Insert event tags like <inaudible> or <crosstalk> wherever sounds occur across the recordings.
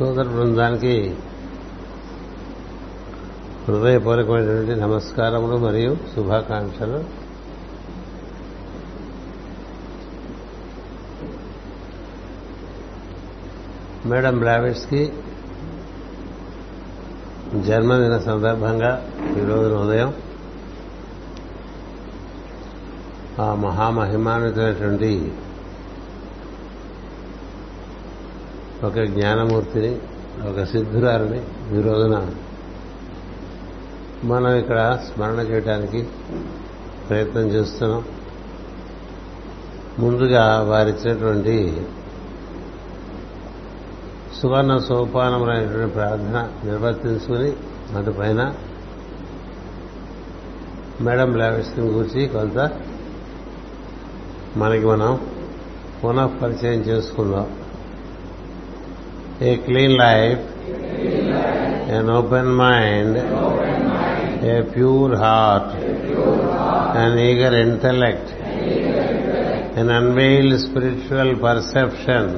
సోదర బృందానికి హృదయపూర్వకమైనటువంటి నమస్కారములు మరియు శుభాకాంక్షలు. మేడం బ్లావెట్స్కి జన్మదిన సందర్భంగా ఈరోజు ఉదయం ఆ మహామహిమాన్వితమైనటువంటి ఒక జ్ఞానమూర్తిని ఒక సిద్ధురాలని ఈ రోజున మనం ఇక్కడ స్మరణ చేయడానికి ప్రయత్నం చేస్తున్నాం. ముందుగా వారిచ్చినటువంటి సువర్ణ సోపానములైనటువంటి ప్రార్థన నిర్వర్తించుకుని అటుపైన మేడం బ్లావిస్ని గురించి కొంత మనకి మనం పునః పరిచయం చేసుకుందాం. a clean life, an open mind, a pure heart, an eager intellect, an unveiled spiritual perception,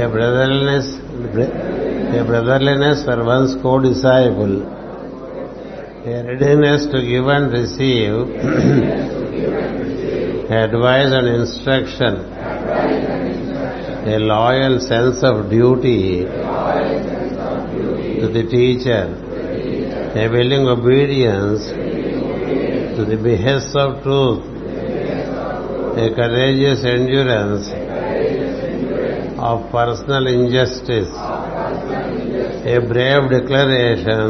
a brotherliness, a brotherliness for one's co-disciple, a readiness to give and receive, <clears throat> advice and instruction a loyal sense of duty to the teacher, a willing obedience to the behests of truth, a courageous endurance of personal injustice, a brave declaration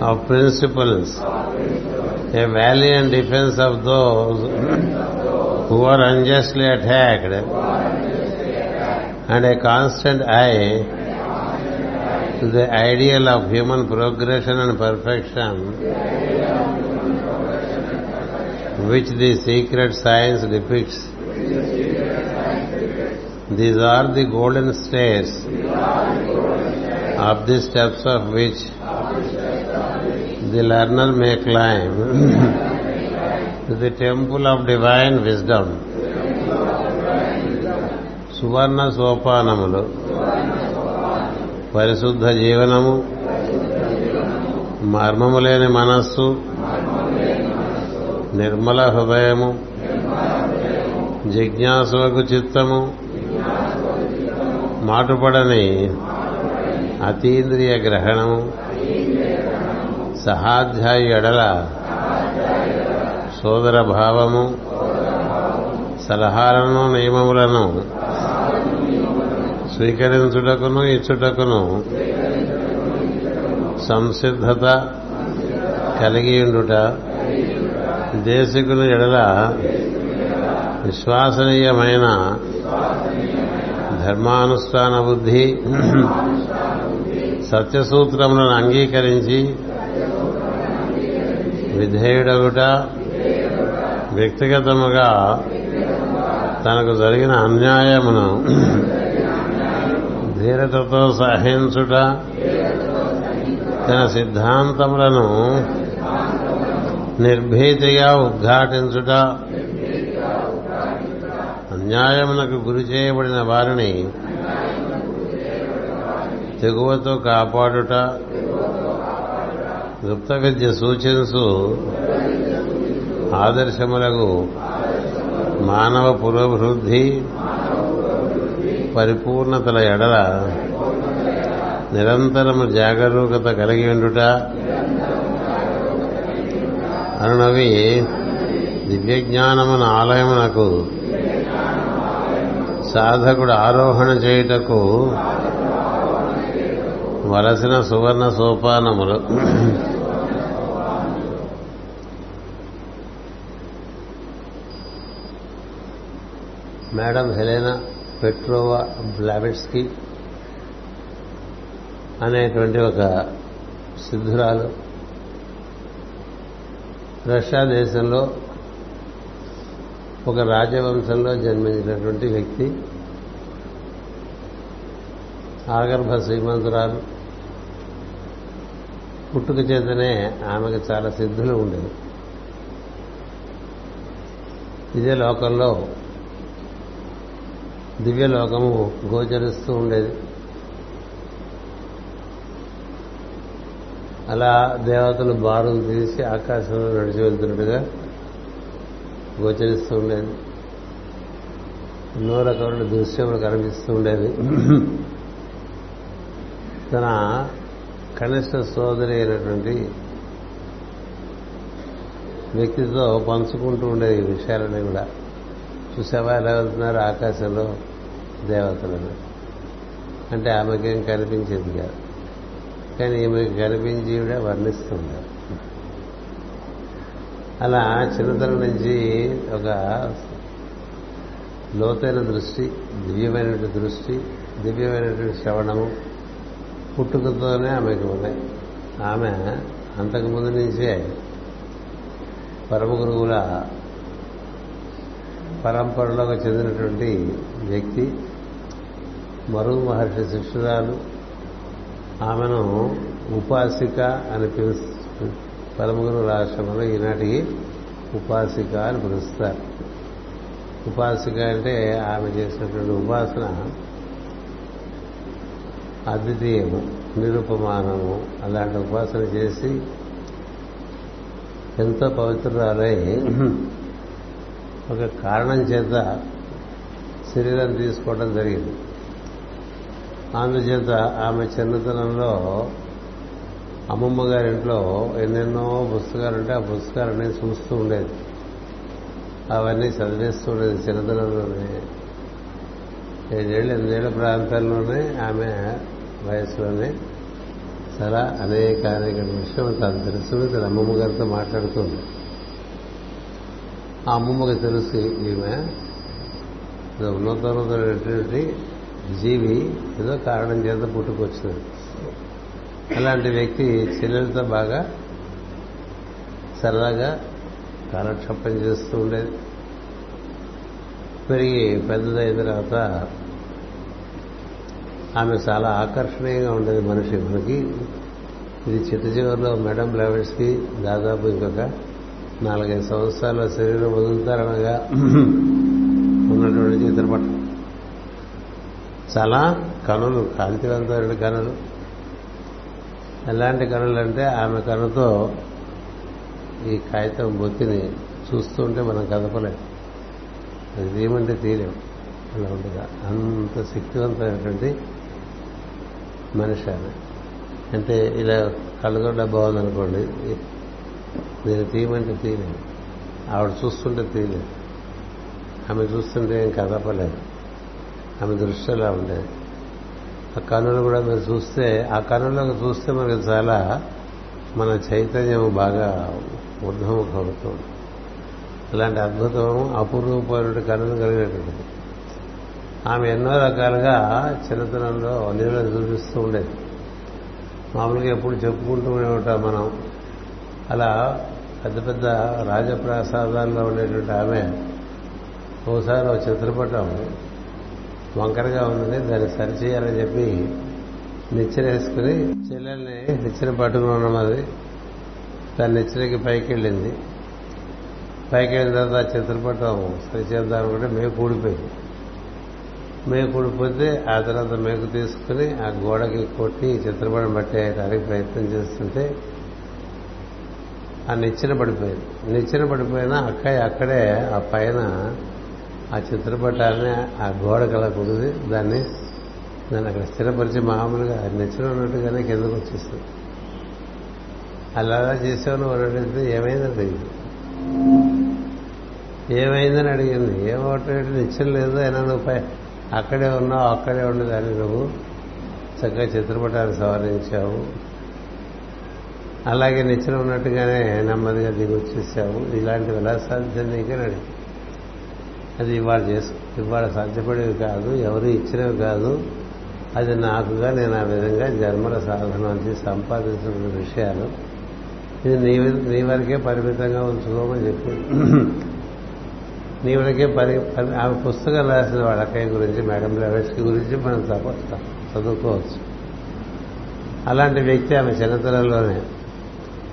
of principles, a valiant defense of those who are unjustly attacked, and a constant eye to the ideal of human progression and perfection which the secret science depicts. These are the golden stairs of the steps of which the learner may climb <laughs> to the temple of divine wisdom. సువర్ణ సోపానములు. పరిశుద్ధ జీవనము. మర్మము లేని మనస్సు. నిర్మల హృదయము. జిజ్ఞాసులకు చిత్తము. మాటుపడని అతీంద్రియ గ్రహణము. సహాధ్యాయు ఎడల సోదర భావము సలహాలను నియమములను స్వీకరించుటకును ఇచ్చుటకును సంసిద్ధత కలిగి ఉండుట దేశికుని ఎడల విశ్వాసనీయమైన ధర్మానుష్ఠాన బుద్ధి సత్యసూత్రములను అంగీకరించి విధేయుడగుట వ్యక్తిగతముగా తనకు జరిగిన అన్యాయమును ధీరతతో సహించుట తన సిద్ధాంతములను నిర్భీతిగా ఉద్ఘాటించుట అన్యాయమునకు గురి చేయబడిన వారిని తెగువతో కాపాడుట గుప్త విద్య సూచించు ఆదర్శములకు మానవ పురోభివృద్ధి పరిపూర్ణతల ఎడల నిరంతరము జాగరూకత కలిగి ఉండుట అనునవి దివ్యజ్ఞానమున ఆలయమునకు సాధకుడు ఆరోహణ చేయుటకు వలసిన సువర్ణ సోపానములు. మేడం హెలెనా పెట్రోవా బ్లావెట్స్కి అనేటువంటి ఒక సిద్ధురాలు. రష్యా దేశంలో ఒక రాజవంశంలో జన్మించినటువంటి వ్యక్తి. ఆగర్భ శ్రీమంతురాలు. పుట్టుక చేతనే ఆమెకు చాలా సిద్ధులు ఉండేవి. ఇదే లోకంలో దివ్యలోకము గోచరిస్తూ ఉండేది. అలా దేవతలు బారులు తీసి ఆకాశంలో నడిచి వెళ్తున్నట్టుగా గోచరిస్తూ ఉండేది. ఎన్నో రకమైన దృశ్యములు కనిపిస్తూ ఉండేది తన కనిష్ట సోదరి అయినటువంటి వ్యక్తితో పంచుకుంటూ ఉండేది ఈ విషయాలన్నీ కూడా. చూసావా ఎలా వెళ్తున్నారు ఆకాశంలో? దేవతలను. అంటే ఆమెకేం కనిపించేది కాదు. కానీ ఈమెకి కనిపించి కూడా వర్ణిస్తుంటారు అలా చిన్నతనం నుంచి ఒక లోతైన దృష్టి దివ్యమైనటువంటి దృష్టి దివ్యమైనటువంటి శ్రవణము పుట్టుకతోనే ఆమెకు ఉన్నాయి ఆమె అంతకుముందు నుంచే పరమ గురువుల పరంపరలోకి చెందినటువంటి వ్యక్తి మరుగు మహర్షి శిష్యురాలు. ఆమెను ఉపాసిక అని పిలుస్తూ పరమగురు రాష్ట్రంలో ఈనాటికి ఉపాసిక అని పిలుస్తారు. ఉపాసిక అంటే ఆమె చేసినటువంటి ఉపాసన అద్వితీయము నిరుపమానము. అలాంటి ఉపాసన చేసి ఎంతో పవిత్రురాలై ఒక కారణం చేత శరీరం తీసుకోవడం జరిగింది. అందుచేత ఆమె చిన్నతనంలో అమ్మమ్మ గారింట్లో ఎన్నెన్నో పుస్తకాలు ఉంటే ఆ పుస్తకాలన్నీ చూస్తూ ఉండేది. అవన్నీ చదివేస్తూ ఉండేది చిన్నతనంలోనే. ఏడేళ్ళు ఎనిమిదేళ్ళ ప్రాంతాల్లోనే ఆమె వయసులోనే చాలా అనేక అనేక విషయం తను తెలుసుకుని తన అమ్మమ్మ గారితో మాట్లాడుతుంది ఆ అమ్మమ్మకి తెలుసు ఈమె. ఉన్నతోన్నతమైనటువంటి జీవి ఏదో కారణం చేత పుట్టుకొచ్చినది అలాంటి వ్యక్తి చెల్లెలతో బాగా సరదాగా కాలక్షేపం చేస్తూ ఉండేది. పెరిగి పెద్దదైన తర్వాత ఆమె చాలా ఆకర్షణీయంగా ఉండేది మనిషి మనకి. ఇది చిట్ట చివరిలో మేడం బ్లావెట్స్కి దాదాపు ఇంకొక నాలుగైదు సంవత్సరాల శరీరం వదులుతారనగా ఉన్నటువంటి చిత్రపటం చాలా కనులు కాంతివంతమైన కనులు. ఎలాంటి కనులు అంటే ఆమె కనుతో ఈ కాగితం బొత్తిని చూస్తుంటే మనం కదపలేం. అది తీయమంటే తీయలేం. అలా ఉండగా అంత శక్తివంతమైనటువంటి మనిషి ఆమె. అంటే ఇలా కళ్ళగొడ్డ బాగుందనుకోండి నేను తీయమంటే తీయలేదు. ఆవిడ చూస్తుంటే తీయలేదు. ఆమె చూస్తుంటే ఏం కదపలేదు. ఆమె దృష్టి అలా ఉండేది ఆ కనులు కూడా మీరు చూస్తే ఆ కనులకు చూస్తే మనకి చాలా మన చైతన్యం బాగా ఉద్భవమవుతుంది అలాంటి అద్భుతం అపూర్వమైన కనులు కలిగినటువంటిది. ఆమె ఎన్నో రకాలుగా చిన్నతనంలో నీళ్ళు చూపిస్తూ ఉండేది. మామూలుగా ఎప్పుడు చెప్పుకుంటూనే ఉంటాం మనం. అలా పెద్ద పెద్ద రాజప్రాసాదాల్లో ఉండేటువంటి ఆమె ఒకసారి ఒక చిత్రపటం వంకరగా ఉన్నది దాన్ని సరిచేయాలని చెప్పి నిచ్చెరేసుకుని చెల్లెల్ని నిచ్చెన పట్టుకుని ఉన్నాం అది. దాని నిచ్చెనకి పైకి వెళ్ళింది పైకి వెళ్ళిన తర్వాత ఆ చిత్రపటం సరిచేద్దాం కూడా మేము కూడిపోయింది మేము కూడిపోతే ఆ తర్వాత మేకు తీసుకుని ఆ గోడకి కొట్టి చిత్రపటం పట్టేయడానికి ప్రయత్నం చేస్తుంటే ఆ నిచ్చెన పడిపోయింది. నిచ్చెన పడిపోయినా అక్కయ్య అక్కడే ఆ పైన ఆ చిత్రపటాన్ని ఆ గోడ కల కుదిరి దాన్ని దాన్ని అక్కడ స్థిరపరిచి మామూలుగా నిచ్చెన ఉన్నట్టుగానే కిందకు వచ్చేస్తుంది అలా చేసావు నువ్వు అడిగితే ఏమైందండి ఏమైందని అడిగింది. ఏమవుతాయంటే నిచ్చెన లేదు అయినా నువ్వు పై అక్కడే ఉన్నావు అక్కడే ఉండేదాన్ని నువ్వు చక్కగా చిత్రపటాన్ని సవరించావు. అలాగే నిచ్చెన ఉన్నట్టుగానే నెమ్మదిగా దిగి వచ్చేసావు ఇలాంటి ఎలా సాధ్యం నీకని అది ఇవాళ చేసు ఇవాళ సాధ్యపడేవి కాదు ఎవరు ఇచ్చినవి కాదు. అది నాకుగా నేను ఆ విధంగా జన్మల సాధన నుంచి సంపాదించిన విషయాలు. ఇది నీ నీ వరకే పరిమితంగా ఉంచుకోమని చెప్పి. నీ వరకే పరి ఆమె పుస్తకం రాసిన వాళ్ళకై గురించి మేడం బ్లవెట్స్కి గురించి మనం తప్ప చదువుకోవచ్చు. అలాంటి వ్యక్తి ఆమె చిన్నతనంలోనే.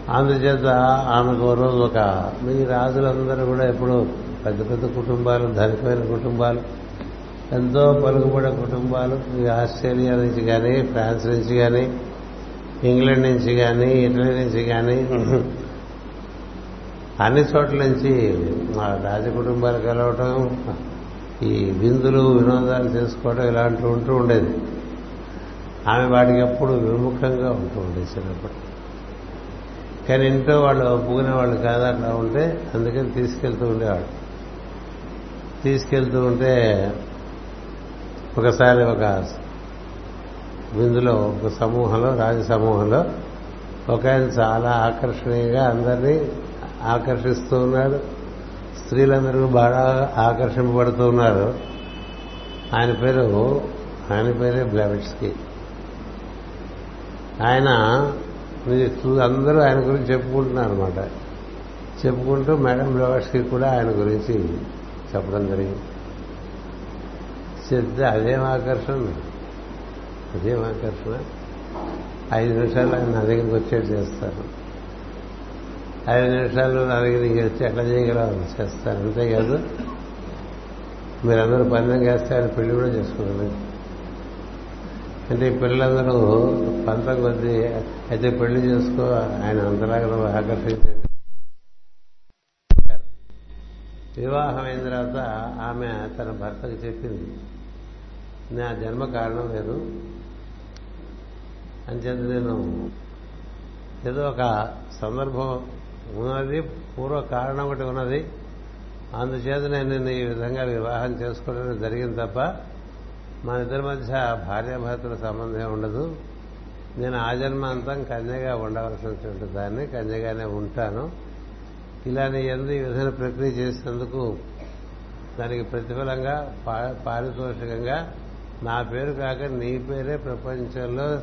అందుచేత ఆమెకు రోజు ఒక మీ రాజులందరూ కూడా ఎప్పుడు పెద్ద పెద్ద కుటుంబాలు ధనికమైన కుటుంబాలు ఎంతో పలుకుబడే కుటుంబాలు ఈ ఆస్ట్రేలియా నుంచి కానీ ఫ్రాన్స్ నుంచి కానీ ఇంగ్లాండ్ నుంచి కానీ ఇటలీ నుంచి కానీ అన్ని చోట్ల నుంచి మా రాజ కుటుంబాలు కలవటం ఈ విందులు వినోదాలు చేసుకోవడం ఇలాంటివి ఉంటూ ఉండేది. ఆమె వాటికి ఎప్పుడు విముఖంగా ఉంటూ ఉండేది చిన్నప్పుడు కానీ ఇంట్లో వాళ్ళు ఒప్పుకునే వాళ్ళు కాదు అట్లా ఉంటే అందుకని తీసుకెళ్తూ ఉండేవాడు తీసుకెళ్తూ ఉంటే ఒకసారి ఒక విందులో ఒక సమూహంలో రాజ సమూహంలో ఒక ఆయన చాలా ఆకర్షణీయంగా అందరినీ ఆకర్షిస్తూ ఉన్నాడు. స్త్రీలందరూ బాగా ఆకర్షింపబడుతూ ఉన్నారు. ఆయన పేరు ఆయన పేరే బ్లెవెట్స్కి. ఆయన అందరూ ఆయన గురించి చెప్పుకుంటున్నారు అనమాట చెప్పుకుంటూ మేడం బ్లవర్స్కి కూడా ఆయన గురించి చెప్పడం జరిగింది. చెప్తే అదేం ఆకర్షణ. అదేం ఆకర్షణ. ఐదు నిమిషాలు ఆయన నా దగ్గరికి వచ్చేది చేస్తారు. ఐదు నిమిషాలు నా దగ్గరికి వచ్చి ఎట్లా చేయగలరు? చేస్తారు. అంతేకాదు మీరందరూ పందెం చేస్తే ఆయన పెళ్ళి కూడా చేసుకున్నారు అంటే పిల్లలందరూ పంత కొద్దీ అయితే పెళ్ళి చేసుకో ఆయన అంతలాగా ఆకర్షించారు వివాహం అయిన తర్వాత ఆమె తన భర్తకు చెప్పింది నా జన్మ కారణం లేదు అంచేత నేను ఏదో ఒక సందర్భం ఉన్నది పూర్వ కారణం ఒకటి ఉన్నది. అందుచేత నేను నిన్ను ఈ విధంగా వివాహం చేసుకోవడం జరిగింది తప్ప మన ఇద్దరి మధ్య భార్యాభర్తల సంబంధం ఉండదు. నేను ఆ కన్యగా ఉండవలసినటువంటి దాన్ని కన్యగానే ఉంటాను. ఇలా నీ ఎందు ఈ విధమైన ప్రక్రియ చేసినందుకు దానికి ప్రతిఫలంగా పారితోషికంగా నా పేరు కాక నీ పేరే ప్రపంచంలో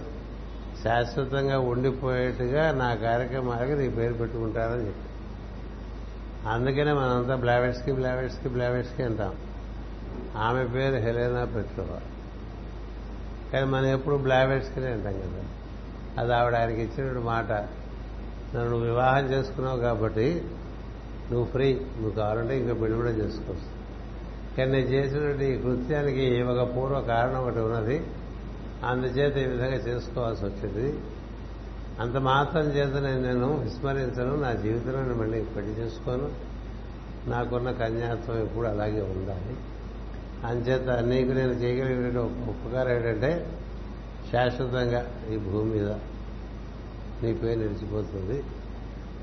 శాశ్వతంగా ఉండిపోయేట్టుగా నా కార్యక్రమాలకి నీ పేరు పెట్టుకుంటానని చెప్పి. అందుకనే మనంతా బ్లావెట్స్కి బ్లావెట్స్కి బ్లావెట్స్కి అంటాం. ఆమె పేరు హెలేనా పెట్టుకోవాలి కానీ మనం ఎప్పుడు బ్లావెట్స్కినే అంటాం కదా. అది ఆవిడ ఆయనకి ఇచ్చిన మాట. నన్ను నువ్వు వివాహం చేసుకున్నావు కాబట్టి నువ్వు ఫ్రీ నువ్వు కావాలంటే ఇంకా పెళ్ళి కూడా చేసుకోవచ్చు. కానీ నేను చేసినటువంటి ఈ కృత్యానికి ఒక పూర్వ కారణం ఒకటి ఉన్నది. అందుచేత ఈ విధంగా చేసుకోవాల్సి వచ్చింది. అంత మాత్రం చేత నేను నేను విస్మరించను. నా జీవితంలో మళ్ళీ పెళ్ళి చేసుకోను. నాకున్న కన్యాత్వం ఎప్పుడు అలాగే ఉండాలి. అంచేత నీకు నేను చేయగలిగిన ఉపకారం ఏంటంటే శాశ్వతంగా ఈ భూమి మీద నీ పేరు నిలిచిపోతుంది.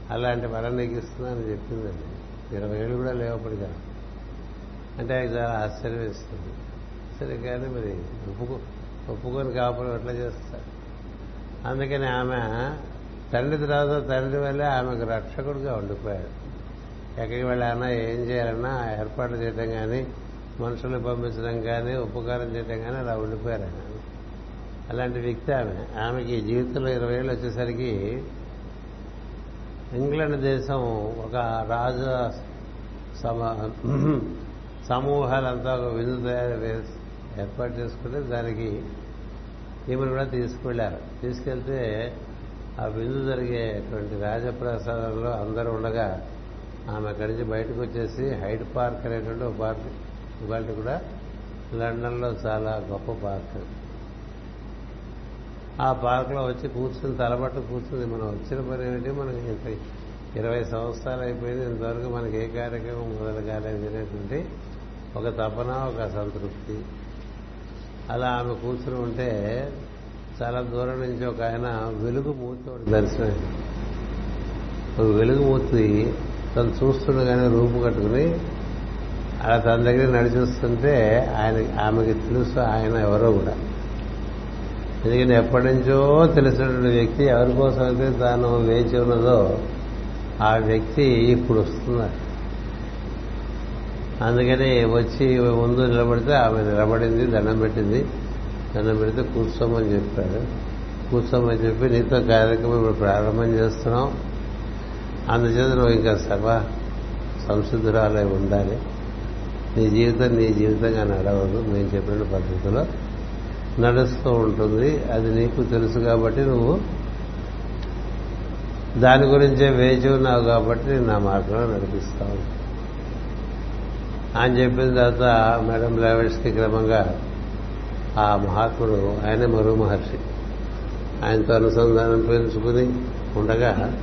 అలాంటి వరం నీకు ఇస్తున్నానని చెప్పిందండి. ఇరవై ఏళ్ళు కూడా లేవప్పటిగా అంటే ఆయన చాలా ఆశ్చర్యం ఇస్తుంది సరే కానీ మరి ఒప్పుకో ఒప్పుకొని కాపురం ఎట్లా చేస్తారు? అందుకని ఆమె తండ్రి తర్వాత తండ్రి వల్లే ఆమెకు రక్షకుడిగా ఉండిపోయాడు. ఎక్కడికి వెళ్ళాలన్నా ఏం చేయాలన్నా ఏర్పాట్లు చేయటం కానీ మనుషుల్ని పంపించడం కానీ ఉపకారం చేయడం కానీ అలా ఉండిపోయారు ఆయన. అలాంటి వ్యక్తి ఆమె. ఆమెకి జీవితంలో ఇరవై ఏళ్ళు వచ్చేసరికి ఇంగ్లాండ్ దేశం ఒక రాజు సమూహాలంతా ఒక విందు తయారు ఏర్పాటు చేసుకుంటే దానికి ఈమెను కూడా తీసుకువెళ్ళారు తీసుకెళ్తే ఆ విందు జరిగేటువంటి రాజప్రసాదంలో అందరూ ఉండగా ఆమె అక్కడి నుంచి బయటకు వచ్చేసి హైడ్ పార్క్ అనేటువంటి ఒక పార్క్ ఇవాళ కూడా లండన్లో చాలా గొప్ప పార్క్. ఆ పార్క్లో వచ్చి కూర్చుని తలబట్టు కూర్చుంది మనం వచ్చిన పని ఏంటి? మనకి ఇంత ఇరవై సంవత్సరాలు అయిపోయింది. ఇంతవరకు మనకి ఏ కార్యక్రమం మొదలు కాలేదు అనేటువంటి ఒక తపన ఒక సంతృప్తి. అలా ఆమె కూర్చుని ఉంటే చాలా దూరం నుంచి ఒక ఆయన వెలుగు మూర్తి దర్శనం ఒక వెలుగు మూర్తి తను చూస్తుండగానే రూపు కట్టుకుని అలా తన దగ్గర నడిచిస్తుంటే ఆయన ఆమెకి తెలుసు ఆయన ఎవరో కూడా. ఎందుకని ఎప్పటి నుంచో తెలిసినటువంటి వ్యక్తి ఎవరి కోసం అయితే తాను వేచి ఉన్నదో ఆ వ్యక్తి ఇప్పుడు వస్తున్నారు. అందుకని వచ్చి ముందు నిలబడితే ఆమె నిలబడింది దండం పెట్టింది. దండం పెడితే కూర్చోమని చెప్పాడు. కూర్చోమని చెప్పి నీతో కార్యక్రమం ఇప్పుడు ప్రారంభం చేస్తున్నాం. అందుచేత నువ్వు ఇంకా సర్వ సంసిద్ధురాలై ఉండాలి. నీ జీవితం నీ జీవితంగా నడవదు మేము చెప్పిన పద్ధతిలో నడుస్తూ ఉంటుంది. అది నీకు తెలుసు కాబట్టి నువ్వు దాని గురించే వేచి ఉన్నావు కాబట్టి నేను నా మార్గంలో నడిపిస్తావు అని చెప్పిన తర్వాత మేడం బ్లావెట్స్కి క్రమంగా ఆ మహాత్ముడు ఆయన మరో మహర్షి. ఆయనతో అనుసంధానం పెంచుకుని ఉండగా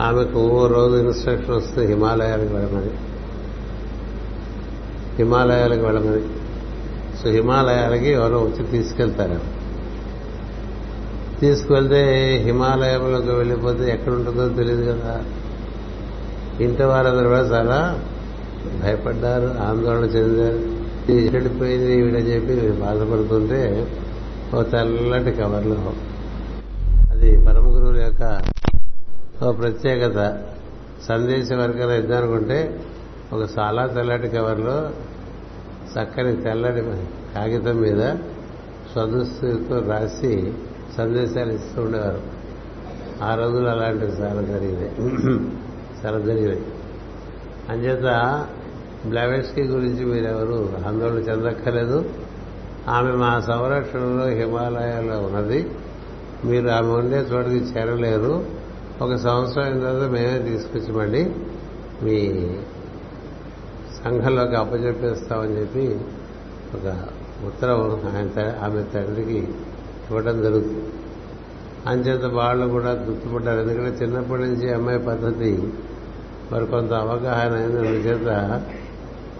ఆమెకు ఓ రోజు ఇన్స్ట్రక్షన్ వస్తుంది హిమాలయాలకు వెళ్ళమని. హిమాలయాలకు వెళ్ళమని. సో హిమాలయాలకి ఎవరో వచ్చి తీసుకెళ్తారు. తీసుకువెళ్తే హిమాలయంలోకి వెళ్ళిపోతే ఎక్కడుంటుందో తెలియదు కదా. ఇంటి వారందరూ కూడా చాలా భయపడ్డారు ఆందోళన చెందారు. వెళ్ళిపోయింది వీడని చెప్పి బాధపడుతుంటే ఓ తెల్లటి కవర్లో. అది పరమ గురువుల యొక్క ఓ ప్రత్యేకత. సందేశం వరకైనా ఇద్దనుకుంటే ఒక చాలా తెల్లటి కవర్లో చక్కని తెల్లటి కాగితం మీద సదస్సుతో రాసి సందేశాలు ఇస్తూ ఉండేవారు. ఆ రోజులు అలాంటివి చాలా జరిగినాయి. <clears throat> చాలా జరిగినాయి. అంచేత బ్లావెట్స్కి గురించి మీరెవరు ఆందోళన చెందక్కర్లేదు. ఆమె మా సంరక్షణలో హిమాలయాల్లో ఉన్నది. మీరు ఆమె ఉండే చోటికి చేరలేరు. ఒక సంవత్సరం తర్వాత మేమే తీసుకొచ్చామండి. మీ సంఘంలోకి అప్పచెప్పేస్తామని చెప్పి ఒక ఉత్తరం ఆయన ఆమె తండ్రికి ఇవ్వడం జరుగుతుంది. అంచేత వాళ్ళు కూడా గుర్తుపడ్డారు ఎందుకంటే చిన్నప్పటి నుంచి అమ్మాయి పద్ధతి మరి కొంత అవగాహన అయింది చేత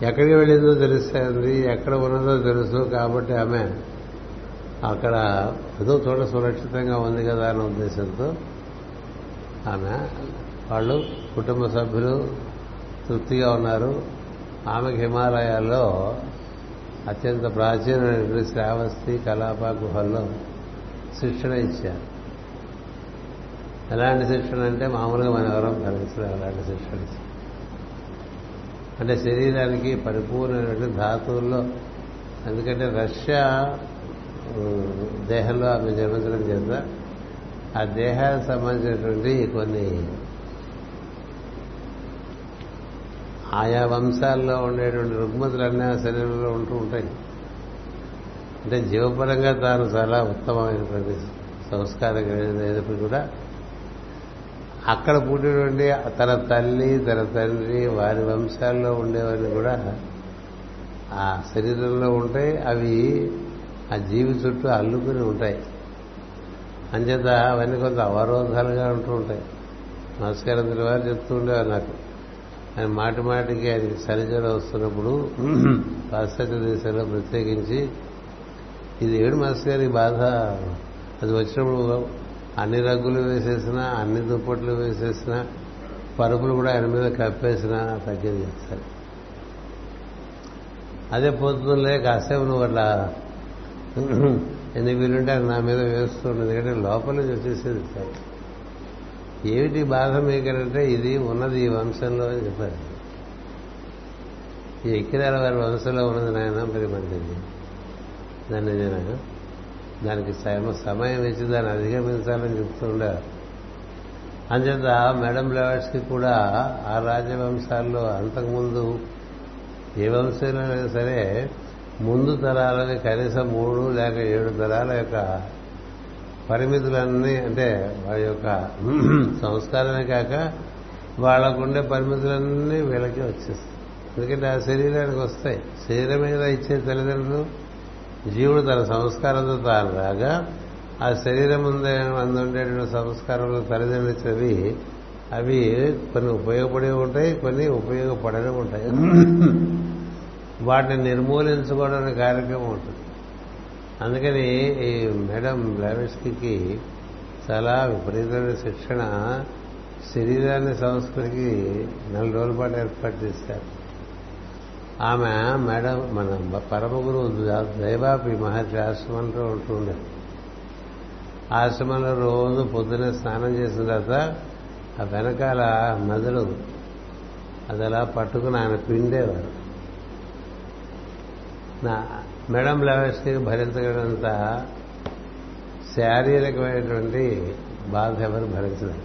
ఎక్కడికి వెళ్ళిందో తెలుస్తుంది ఎక్కడ ఉన్నదో తెలుసు. కాబట్టి ఆమె అక్కడ ఏదో చోట సురక్షితంగా ఉంది కదా అనే ఉద్దేశంతో ఆమె వాళ్ళు కుటుంబ సభ్యులు తృప్తిగా ఉన్నారు. ఆమెకు హిమాలయాల్లో అత్యంత ప్రాచీనమైనటువంటి శ్రావస్తి కలాప గుహల్లో శిక్షణ ఇచ్చారు. ఎలాంటి శిక్షణ అంటే మామూలుగా మనం ఎవరం కలిగించడం అలాంటి శిక్షణ ఇచ్చారు. అంటే శరీరానికి పరిపూర్ణమైనటువంటి ధాతువుల్లో ఎందుకంటే రష్యా దేహంలో ఆమె జన్మించడం చేత ఆ దేహానికి సంబంధించినటువంటి కొన్ని ఆయా వంశాల్లో ఉండేటువంటి రుగ్మతులన్నీ ఆ శరీరంలో ఉంటూ ఉంటాయి. అంటే జీవపరంగా తాను చాలా ఉత్తమమైనటువంటి సంస్కారం కలిగినప్పుడు కూడా అక్కడ పుట్టినటువంటి తన తల్లి తన తండ్రి వారి వంశాల్లో ఉండేవన్నీ కూడా ఆ శరీరంలో ఉంటాయి అవి ఆ జీవి చుట్టూ అల్లుకుని ఉంటాయి. అంచేత అవన్నీ కొంత అవరోధాలుగా ఉంటూ ఉంటాయి. నమస్కారం వారు చెప్తూ ఉండేవారు నాకు. ఆయన మాటి మాటికి ఆయనకి సరిచర వస్తున్నప్పుడు పాశ్చాత్య దేశాల్లో ప్రత్యేకించి ఇది ఏడు మాస్టర్ గారి బాధ. అది వచ్చినప్పుడు అన్ని రగ్గులు వేసేసినా అన్ని దుప్పట్లు వేసేసినా పరుపులు కూడా ఆయన మీద కప్పేసినా తగ్గేది చేస్తారు అదే పోతుందిలే కాసేపు నువ్వు అట్లా ఎన్ని వీలుంటే అది నా మీద వేస్తుండదు ఎందుకంటే లోపల వచ్చేసేది సార్ ఏమిటి బాధ మీకంటే ఇది ఉన్నది ఈ వంశంలో అని చెప్పారు. ఈ ఎక్కిరాల వారి వంశంలో ఉన్నది నాయన మరి మంచిది దాన్ని నేను దానికి సమయం ఇచ్చి దాన్ని అధిగమించాలని చెప్తూ ఉండేవారు. అంచేత మేడం లెవర్స్కి కూడా ఆ రాజవంశాల్లో అంతకుముందు ఏ వంశంలో అయినా సరే ముందు తరాలని కనీసం మూడు లేక ఏడు తరాల యొక్క పరిమితులన్నీ అంటే వారి యొక్క <clears throat> సంస్కారమే కాక వాళ్ళకుండే పరిమితులన్నీ వీళ్ళకి వచ్చేస్తాయి. ఎందుకంటే ఆ శరీరానికి వస్తాయి. శరీరం మీద ఇచ్చే తల్లిదండ్రులు జీవుడు తన సంస్కారంతో తాను రాగా ఆ శరీరం ముందే అందుండేటువంటి సంస్కారంలో తల్లిదండ్రులు ఇచ్చినవి అవి కొన్ని ఉపయోగపడే ఉంటాయి కొన్ని ఉపయోగపడని ఉంటాయి. <clears throat> వాటిని నిర్మూలించుకోవడానికి కార్యక్రమం ఉంటుంది. అందుకని ఈ మేడం బ్లావెస్కి చాలా విపరీతమైన శిక్షణ శరీరాన్ని సంస్కృతికి నెల రోజుల పాటు ఏర్పాటు చేశారు. ఆమె మేడం మన పరమ గురువు దైవాపి మహర్షి ఆశ్రమంలో ఉంటుండే ఆశ్రమంలో రోజు పొద్దునే స్నానం చేసిన తర్వాత ఆ వెనకాల నదులు అది అలా పట్టుకుని ఆయన పిండేవారు. నా మేడం లెవెల్స్కి భరించగలంత శారీరకమైనటువంటి బాధ ఎవరు భరించలేదు.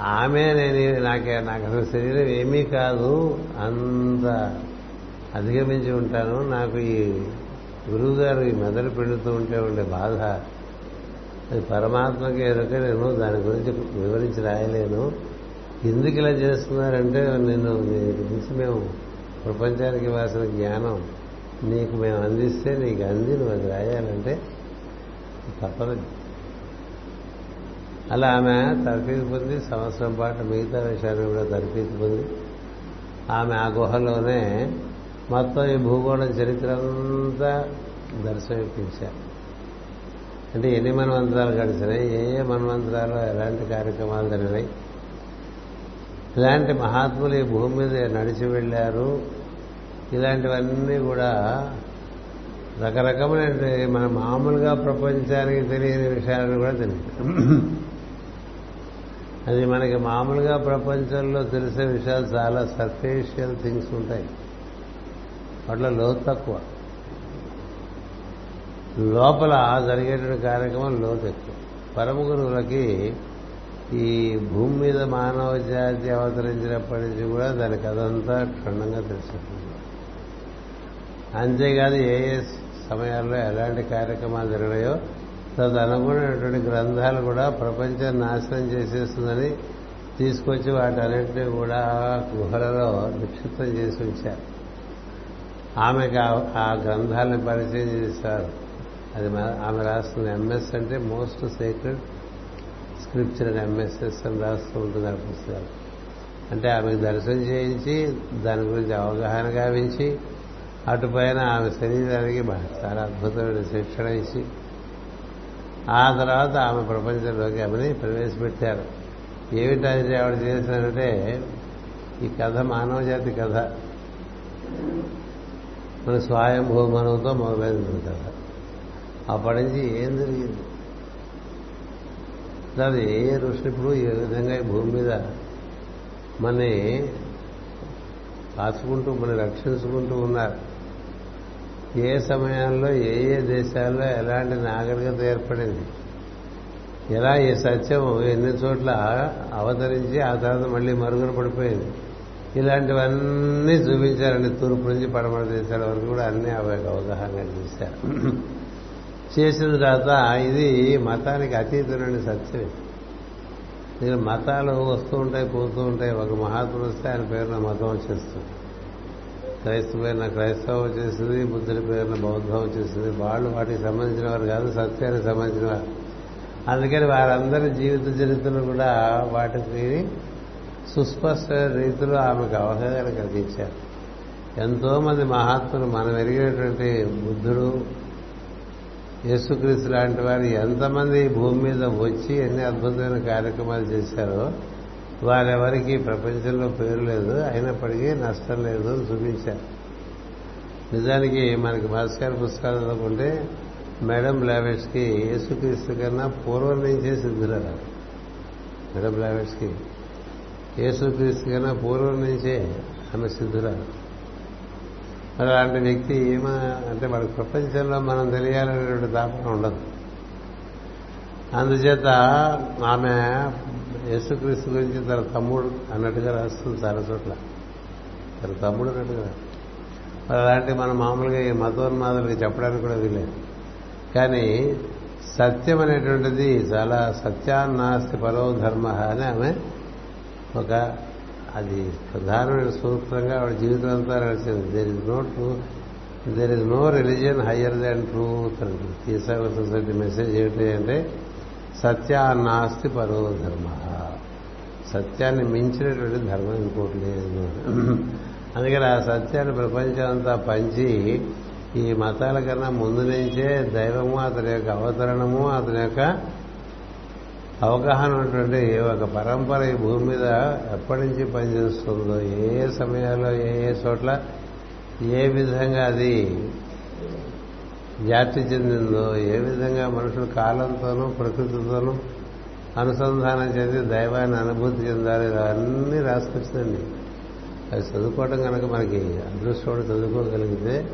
ఆమె నేను నాకే నాకు అసలు శరీరం ఏమీ కాదు అంత అధిగమించి ఉంటాను. నాకు ఈ గురువు గారు ఈ మెదడు పిండుతూ ఉంటే ఉండే బాధ అది పరమాత్మకి ఎరుక నేను దాని గురించి వివరించి రాయలేను. ఎందుకు ఇలా చేస్తున్నారంటే నిన్ను గురించి మేము ప్రపంచానికి ఇవ్వాల్సిన జ్ఞానం నీకు మేము అందిస్తే నీకు అంది నువ్వు అది రాయాలంటే తప్పదు. అలా ఆమె తరఫీదు పొంది సంవత్సరం పాటు మిగతా విషయాన్ని కూడా తరఫీదు పొంది ఆమె ఆ గుహలోనే మొత్తం ఈ భూగోళం చరిత్ర అంతా దర్శనమిప్పించారు. అంటే ఎన్ని మన్వంతరాలు గడిచినాయి ఏ ఏ మన్వంతరాలు ఎలాంటి కార్యక్రమాలు జరిగినాయి. ఇలాంటి మహాత్ములు ఈ భూమి మీద నడిచి వెళ్ళారు. ఇలాంటివన్నీ కూడా రకరకమైన మన మామూలుగా ప్రపంచానికి తెలియని విషయాలను కూడా తెలియదు. అది మనకి మామూలుగా ప్రపంచంలో తెలిసే విషయాలు చాలా సర్ఫేషియల్ థింగ్స్ ఉంటాయి. వాటిలో లోతు తక్కువ. లోపల జరిగేటువంటి కార్యక్రమం లోతు ఎక్కువ. పరమ గురువులకి ఈ భూమి మీద మానవ జాతి అవతరించినప్పటి నుంచి కూడా దానికి అదంతా క్షుణ్ణంగా తెలిసిపోతుంది. అంతేకాదు ఏ ఏ సమయాల్లో ఎలాంటి కార్యక్రమాలు జరిగాయో తదనుగుణమైనటువంటి గ్రంథాలు కూడా ప్రపంచం నాశనం చేసేస్తుందని తీసుకొచ్చి వాటన్నింటినీ కూడా గుహలలో నిక్షిప్తం చేసి ఉంచారు. ఆమెకు ఆ గ్రంథాలను పరిచయం చేశారు. అది ఆమె రాస్తున్న ఎంఎస్ అంటే మోస్ట్ సీక్రెట్ స్క్రిప్చర్ అని ఎంఎస్ఎస్ అని రాస్తూ ఉంటుంది ఆ పుస్తకాలు. అంటే ఆమెకు దర్శనం చేయించి దాని గురించి అవగాహన గావించి అటుపైన ఆమె శరీరానికి చాలా అద్భుతమైన శిక్షణ ఇచ్చి ఆ తర్వాత ఆమె ప్రపంచంలోకి ఆమెని ప్రవేశపెట్టారు. ఏమిటది ఆవిడ చేసినారంటే ఈ కథ మానవజాతి కథ. మన స్వయంభూ మనవుతో మొదలైంది కథ. అప్పటి నుంచి ఏం జరిగింది? అది ఏ ఏ ఋషులు ఇప్పుడు ఏ విధంగా ఈ భూమి మీద మనని కాచుకుంటూ మనం రక్షించుకుంటూ ఉన్నారు. ఏ సమయంలో ఏ ఏ దేశాల్లో ఎలాంటి నాగరికత ఏర్పడింది? ఎలా ఈ సత్యం ఎన్ని చోట్ల అవతరించి ఆ తర్వాత మళ్ళీ మరుగున పడిపోయింది? ఇలాంటివన్నీ చూపించారండి. తూర్పు నుంచి పడమర దేశాల వరకు కూడా అన్ని అవగాహన చేశారు. చేసిన తర్వాత ఇది మతానికి అతీతమైన సత్యం దీని మతాలు వస్తూ ఉంటాయి పోతూ ఉంటాయి. ఒక మహాత్ముడు వస్తే ఆయన పేరున మతం వచ్చేస్తుంది. క్రైస్తవ పేరున క్రైస్తవం వచ్చేసింది బుద్ధుడి పేరున బౌద్ధం వచ్చేసింది వాళ్ళు వాటికి సంబంధించిన వారు కాదు సత్యానికి సంబంధించిన వారు అందుకని వారందరి జీవిత చరిత్రలు కూడా వాటికి సుస్పష్ట రీతిలో ఆమెకు అవగాహన కలిగించారు. ఎంతో మంది మహాత్ములు మనం ఎరిగినటువంటి బుద్ధుడు యేసుక్రీస్తు లాంటి వారు ఎంతమంది భూమి మీద వచ్చి ఎన్ని అద్భుతమైన కార్యక్రమాలు చేశారో వారెవరికి ప్రపంచంలో పేరు లేదు అయినప్పటికీ నష్టం లేదు అని చూపించారు. నిజానికి మనకి భాస్కర్ పుస్తకాలు చదువుకుంటే మేడం లావెట్స్కి యేసుక్రీస్తు కన్నా పూర్వం నుంచే సిద్ధులరా? మేడం లావెట్స్కి యేసుక్రీస్తు కన్నా పూర్వం నుంచే ఆమె సిద్ధురాలు మరి అలాంటి వ్యక్తి ఏమా అంటే వాడికి ప్రపంచంలో మనం తెలియాలనేటువంటి తాపన ఉండదు. అందుచేత ఆమె యేసుక్రీస్తు గురించి తన తమ్ముడు అన్నట్టుగా రాస్తుంది చాలా చోట్ల. తన తమ్ముడు అన్నట్టుగా. మరి అలాంటి మనం మామూలుగా ఈ మతోన్మాదులకి చెప్పడానికి కూడా వీలేదు కానీ సత్యం అనేటువంటిది చాలా సత్యాన్నాస్తి పరో ధర్మ అని ఆమె ఒక అది ప్రధానమైన సూత్రంగా ఆవిడ జీవితం అంతా నడిచింది there is no true there is no religion higher than truth అని తీసాగ మెసేజ్ ఏమిటి అంటే సత్యాన్నాస్తి పరో ధర్మ. సత్యాన్ని మించినటువంటి ధర్మం ఇంకోటి లేదు. అందుకని ఆ సత్యాన్ని ప్రపంచం అంతా పంచి ఈ మతాల కన్నా ముందు నుంచే దైవము అతని యొక్క అవతరణము అతని యొక్క అవగాహన ఉన్నటువంటి ఒక పరంపర ఈ భూమి మీద ఎప్పటి నుంచి పనిచేస్తుందో ఏ ఏ సమయాల్లో ఏ ఏ చోట్ల ఏ విధంగా అది వ్యాప్తి చెందిందో ఏ విధంగా మనుషులు కాలంతోనూ ప్రకృతితోనూ అనుసంధానం చెంది దైవాన్ని అనుభూతి చెందాలి అన్నీ రాసుకొచ్చిందండి. అది చదువుకోవడం కనుక మనకి అదృష్టం చదువుకోగలిగితే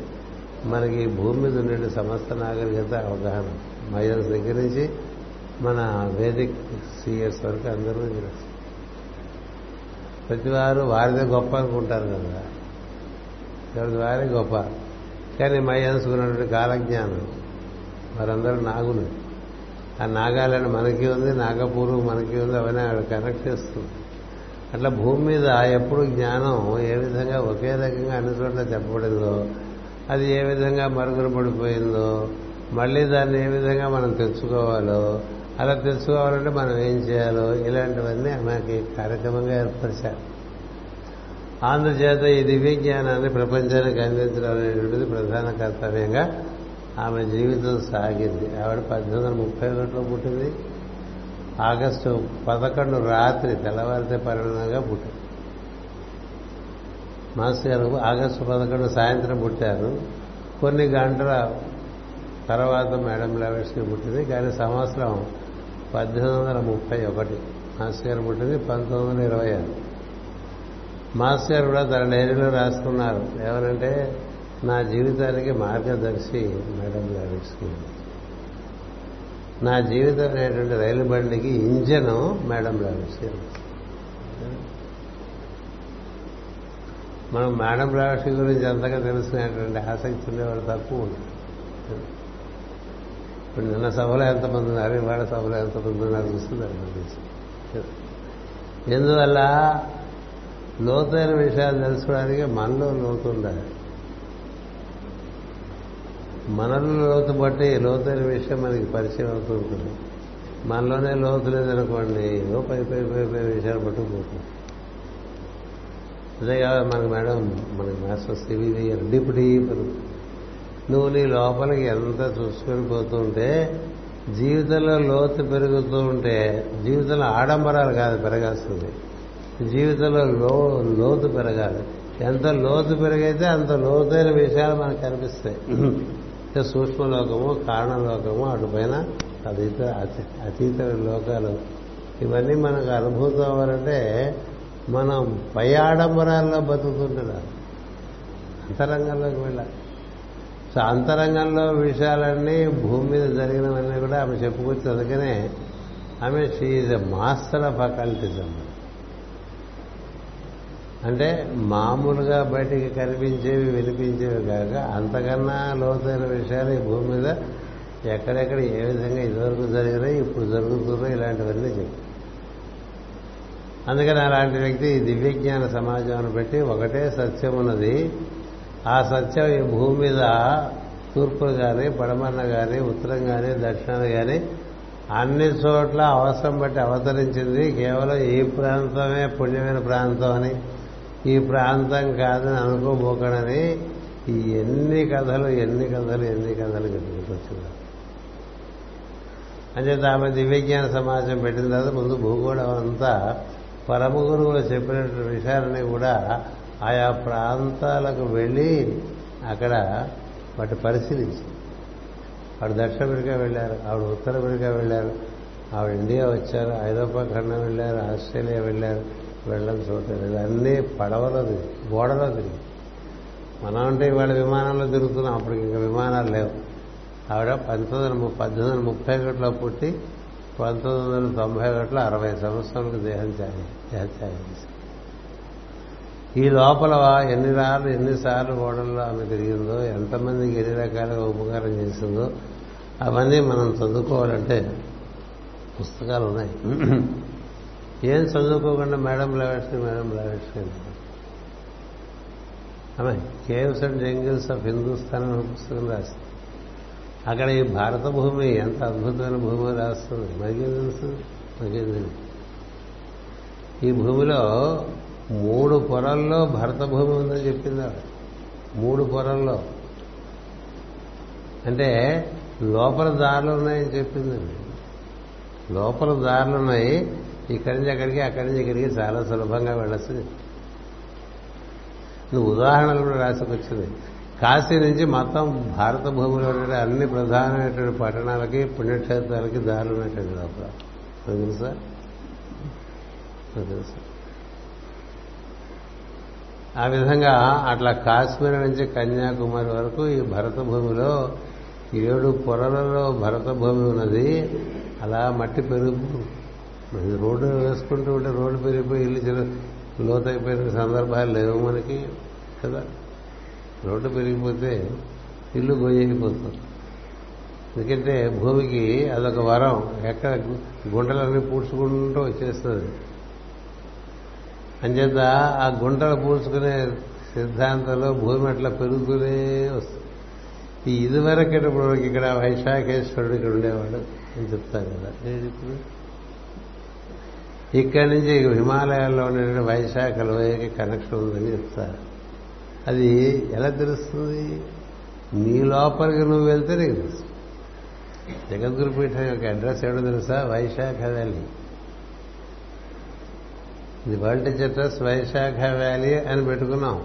మనకి భూమి మీద ఉండే సమస్త నాగరికత అవగాహన. మయన్స్ దగ్గర నుంచి మన వేదిక్ సీఎస్ వరకు అందరూ ప్రతి ప్రతివారు వారిదే గొప్ప అనుకుంటారు కదా. ఎవరి వారే గొప్ప? కానీ మయన్స్ ఉన్నటువంటి కాలజ్ఞానం. వారందరూ నాగులు. ఆ నాగాలని మనకి ఉంది నాగపూర్వం మనకి ఉంది అవన్నీ ఆవిడ కనెక్ట్ చేస్తుంది. అట్లా భూమి మీద ఎప్పుడు జ్ఞానం ఏ విధంగా ఒకే రకంగా అన్ని చోట్ల చెప్పబడిందో అది ఏ విధంగా మరుగున పడిపోయిందో మళ్ళీ దాన్ని ఏ విధంగా మనం తెచ్చుకోవాలో అలా తెచ్చుకోవాలంటే మనం ఏం చేయాలో ఇలాంటివన్నీ మనకి కార్యక్రమంగా ఏర్పరిచారు. అందుచేత ఈ దివ్య జ్ఞానాన్ని ప్రపంచానికి అందించడం అనేటువంటిది ప్రధాన కర్తవ్యంగా ఆమె జీవితం సాగింది. ఆవిడ పద్దెనిమిది వందల ముప్పై ఒకటిలో పుట్టింది. ఆగస్టు పదకొండు రాత్రి తెల్లవారితే పరిణామంగా పుట్టింది. మాస్టర్ గారు ఆగస్టు పదకొండు సాయంత్రం పుట్టారు. కొన్ని గంటల తర్వాత మేడం లవేష్కి పుట్టింది. కానీ సంవత్సరం పద్దెనిమిది వందల ముప్పై ఒకటి మాస్టర్ గారు పుట్టింది పంతొమ్మిది వందల ఇరవై ఆరు. మాస్టర్ గారు కూడా తన డైరీలో రాసుకున్నారు. ఎవరంటే నా జీవితానికి మార్గదర్శి మేడం లావెట్స్కి నా జీవితం అనేటువంటి రైలు బండికి ఇంజను మేడం లావెట్స్కి మనం మేడం రావటి గురించి అంతగా తెలుసుకునేటువంటి ఆసక్తి ఉండేవాడు తక్కువ ఉంటారు. ఇప్పుడు నిన్న సభలో ఎంతమంది ఉన్నారు ఇవాళ సభలో ఎంతమంది ఉన్నారు చూస్తున్నారు. ఎందువల్ల? లోతైన విషయాలు తెలుసుకోవడానికి మనలో లోతు ఉండాలి మనలో లోతు బట్టి లోతైన విషయం మనకి పరిచయం అవుతూ ఉంటుంది. మనలోనే లోతు లేదనుకోండి ఏదో పై పై పై పై విషయాలు పట్టుకుపోతుంది అదే కాదు మనకి మేడం మనకి మాస్టర్ సివివి డిప్యూటీ నువ్వు నీ లోపలికి ఎంత చూసుకొని పోతుంటే ఉంటే జీవితంలో లోతు పెరుగుతూ ఉంటే జీవితంలో ఆడంబరాలు కాదు పెరగాల్సింది. జీవితంలో లో లోతు పెరగాలి. ఎంత లోతు పెరిగైతే అంత లోతైన విషయాలు మనకు కనిపిస్తాయి. సూక్ష్మలోకము కారణలోకము అటుపైన అతీత అతీత లోకాలు. ఇవన్నీ మనకు అనుభూతం అవ్వాలంటే మనం పై ఆడంబరాల్లో బతుకుతుంటున్నాం. అంతరంగంలోకి వెళ్ళాలి. సో అంతరంగంలో విషయాలన్నీ భూమి మీద జరిగినవన్నీ కూడా ఆమె చెప్పుకొచ్చి అందుకనే ఆమె she's a master of occultism. అంటే మామూలుగా బయటికి కనిపించేవి వినిపించేవి కాక అంతకన్నా లోతైన విషయాలు ఈ భూమి మీద ఎక్కడెక్కడ ఏ విధంగా ఇదివరకు జరిగినాయి ఇప్పుడు జరుగుతున్నాయి ఇలాంటివన్నీ చెప్పి. అందుకని అలాంటి వ్యక్తి ఈ దివ్యజ్ఞాన సమాజాన్ని పెట్టి ఒకటే సత్యం ఉన్నది. ఆ సత్యం ఈ భూమి మీద తూర్పు కానీ పడమరన కానీ ఉత్తరం కానీ దక్షిణాన కానీ అన్ని చోట్ల అవసరం బట్టి అవతరించింది. కేవలం ఈ ప్రాంతమే పుణ్యమైన ప్రాంతం అని. ఈ ప్రాంతం కాదని అనుకోబోకడని ఈ ఎన్ని కథలు ఎన్ని కథలు ఎన్ని కథలు చెప్పుకొచ్చింది. అంటే ఆమె దివ్యజ్ఞాన సమాజం పెట్టిన తర్వాత ముందు భూగోళం అంతా పరమ గురువులు చెప్పినటువంటి విషయాలని కూడా ఆయా ప్రాంతాలకు వెళ్ళి అక్కడ వాటి పరిశీలించి వాడు దక్షిణ అమెరికా వెళ్ళారు ఆవిడ ఉత్తర అమెరికా వెళ్ళారు ఆవిడ ఇండియా వచ్చారు ఐరోపా ఖండం వెళ్ళారు ఆస్ట్రేలియా వెళ్ళారు వెళ్ళని చోట అన్నీ పడవలో తిరిగి గోడలో తిరిగి మనం అంటే ఇవాళ విమానంలో తిరుగుతున్నాం అప్పటికి ఇంకా విమానాలు లేవు. ఆవిడ పంతొమ్మిది వందల పద్దెనిమిది వందల ముప్పై ఒకటిలో పుట్టి పంతొమ్మిది వందల తొంభై ఒకటిలో అరవై సంవత్సరాలకు దేహం త్యాగం దేహత్యాగం చేశారు ఈ లోపల ఎన్ని రాళ్ళు ఎన్నిసార్లు ఓడల్లో ఆమె తిరిగిందో ఎంతమందికి ఎన్ని రకాలుగా ఉపకారం చేసిందో అవన్నీ మనం చదువుకోవాలంటే పుస్తకాలు ఉన్నాయి. ఏం చదువుకోకుండా మేడం లావెట్స్ మేడం లావెట్స్ ఆమె caves and jungles of Hindustan అనే పుస్తకం రాస్తుంది అక్కడ ఈ భారత భూమి ఎంత అద్భుతమైన భూమి రాస్తుంది మనకేం తెలుసు? మనకేం తెలుసు ఈ భూమిలో మూడు పొరల్లో భరత భూమి ఉందని చెప్పింది ఆవిడ. మూడు పొరల్లో. అంటే లోపల దారులు ఉన్నాయని చెప్పిందండి లోపల దారులు ఉన్నాయి ఇక్కడి నుంచి అక్కడికి అక్కడి నుంచి ఇక్కడికి చాలా సులభంగా వెళ్ళచ్చు. నువ్వు ఉదాహరణలు కూడా రాసుకొచ్చింది కాశీ నుంచి మొత్తం భారత భూమిలో అన్ని ప్రధానమైనటువంటి పట్టణాలకి పుణ్యక్షేత్రాలకి దారులు ఉన్నటువంటి లోపల. తెలుసా? తెలుసా? ఆ విధంగా అట్లా కాశ్మీర్ నుంచి కన్యాకుమారి వరకు ఈ భరత భూమిలో ఏడు పొరలలో భరత భూమి ఉన్నది. అలా మట్టి పెరుగు రోడ్డు వేసుకుంటూ ఉంటే రోడ్డు పెరిగిపోయి ఇల్లు చిన్న లోతైపోయిన సందర్భాలు లేవు మనకి కదా? రోడ్డు పెరిగిపోతే ఇల్లు గొయ్యైపోతుంది ఎందుకంటే భూమికి అదొక వరం ఎక్కడ గుంటలన్నీ పూడ్చుకుంటూ వచ్చేస్తుంది. అంచేత ఆ గుంటలు పూడ్చుకునే సిద్ధాంతంలో భూమి అట్లా పెరుగుతూనే వస్తుంది. ఈ ఇదివరకేటప్పుడు ఇక్కడ వైశాఖేశ్వరుడు ఇక్కడ ఉండేవాడు అని చెప్తారు కదా. నేను ఇప్పుడు ఇక్కడి నుంచి హిమాలయాల్లో ఉండే వైశాఖ లోయకి కనెక్షన్ ఉందని చెప్తారు. అది ఎలా తెలుస్తుంది? నీ లోపలికి నువ్వు వెళ్తే నీకు తెలుసు జగద్గురు పీఠం యొక్క అడ్రస్ ఎవడో తెలుసా? వైశాఖ వ్యాలీ ఇది వరల్డ్ అడ్రస్ వైశాఖ వ్యాలీ అని పెట్టుకున్నాం.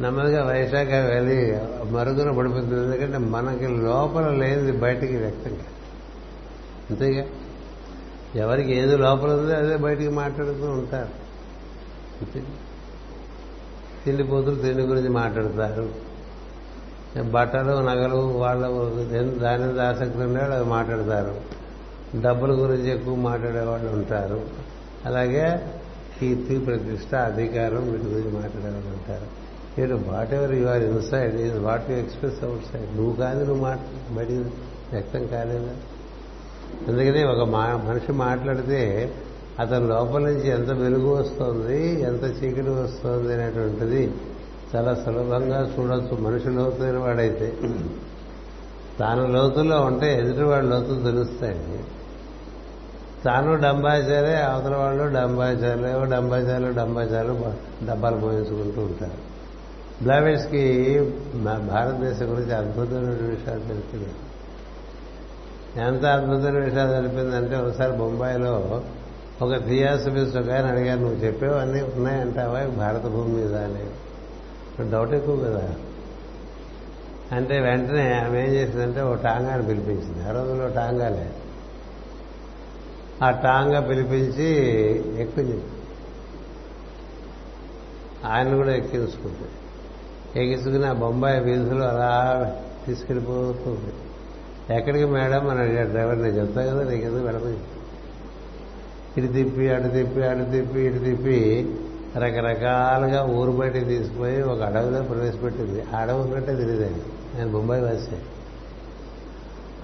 నెమ్మదిగా వైశాఖ వ్యాలీ మరుగున పడిపోతుంది. ఎందుకంటే మనకి లోపల లేనిది బయటికి వ్యక్తం కాదు. అంతేగా? ఎవరికి ఏది లోపల ఉందో అదే బయటికి మాట్లాడుతూ ఉంటారు. తిండి పోతులు తిండి గురించి మాట్లాడతారు. బట్టలు నగలు వాళ్ళ దాని మీద ఆసక్తి ఉండేవాళ్ళు అది మాట్లాడతారు. డబ్బుల గురించి ఎక్కువ మాట్లాడేవాళ్ళు ఉంటారు. అలాగే కీర్తి ప్రతిష్ట అధికారం వీటి గురించి మాట్లాడేవాళ్ళు ఉంటారు. మీరు whatever you are inside is what you express outside నువ్వు కాదు నువ్వు మాట్లా బయట వ్యక్తం కాలేదా? అందుకని ఒక మా మనిషి మాట్లాడితే అతని లోపల నుంచి ఎంత వెలుగు వస్తుంది ఎంత చీకటి వస్తుంది అనేటువంటిది చాలా సులభంగా చూడొచ్చు. మనిషి లోతైన వాడైతే. తాను లోతుల్లో ఉంటే ఎదుటివాడు లోతులు తెలుస్తాయండి తాను డంబాచారే అవతల వాళ్ళు డంబాచారులు డంబాచారులు డంబాచారులు డబ్బాలు పోయించుకుంటూ ఉంటారు. బ్లావెట్స్కి భారతదేశం గురించి అద్భుతమైన విషయాలు తెలిసింది. ఎంత అద్భుతమైన విషయాలు తెలిపిందంటే ఒకసారి బొంబాయిలో ఒక థియాసఫిస్ట్ ఒక ఆయన అడిగారు నువ్వు చెప్పేవన్నీ ఉన్నాయంటావా? భారత భూమి మీద అని. డౌట్ ఎక్కువ కదా. అంటే వెంటనే ఆమె ఏం చేసిందంటే ఓ టాంగాని పిలిపించింది. ఆ రోజుల్లో టాంగాలే. ఆ టాంగా పిలిపించి ఎక్కింది. ఆయన కూడా ఎక్కించుకుంది. ఎక్కించుకుని ఆ బొంబాయి వీధులు అలా తీసుకెళ్ళిపోతుంది ఎక్కడికి మేడం అని అడిగాడు డ్రైవర్ నేను చెప్తా కదా నీకు ఎందుకు వెళ్ళమని ఇటు తిప్పి అటు తిప్పి అటు తిప్పి ఇటు తిప్పి రకరకాలుగా ఊరు బయటికి తీసుకుపోయి ఒక అడవిలో ప్రవేశపెట్టింది. అడవి కంటే తెలియదండి నేను బొంబాయి వాసే.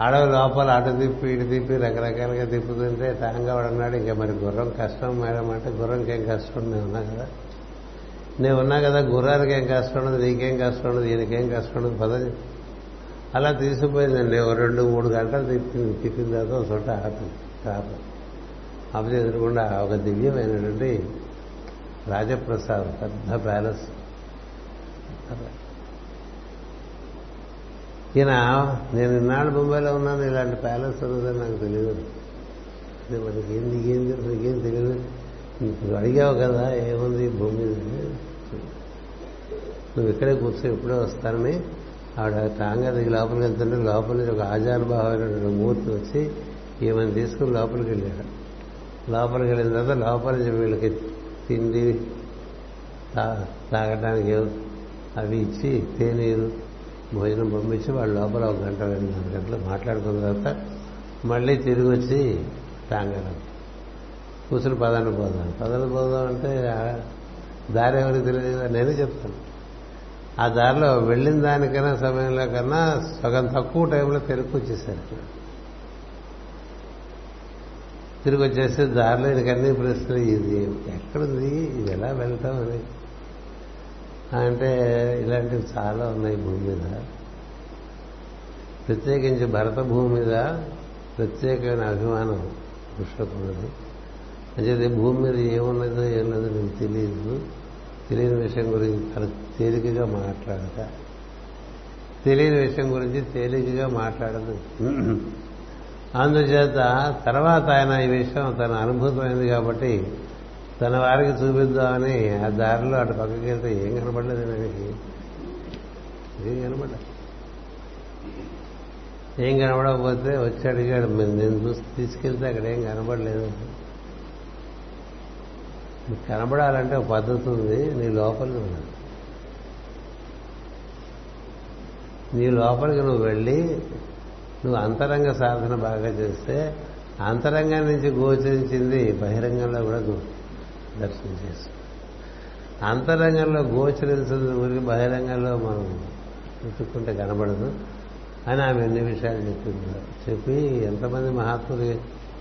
అడవి లోపల అటు తిప్పి ఇటు తిప్పి రకరకాలుగా తిప్పుతుంటే టాంగా ఉన్నాడు ఇంకా మరి గుర్రం కష్టం మేడం అంటే గుర్రంకి ఏం కష్టం? నేను ఉన్నా కదా. నేను ఉన్నా కదా గుర్రానికి ఏం కష్టం ఉండదు నీకేం కష్టం ఉండదు ఈయనకేం కష్టం ఉండదు పదవి అలా తీసుకుపోయిందండి. ఓ రెండు మూడు గంటలు తిప్పింది తిప్పిన తర్వాత ఒక చోట ఆపి ఆపి. ఆపి ఎదురకుండా ఒక దివ్యమైనటువంటి రాజప్రసాద్ పెద్ద ప్యాలెస్. ఈయన నేను ఇన్నాళ్ళు ముంబైలో ఉన్నాను ఇలాంటి ప్యాలెస్ ఉన్నదని నాకు తెలియదు అదే మనకి ఏం నీకేం నీకేం తెలియదు నువ్వు అడిగావు కదా ఏముంది భూమి నువ్వు ఇక్కడే కూర్చో ఎప్పుడే వస్తానని ఆవిడ టాంగా లోపలికి వెళ్తుంటే లోపల నుంచి ఒక ఆచారభావమైనటువంటి మూర్తి వచ్చి ఈమెను తీసుకుని లోపలికి వెళ్ళాడు. లోపలికి వెళ్ళిన తర్వాత లోపల నుంచి వీళ్ళకి తిండి తాగటానికి అవి ఇచ్చి తేనీరు భోజనం పంపించి వాళ్ళు లోపల ఒక గంట రెండు గంటలు మాట్లాడుకున్న తర్వాత మళ్ళీ తిరిగి వచ్చి టాంగాలో కూర్చుని పదాన్ని పోదాం. పదాన్ని పోదాం అంటే దారి ఎవరికి తెలియదు? నేనే చెప్తాను. ఆ దారిలో వెళ్ళిన దానికన్నా సమయంలో కన్నా సగం తక్కువ టైంలో తిరిగి వచ్చేసారు తిరిగి వచ్చేసి దారిలో అన్ని ప్రశ్నలు ఇది ఎక్కడుంది? ఇది ఎలా వెళ్తాం అని. అంటే ఇలాంటివి చాలా ఉన్నాయి భూమి మీద. ప్రత్యేకించి భరత భూమి మీద ప్రత్యేకమైన అభిమానం పుష్పకున్నది అంటే భూమి మీద ఏమున్నదో ఏం లేదో నీకు తెలియదు. తెలియని విషయం గురించి చాలా తేలికగా మాట్లాడట తెలియని విషయం గురించి తేలికగా మాట్లాడదు. అందుచేత తర్వాత ఆయన ఈ విషయం తన అనుభూతమైంది కాబట్టి తన వారికి చూపిద్దామని ఆ దారిలో అటు పక్కకి వెళ్తే ఏం కనపడలేదు ఆయనకి ఏం కనపడ? ఏం కనపడకపోతే వచ్చి అడిగాడు నేను చూసి తీసుకెళ్తే అక్కడ ఏం కనపడలేదు. నీకు కనబడాలంటే ఒక పద్ధతి ఉంది నీ లోపలికి ఉన్నది నీ లోపలికి నువ్వు వెళ్ళి నువ్వు అంతరంగ సాధన బాగా చేస్తే అంతరంగం నుంచి గోచరించింది బహిరంగంలో కూడా దర్శనం చేస్తుంది అంతరంగంలో గోచరించింది ఊరికి బహిరంగంలో మనం వెతుక్కుంటే కనబడదు. అని ఆమె ఎన్ని విషయాలు చెప్పింది. చెప్పి ఎంతమంది మహాత్ములు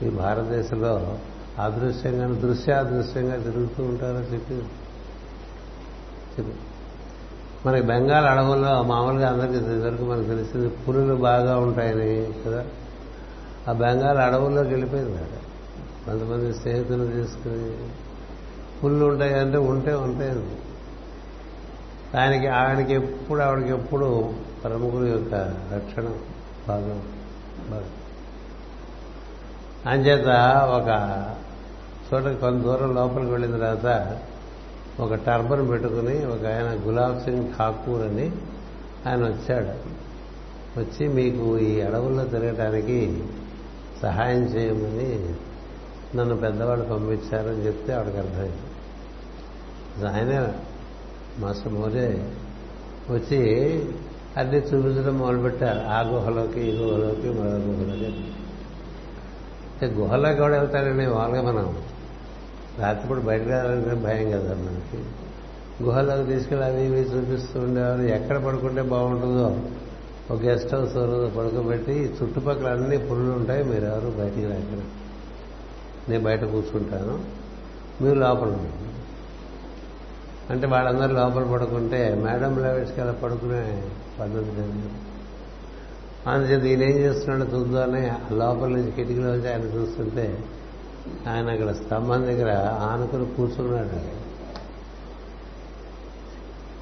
ఈ భారతదేశంలో అదృశ్యంగా దృశ్యాదృశ్యంగా తిరుగుతూ ఉంటారో చెప్పి మనకి బెంగాల్ అడవుల్లో మామూలుగా అందరికీ ఇదివరకు మనకు తెలిసింది పులులు బాగా ఉంటాయని కదా. ఆ బెంగాల్ అడవుల్లోకి వెళ్ళిపోయింది అక్కడ కొంతమంది స్నేహితులు తీసుకుని పుల్లు ఉంటాయి అంటే ఉంటే ఉంటాయండి ఆయనకి ఆయనకి ఎప్పుడు ఆవిడకి ఎప్పుడు ప్రముఖుల యొక్క రక్షణ బాగా బాగా అంచేత ఒక చోట కొంత దూరం లోపలికి వెళ్ళిన తర్వాత ఒక టర్బన్ పెట్టుకుని ఒక ఆయన గులాబ్ సింగ్ ఠాకూర్ అని ఆయన వచ్చాడు. వచ్చి మీకు ఈ అడవుల్లో తిరగటానికి సహాయం చేయమని నన్ను పెద్దవాళ్ళు పంపించారని చెప్తే ఆవిడకి అర్థమైంది. ఆయనే మాస్టర్ మోరే వచ్చి అన్ని చూపించడం మొదలుపెట్టారు. ఆ గుహలోకి ఈ గుహలోకి మరో గుహలోకి. గుహలోకి కూడా వెళ్తారండి వాళ్ళగా మనం. రాత్రిపూట బయటకు రావాలంటే భయం కదా మనకి. గుహలోకి తీసుకెళ్ళి అవి ఇవి చూపిస్తూ ఉండేవారు ఎక్కడ పడుకుంటే బాగుంటుందో ఒక గెస్ట్ హౌస్ పడుకోబెట్టి చుట్టుపక్కల అన్ని పురులు ఉంటాయి. మీరు ఎవరు బయటికి రాక్కడ నేను బయట కూర్చుంటాను. మీరు లోపల అంటే వాళ్ళందరూ లోపల పడుకుంటే మేడం లెవెట్స్కి అలా పడుకునే పద్ధతి లేదు. అందుచేత ఈయన ఏం చేస్తున్నాడో చూద్దామని లోపల నుంచి కిటికీలో వచ్చి ఆయన చూస్తుంటే ఆయన అక్కడ స్తంభం దగ్గర ఆనుకుని కూర్చున్నాడు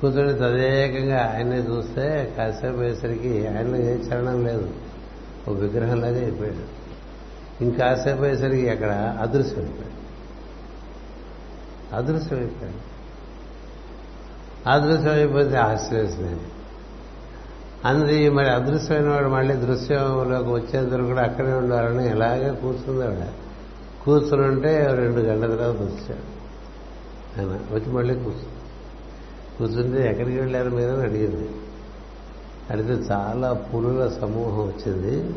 కూర్చొని తదేకంగా ఆయన్ని చూస్తే కాసేపు అయ్యేసరికి ఆయనలో ఏ చరణం లేదు. ఒక విగ్రహంలాగా అయిపోయాడు. ఇంకాసేపు అయ్యేసరికి అక్కడ అదృశ్యమైపోయాడు అదృశ్యమైపోయాడు అదృశ్యం అయిపోయాడు. అదృశ్యం అయిపోతే మరి అదృశ్యమైన వాడు మళ్ళీ దృశ్యంలోకి వచ్చేందుకు కూడా అక్కడే ఉండాలని ఇలాగే కూర్చుంది ఆవిడ కూర్చుని రెండు గంటల తర్వాత వచ్చాడు. ఆయన వచ్చి మళ్ళీ కూర్చు కూర్చుంటే ఎక్కడికి వెళ్ళారు మీద అడిగింది. అడిగితే చాలా పులుల సమూహం వచ్చింది.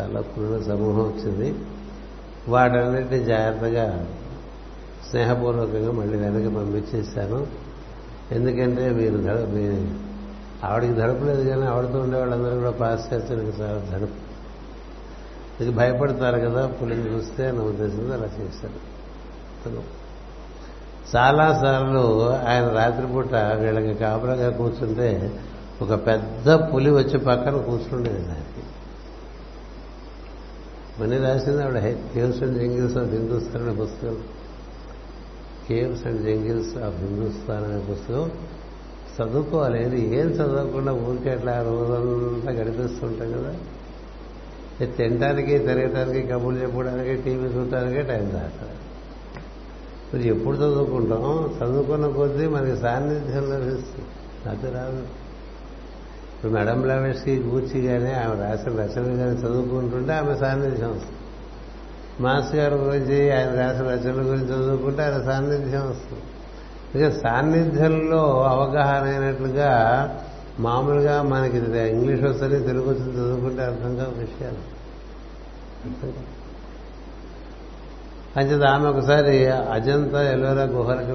చాలా పులుల సమూహం వచ్చింది. వాటన్నిటిని జాగ్రత్తగా స్నేహపూర్వకంగా మళ్ళీ వెనక్కి పంపించేశాను. ఎందుకంటే మీరు మీ ఆవిడకి దడపలేదు కానీ ఆవిడతో ఉండే వాళ్ళందరూ కూడా పాశ్చాత్యులకు చాలా దడపు ఇది భయపడతారు కదా పులిని చూస్తే నా ఉద్దేశంతో అలా చేశారు. చాలాసార్లు ఆయన రాత్రిపూట వీళ్ళకి కాపలాగా కూర్చుంటే ఒక పెద్ద పులి వచ్చి పక్కన కూర్చుండేది దానికి మనీ రాసింది ఆవిడ caves and jungles of Hindustan అనే పుస్తకం. Caves and jungles of Hindustan అనే పుస్తకం. చదువుకోవాలి ఏది ఏం చదవకుండా ఊరికే అట్లా రోజంతా గడిపిస్తుంటాం కదా. తినడానికి తిరగటానికి కబుర్లు చెప్పడానికి టీవీ చూడటానికి టైం దాకా మరి ఎప్పుడు చదువుకుంటాం? చదువుకున్న కొద్దీ మనకి సాన్నిధ్యం లభిస్తుంది. అది రాదు. ఇప్పుడు మేడం లవేష్కి కూర్చి కానీ ఆమె రాసిన రచనలు కానీ చదువుకుంటుంటే ఆమె సాన్నిధ్యం వస్తుంది. మాస్ గారి గురించి ఆయన రాసిన రచనల గురించి చదువుకుంటే ఆయన సాన్నిధ్యం వస్తుంది. ఇక సాన్నిధ్యంలో అవగాహన అయినట్లుగా మామూలుగా మనకి ఇంగ్లీష్ వస్తుంది తెలుగు వచ్చింది చదువుకుంటే అర్థం కావు విషయాలు. అర్థం అంచేత ఆమె ఒకసారి అజంతా ఎల్లోరా గుహలకు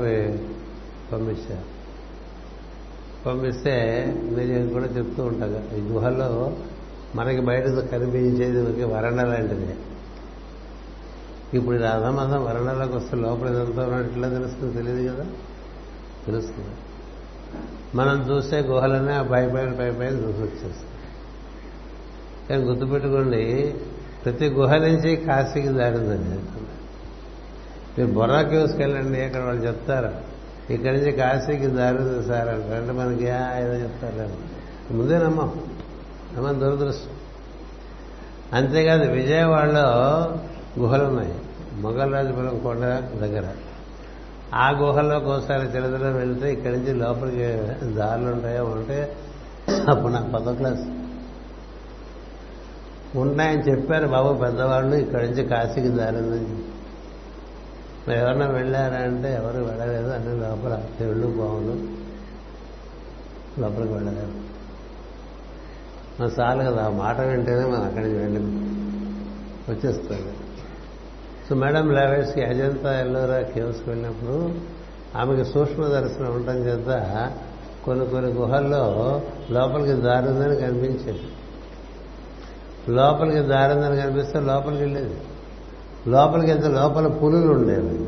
పంపించారు. పంపిస్తే నేను కూడా చెప్తూ ఉంటాను ఈ గుహలో మనకి బయట కనిపించేది ఒక వరండ లాంటిది. ఇప్పుడు ఇది అధమధం వస్తే లోపల ఇదంతా ఉన్నట్లా తెలుస్తుంది తెలియదు కదా? తెలుస్తుంది. మనం చూసే గుహలనే ఆ పై పైన పై పైన చూసి కానీ గుర్తుపెట్టుకోండి ప్రతి గుహ నుంచి కాశీకి దారిందండి. మీరు బొర్రా కేవ్స్కి వెళ్ళండి అక్కడ వాళ్ళు చెప్తారు. ఇక్కడి నుంచి కాశీకి దారింది సార్ అంటే మనకి ఏదో చెప్తారు ముందే నమ్మం. నమ్మం దురదృష్టం. అంతేకాదు విజయవాడలో గుహలు ఉన్నాయి మొగలరాజపురం కొండ దగ్గర. ఆ గుహల్లోకి ఒకసారి చిరదలో వెళ్తే ఇక్కడి నుంచి లోపలికి దారులు ఉంటాయో? ఉంటే అప్పుడు నాకు పదో క్లాస్. ఉన్నాయని చెప్పారు బాబు పెద్దవాళ్ళు ఇక్కడి నుంచి కాశీకి దారిందని మరి ఎవరన్నా వెళ్ళారా అంటే ఎవరు వెళ్ళలేదు అన్ని లోపల తెళ్ళు బాగుండు లోపలికి వెళ్ళలేదు. మన చాలు కదా ఆ మాట వింటేనే మనం అక్కడికి వెళ్ళి వచ్చేస్తుంది మేడం లావేస్కి అజంతా ఎల్లోరా కేవ్స్కి వెళ్ళినప్పుడు ఆమెకి సూక్ష్మ దర్శనం ఉండటం చేత కొన్ని కొన్ని గుహల్లో లోపలికి దారుందని కనిపించేది. లోపలికి దారుందని కనిపిస్తే లోపలికి వెళ్ళేది. లోపలికి వెళ్తే లోపల పులులు ఉండేవి.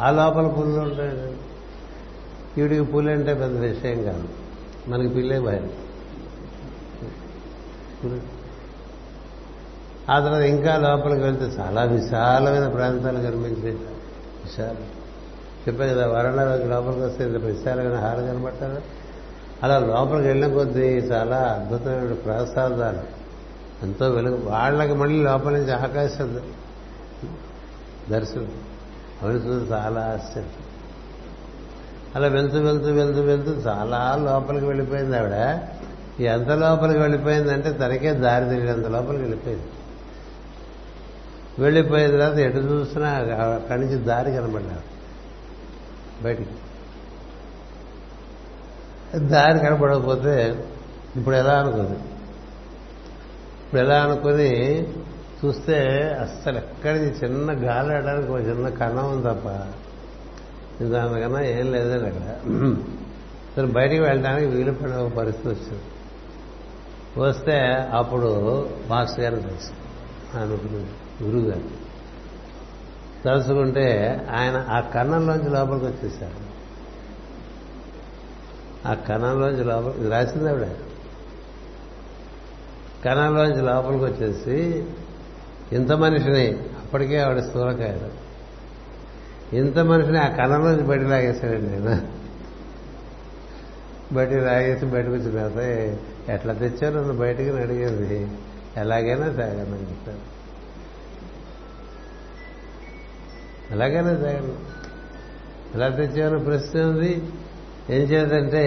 ఆ లోపల పులులు ఉండేవి. ఈవిడికి పులి అంటే పెద్ద విషయం కాదు. మనకి పిల్లే భయం. ఆ తర్వాత ఇంకా లోపలికి వెళ్తే చాలా విశాలమైన ప్రాంతాలు కనిపించే విశాలం. చెప్పే కదా వరండాలోకి లోపలికి వస్తే ఇంత విశాలమైన హాలు కనబడతారు? అలా లోపలికి వెళ్ళిన కొద్దీ చాలా అద్భుతమైన ప్రసాదాలు. ఎంతో వెలుగు. వాళ్ళకి మళ్ళీ లోపల నుంచి ఆకాశం దర్శనం. అవి చూసి చాలా ఆశ్చర్యం. అలా వెళ్తూ వెళ్తూ వెళ్తూ వెళ్తూ చాలా లోపలికి వెళ్ళిపోయింది ఆవిడ. ఎంత లోపలికి వెళ్ళిపోయిందంటే తనకే దారి తెలియనంత లోపలికి వెళ్ళిపోయింది. వెళ్ళిపోయిన తర్వాత ఎటు చూసినా అక్కడి నుంచి దారి కనబడలేదు. బయటికి. దారి కనపడకపోతే ఇప్పుడు ఎలా అనుకుంది? ఇప్పుడు ఎలా అనుకుని చూస్తే అస్సలు ఎక్కడికి చిన్న గాలి ఆడడానికి ఒక చిన్న కన్నం ఉంది తప్ప. దానికన్నా ఏం లేదండి అక్కడ. అసలు బయటికి వెళ్ళడానికి వీలు పడిన ఒక పరిస్థితి వచ్చింది. వస్తే అప్పుడు మాస్టర్ గారిని తెలుసు. ఆయన గురువు గారు తలుచుకుంటే ఆయన ఆ కన్నంలోంచి లోపలికి వచ్చేసారు. ఆ కణంలోంచి లోపల ఇది రాసింది ఆవిడ. కణంలోంచి లోపలికి వచ్చేసి ఇంత మనిషిని అప్పటికే ఆవిడ స్థూలకాయలు ఇంత మనిషిని ఆ కణంలోంచి బయట లాగేశాడండి నేను బయట లాగేసి బయటకు వచ్చిన తర్వాత ఎట్లా తెచ్చారు? నన్ను బయటికి అడిగేది ఎలాగైనా తాగానని చెప్పాను ఎలాగైనా తాగాను ఎలా తెచ్చావని ప్రశ్న ఉంది. ఏం చేద్దంటే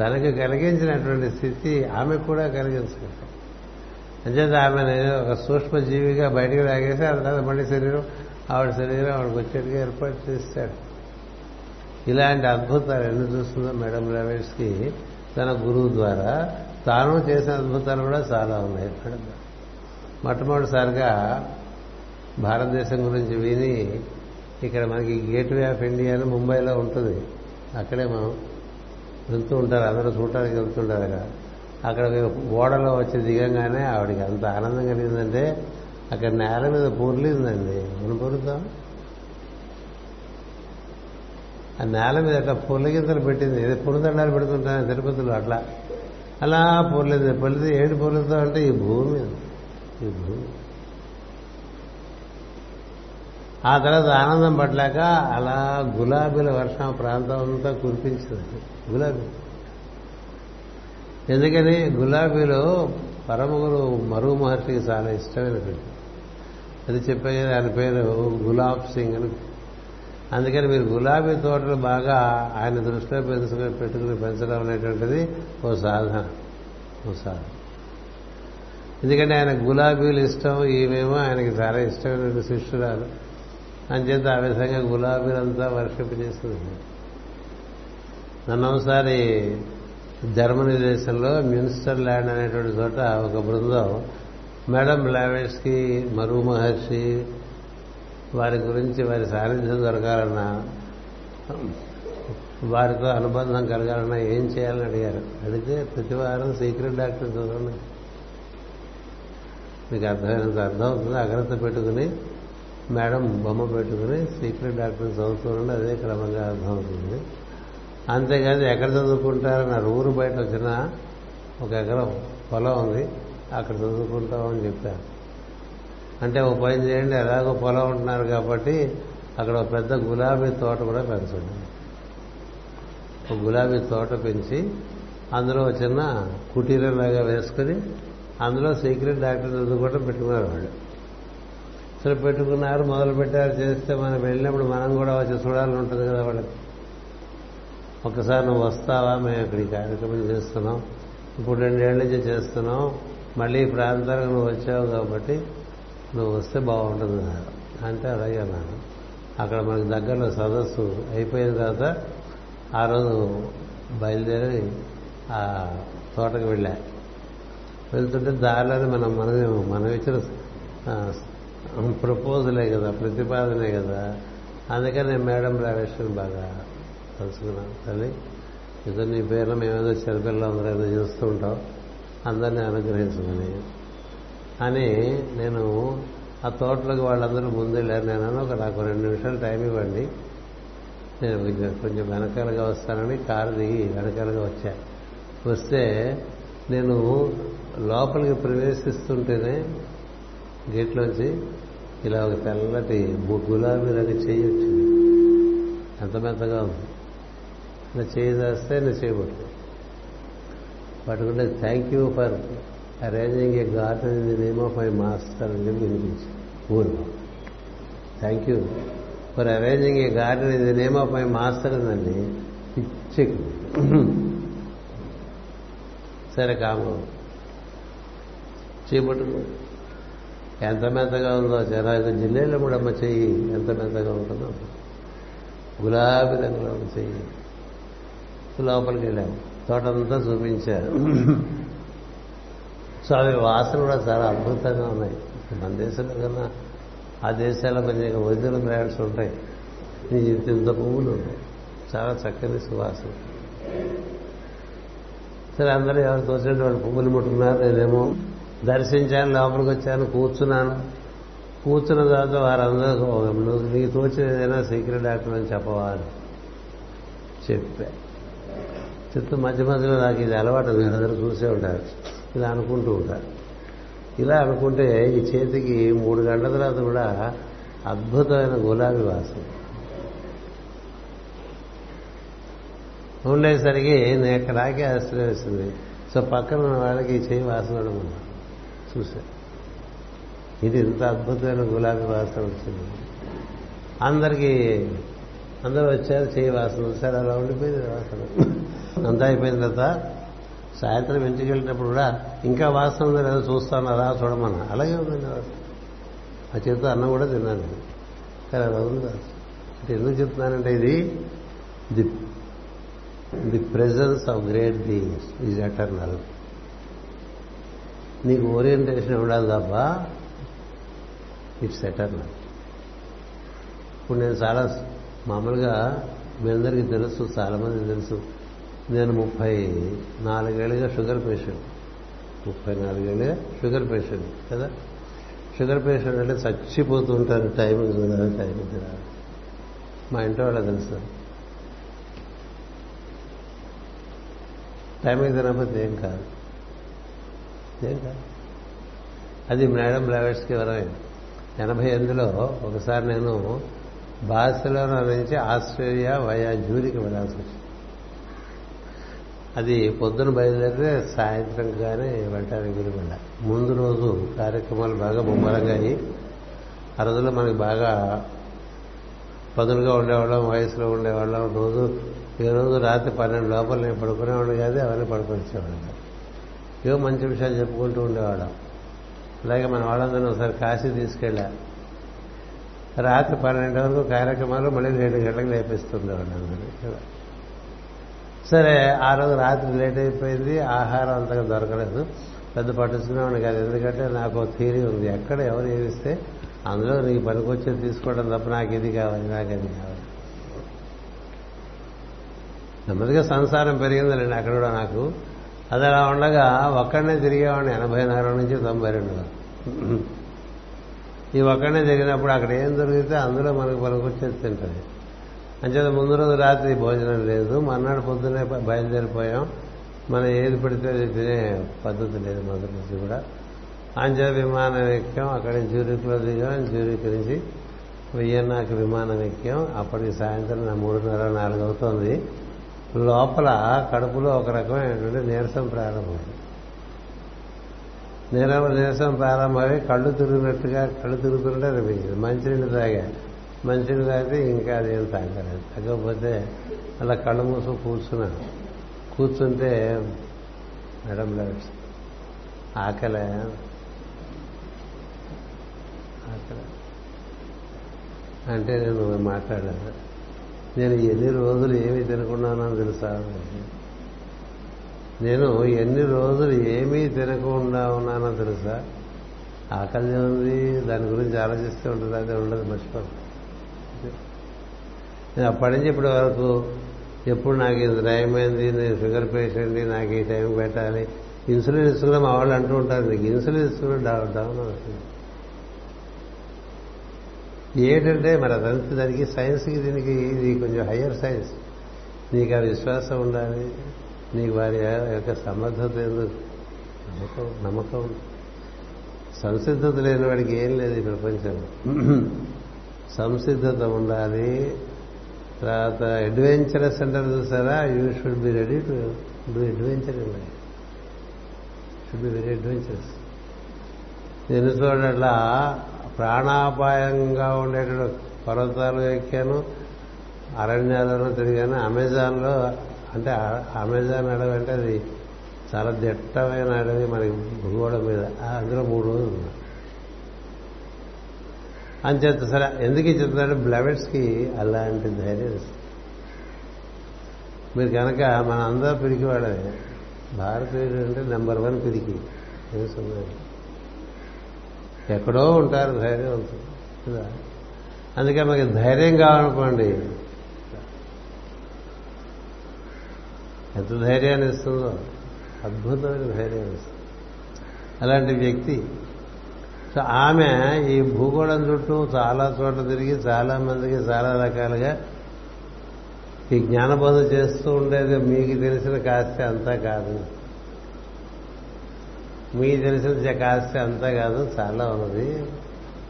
తనకు కలిగించినటువంటి స్థితి ఆమెకు కూడా కలిగించుకుంటాం. అంచేత ఆమె ఒక సూక్ష్మజీవిగా బయటకు బయటికి లాగేసి ఆ తర్వాత మళ్ళీ శరీరం ఆవిడ శరీరం ఆవిడకి వచ్చేట్టుగా ఏర్పాటు చేస్తాడు. ఇలాంటి అద్భుతాలు ఎన్ని చూస్తుందో మేడం రమేష్కి తన గురువు ద్వారా తాను చేసిన అద్భుతాలు కూడా చాలా ఉన్నాయి. మేడం మొట్టమొదటిసారిగా భారతదేశం గురించి విని ఇక్కడ మనకి గేట్వే ఆఫ్ ఇండియాలో ముంబైలో ఉంటుంది. అక్కడే మనం వెళ్తూ ఉంటారు అందరూ చూడటానికి వెళ్తుంటారు అక్కడ. అక్కడ ఓడలో వచ్చి దిగంగానే ఆవిడకి అంత ఆనందం కలిగిందంటే అక్కడ నేల మీద పొర్లిందండి. మనం పొరుద్దాం? ఆ నేల మీద అట్లా పొర్లగింతలు పెట్టింది. ఏదో పొరుదండాలు పెడుతుంటాను తిరుపతిలో అట్లా. అలా పొర్లేదు. పొలితే ఏడు పొరుద్దాం అంటే ఈ భూమి ఈ భూమి. ఆ తర్వాత ఆనందం పట్టలేక అలా గులాబీల వర్షం ప్రాంతం అంతా కురిపించింది. గులాబీ. ఎందుకని గులాబీలో పరమగురు మరుగు మహర్షికి చాలా ఇష్టమైనటువంటి అది చెప్పే ఆయన పేరు గులాబ్ సింగ్ అని. అందుకని మీరు గులాబీ తోటలు బాగా ఆయన దృష్టిలో పెంచుకుని పెట్టుకుని పెంచడం అనేటువంటిది ఓ సాధన. ఓ సాధన. ఎందుకంటే ఆయన గులాబీలు ఇష్టం ఈమెమో ఆయనకి చాలా ఇష్టమైనటువంటి శిష్యురాలు. అంచేత ఆ విధంగా గులాబీలంతా వర్షింపజేస్తుంది చేస్తుంది. ఒకసారి జర్మనీ దేశంలో మ్యూనిస్టర్ ల్యాండ్ అనేటువంటి చోట ఒక బృందం మేడం లావేష్కి మరువు మహర్షి వారి గురించి వారి సాన్నిధ్యం దొరకాలన్నా వారితో అనుబంధం కలగాలన్నా ఏం చేయాలని అడిగారు. అడిగితే ప్రతి వారం సీక్రెట్ డాక్టర్ చదవండి. మీకు అర్థమైనంత అర్థం అవుతుంది. అగ్రత పెట్టుకుని మేడం బొమ్మ పెట్టుకుని సీక్రెట్ డాక్టర్ చదువుతుండండి అదే క్రమంగా అర్థమవుతుంది. అంతేకాదు ఎక్కడ చదువుకుంటారన్న ఊరు బయట వచ్చిన ఒక ఎకరం పొలం ఉంది. అక్కడ చదువుకుంటామని చెప్పారు. అంటే ఒక పని చేయండి ఎలాగో పొలం ఉంటున్నారు కాబట్టి అక్కడ ఒక పెద్ద గులాబీ తోట కూడా పెంచండి. ఒక గులాబీ తోట పెంచి అందులో ఒక చిన్న కుటీరంలాగా వేసుకుని అందులో సీక్రెట్ డాక్టర్ చదువుకోవడం పెట్టుకున్నారు వాళ్ళు అసలు పెట్టుకున్నారు మొదలు పెట్టారు చేస్తే మనం వెళ్ళినప్పుడు మనం కూడా వచ్చి చూడాలని ఉంటుంది కదా వాళ్ళకి. ఒకసారి నువ్వు వస్తావా? మేము ఇక్కడ ఈ కార్యక్రమం చేస్తున్నాం. ఇప్పుడు రెండేళ్ళ నుంచి చేస్తున్నాం. మళ్ళీ ఈ ప్రాంతానికి నువ్వు వచ్చావు కాబట్టి నువ్వు వస్తే బాగుంటుంది అంటే అలాగే అన్నాను అక్కడ మనకి దగ్గరలో సదస్సు అయిపోయిన తర్వాత ఆ రోజు బయలుదేరి ఆ తోటకు వెళ్ళా. వెళ్తుంటే దారిలోనే మనం మనం మనం ఇచ్చిన ప్రపోజలే కదా ప్రతిపాదనే కదా. అందుకని నేను మేడం రావేశ్వరం బాగా కలుసుకున్నాను తల్లి ఇదో నీ పేరులో మేమేదో చిన్నపిల్లలు అందరూ ఏదో చేస్తూ ఉంటాం. అందరినీ అనుగ్రహించమని. అని నేను ఆ తోటలోకి వాళ్ళందరూ ముందెళ్ళారు. నేను ఒక నాకు రెండు నిమిషాలు టైం ఇవ్వండి. నేను కొంచెం కొంచెం వెనకాలగా వస్తానని కారు దిగి వెనకాలగా వచ్చా. వస్తే నేను లోపలికి ప్రవేశిస్తుంటేనే గేట్లోంచి ఇలా ఒక తెల్లటి గులాబీ రంగు చేయి వచ్చింది ఎంత మెత్తగా ఉంది. నా చేయి దాస్తే నేను చేయబట్టు పట్టుకుంటే thank you for arranging a garden in the name of my master అని చెప్పి వినిపించి ఊరు. Thank you for arranging a garden in the name of my master అండి పిచ్చెక్కి సరే కాము. చేపట్టుకో. ఎంత మెత్తగా ఉందో జనాలు జిల్లేలో కూడా అమ్మ చెయ్యి ఎంత మెత్తగా ఉంటుందో. గులాబీ రంగులో చెయ్యి. లోపలికి వెళ్ళాము తోటంతా చూపించారు. సో అవి వాసన కూడా చాలా అద్భుతంగా ఉన్నాయి. మన దేశంలో కన్నా ఆ దేశాల్లో కొంచెం ఒరిజినల్ బ్రాండ్స్ ఉంటాయి. ఇంత ఇంత పువ్వులు ఉంటాయి. చాలా చక్కని సువాసన. సరే అందరూ ఎవరు తోచినట్టు వాళ్ళు పువ్వులు ముట్టుకున్నారు నేనేమో దర్శించాను లోపలికి వచ్చాను కూర్చున్నాను. కూర్చున్న తర్వాత వారందరూ నువ్వు నీకు తోచిన ఏదైనా సీక్రెట్ డాక్టర్ అని చెప్పవారు చెప్పా. చెప్తే మధ్య మధ్యలో నాకు ఇది అలవాటు మీరందరూ చూసే ఉంటారు. ఇలా అనుకుంటూ ఉంటారు. ఇలా అనుకుంటే ఈ చేతికి మూడు గంటల తర్వాత కూడా అద్భుతమైన గులాబీ వాసన ఉండేసరికి నేను ఎక్కడాకే ఆశ్రయిస్తుంది సో పక్కన ఉన్న వాళ్ళకి ఈ చేయి వాసన ఉండమన్నా చూసా. ఇది ఇంత అద్భుతమైన గులాబీ వాసన వచ్చింది. అందరికీ అందరూ వచ్చారు చేయి వాసన వచ్చారు అలా ఉండిపోయింది వాసన. అంతా అయిపోయిన తర్వాత సాయంత్రం ఇంటికి వెళ్ళినప్పుడు కూడా ఇంకా వాసన ఉందో లేదో చూస్తాను అలా చూడమన్నా. అలాగే ఉందండి వాసన. ఆ చేతితో అన్నం కూడా తిన్నాను కానీ అలా ఉంది అంటే ఎందుకు చెప్తున్నానంటే ఇది the the presence of great things is eternal నీకు ఓరియంటేషన్ ఉండాలి తప్ప ఇట్స్ సెటర్ ఇప్పుడు నేను చాలా మామూలుగా మీ అందరికీ తెలుసు చాలామంది తెలుసు. నేను ముప్పై నాలుగేళ్ళుగా షుగర్ పేషెంట్. ముప్పై నాలుగేళ్ళుగా షుగర్ పేషెంట్ కదా? షుగర్ పేషెంట్ అంటే చచ్చిపోతూ ఉంటారు టైమింగ్ తినాలి తినాలి మా ఇంట్లో వాళ్ళ తెలుసు. టైం తినకపోతే ఏం కాదు. అది మేడం బ్లావెట్స్కి వరమైంది ఎనభై ఎనిమిదిలో ఒకసారి నేను బార్సిలోనా నుంచి ఆస్ట్రేలియా వయా జూరికి వెళ్ళాల్సి వచ్చింది. అది పొద్దున బయలుదేరితే సాయంత్రం కానీ వెళ్ళటానికి వీలుపడ ముందు రోజు కార్యక్రమాలు బాగా ముమ్మరంగా అయ్యి ఆ రోజుల్లో మనకి బాగా పదులుగా ఉండేవాళ్ళం వయసులో ఉండేవాళ్ళం. రోజు ఏ రోజు రాత్రి పన్నెండు లోపల నేను పడుకునేవాడిని కాదు అవన్నీ పడుకొచ్చేవాడిని కాదు ఏవో మంచి విషయాలు చెప్పుకుంటూ ఉండేవాళ్ళం. అలాగే మన వాళ్ళందరినీ ఒకసారి కాశీ తీసుకెళ్ళా. రాత్రి పన్నెండు వరకు కార్యక్రమాలు మళ్ళీ రెండు గంటలకు లేపిస్తుండేవాళ్ళు అందరూ. సరే ఆ రోజు రాత్రి లేట్ అయిపోయింది ఆహారం అంతగా దొరకలేదు. పెద్ద పట్టించుకునేవాడిని కాదు ఎందుకంటే నాకు థీరీ ఉంది. ఎక్కడ ఎవరు ఏమిస్తే అందులో నీకు పనికొచ్చేది తీసుకోవడం తప్ప నాకు ఇది కావాలి నాకు అది కావాలి. నెమ్మదిగా సంసారం పెరిగిందండి అక్కడ కూడా నాకు. అది అలా ఉండగా ఒక్కడనే తిరిగేవాడిని ఎనభై నాలుగు నుంచి తొంభై రెండు ఈ ఒక్కడనే తిరిగినప్పుడు అక్కడ ఏం దొరికితే అందులో మనకు పనికొచ్చేది తింటుంది. అంచేత ముందు రోజు రాత్రి భోజనం లేదు. మర్నాడు పొద్దునే బయలుదేరిపోయాం. మనం ఏది పెడితే అది తినే పద్ధతి లేదు మొదటి నుంచి కూడా. అంచేత విమానం ఎక్కాం. అక్కడి జ్యూరిక్లో దిగాం. జ్యూరిక్ నుంచి వియన్నాకి విమానం ఎక్కాం. అప్పటికి సాయంత్రం నా మూడున్నర నాలుగు అవుతోంది. లోపల కడుపులో ఒక రకమైనటువంటి నీరసం ప్రారంభమైంది. నీర నీరసం ప్రారంభమై కళ్ళు తిరిగినట్టుగా కళ్ళు తిరుగుతుంటే అనిపించింది మంచినీళ్ళు తాగా. మంచినీళ్ళు తాగితే ఇంకా అదేం తాగలేదు. తగ్గకపోతే అలా కళ్ళు మూసు కూర్చున్నాను కూర్చుంటే మేడం లెట్స్ ఆకలే. ఆకలే. అంటే నేను మాట్లాడాను నేను ఎన్ని రోజులు ఏమి తినకున్నానో తెలుసా? నేను ఎన్ని రోజులు ఏమీ తినకుండా ఉన్నానో తెలుసా? ఆకలి ఉంది దాని గురించి ఆలోచిస్తూ ఉంటుంది అది ఉండదు మర్చిపోదు నేను అప్పటి నుంచి ఇప్పటి వరకు ఎప్పుడు నాకు ఇది నయమైంది నేను షుగర్ పేషెంట్ నాకు ఈ టైం పెట్టాలి. ఇన్సులిన్ ఇస్తున్నా మా వాళ్ళు అంటూ ఉంటారు నీకు ఇన్సులిన్ ఇస్తున్నా డౌన్ డౌన్ అవుతుంది. ఏంటంటే మరి అదంతా దానికి సైన్స్కి దీనికి ఇది కొంచెం హయ్యర్ సైన్స్ నీకు ఆ విశ్వాసం ఉండాలి. నీకు వారి యొక్క సమర్థత ఎందుకు నమ్మకం నమ్మకం. సంసిద్ధత లేని వాడికి ఏం లేదు ఈ ప్రపంచంలో సంసిద్ధత ఉండాలి. తర్వాత అడ్వెంచరస్ అంటారు చూసారా? You should be ready to do adventure in life should be very adventurous నేను చూడట్లా ప్రాణాపాయంగా ఉండేటువంటి పర్వతాలు ఎక్కాను అరణ్యాలను తిరిగాను. అమెజాన్లో అంటే అమెజాన్ అడవి అంటే అది చాలా దట్టమైన అడవి మనకి భూగోళం మీద. అందులో మూడు రోజులు ఉన్నా. చెప్తా సరే ఎందుకు చెప్తారంటే బ్లవెట్స్కి అలాంటి ధైర్యం మీరు కనుక మన అందరూ పిరికివాడమే భారతీయుడు అంటే నెంబర్ వన్ పిరికి. తెలుసు ఎక్కడో ఉంటారు ధైర్యవంతులు కదా? అందుకే మనకి ధైర్యం కావాలనుకోండి. ఎంత ధైర్యాన్ని ఇస్తుందో అద్భుతమైన ధైర్యం ఇస్తుంది. అలాంటి వ్యక్తి సో ఆమె ఈ భూగోళం చుట్టూ చాలా చోట్ల తిరిగి చాలా మందికి చాలా రకాలుగా ఈ జ్ఞానబోధ చేస్తూ ఉండేది మీకు తెలిసిన కాస్త అంతా కాదు. మీకు తెలిసిన కాస్త అంతా కాదు చాలా ఉన్నది.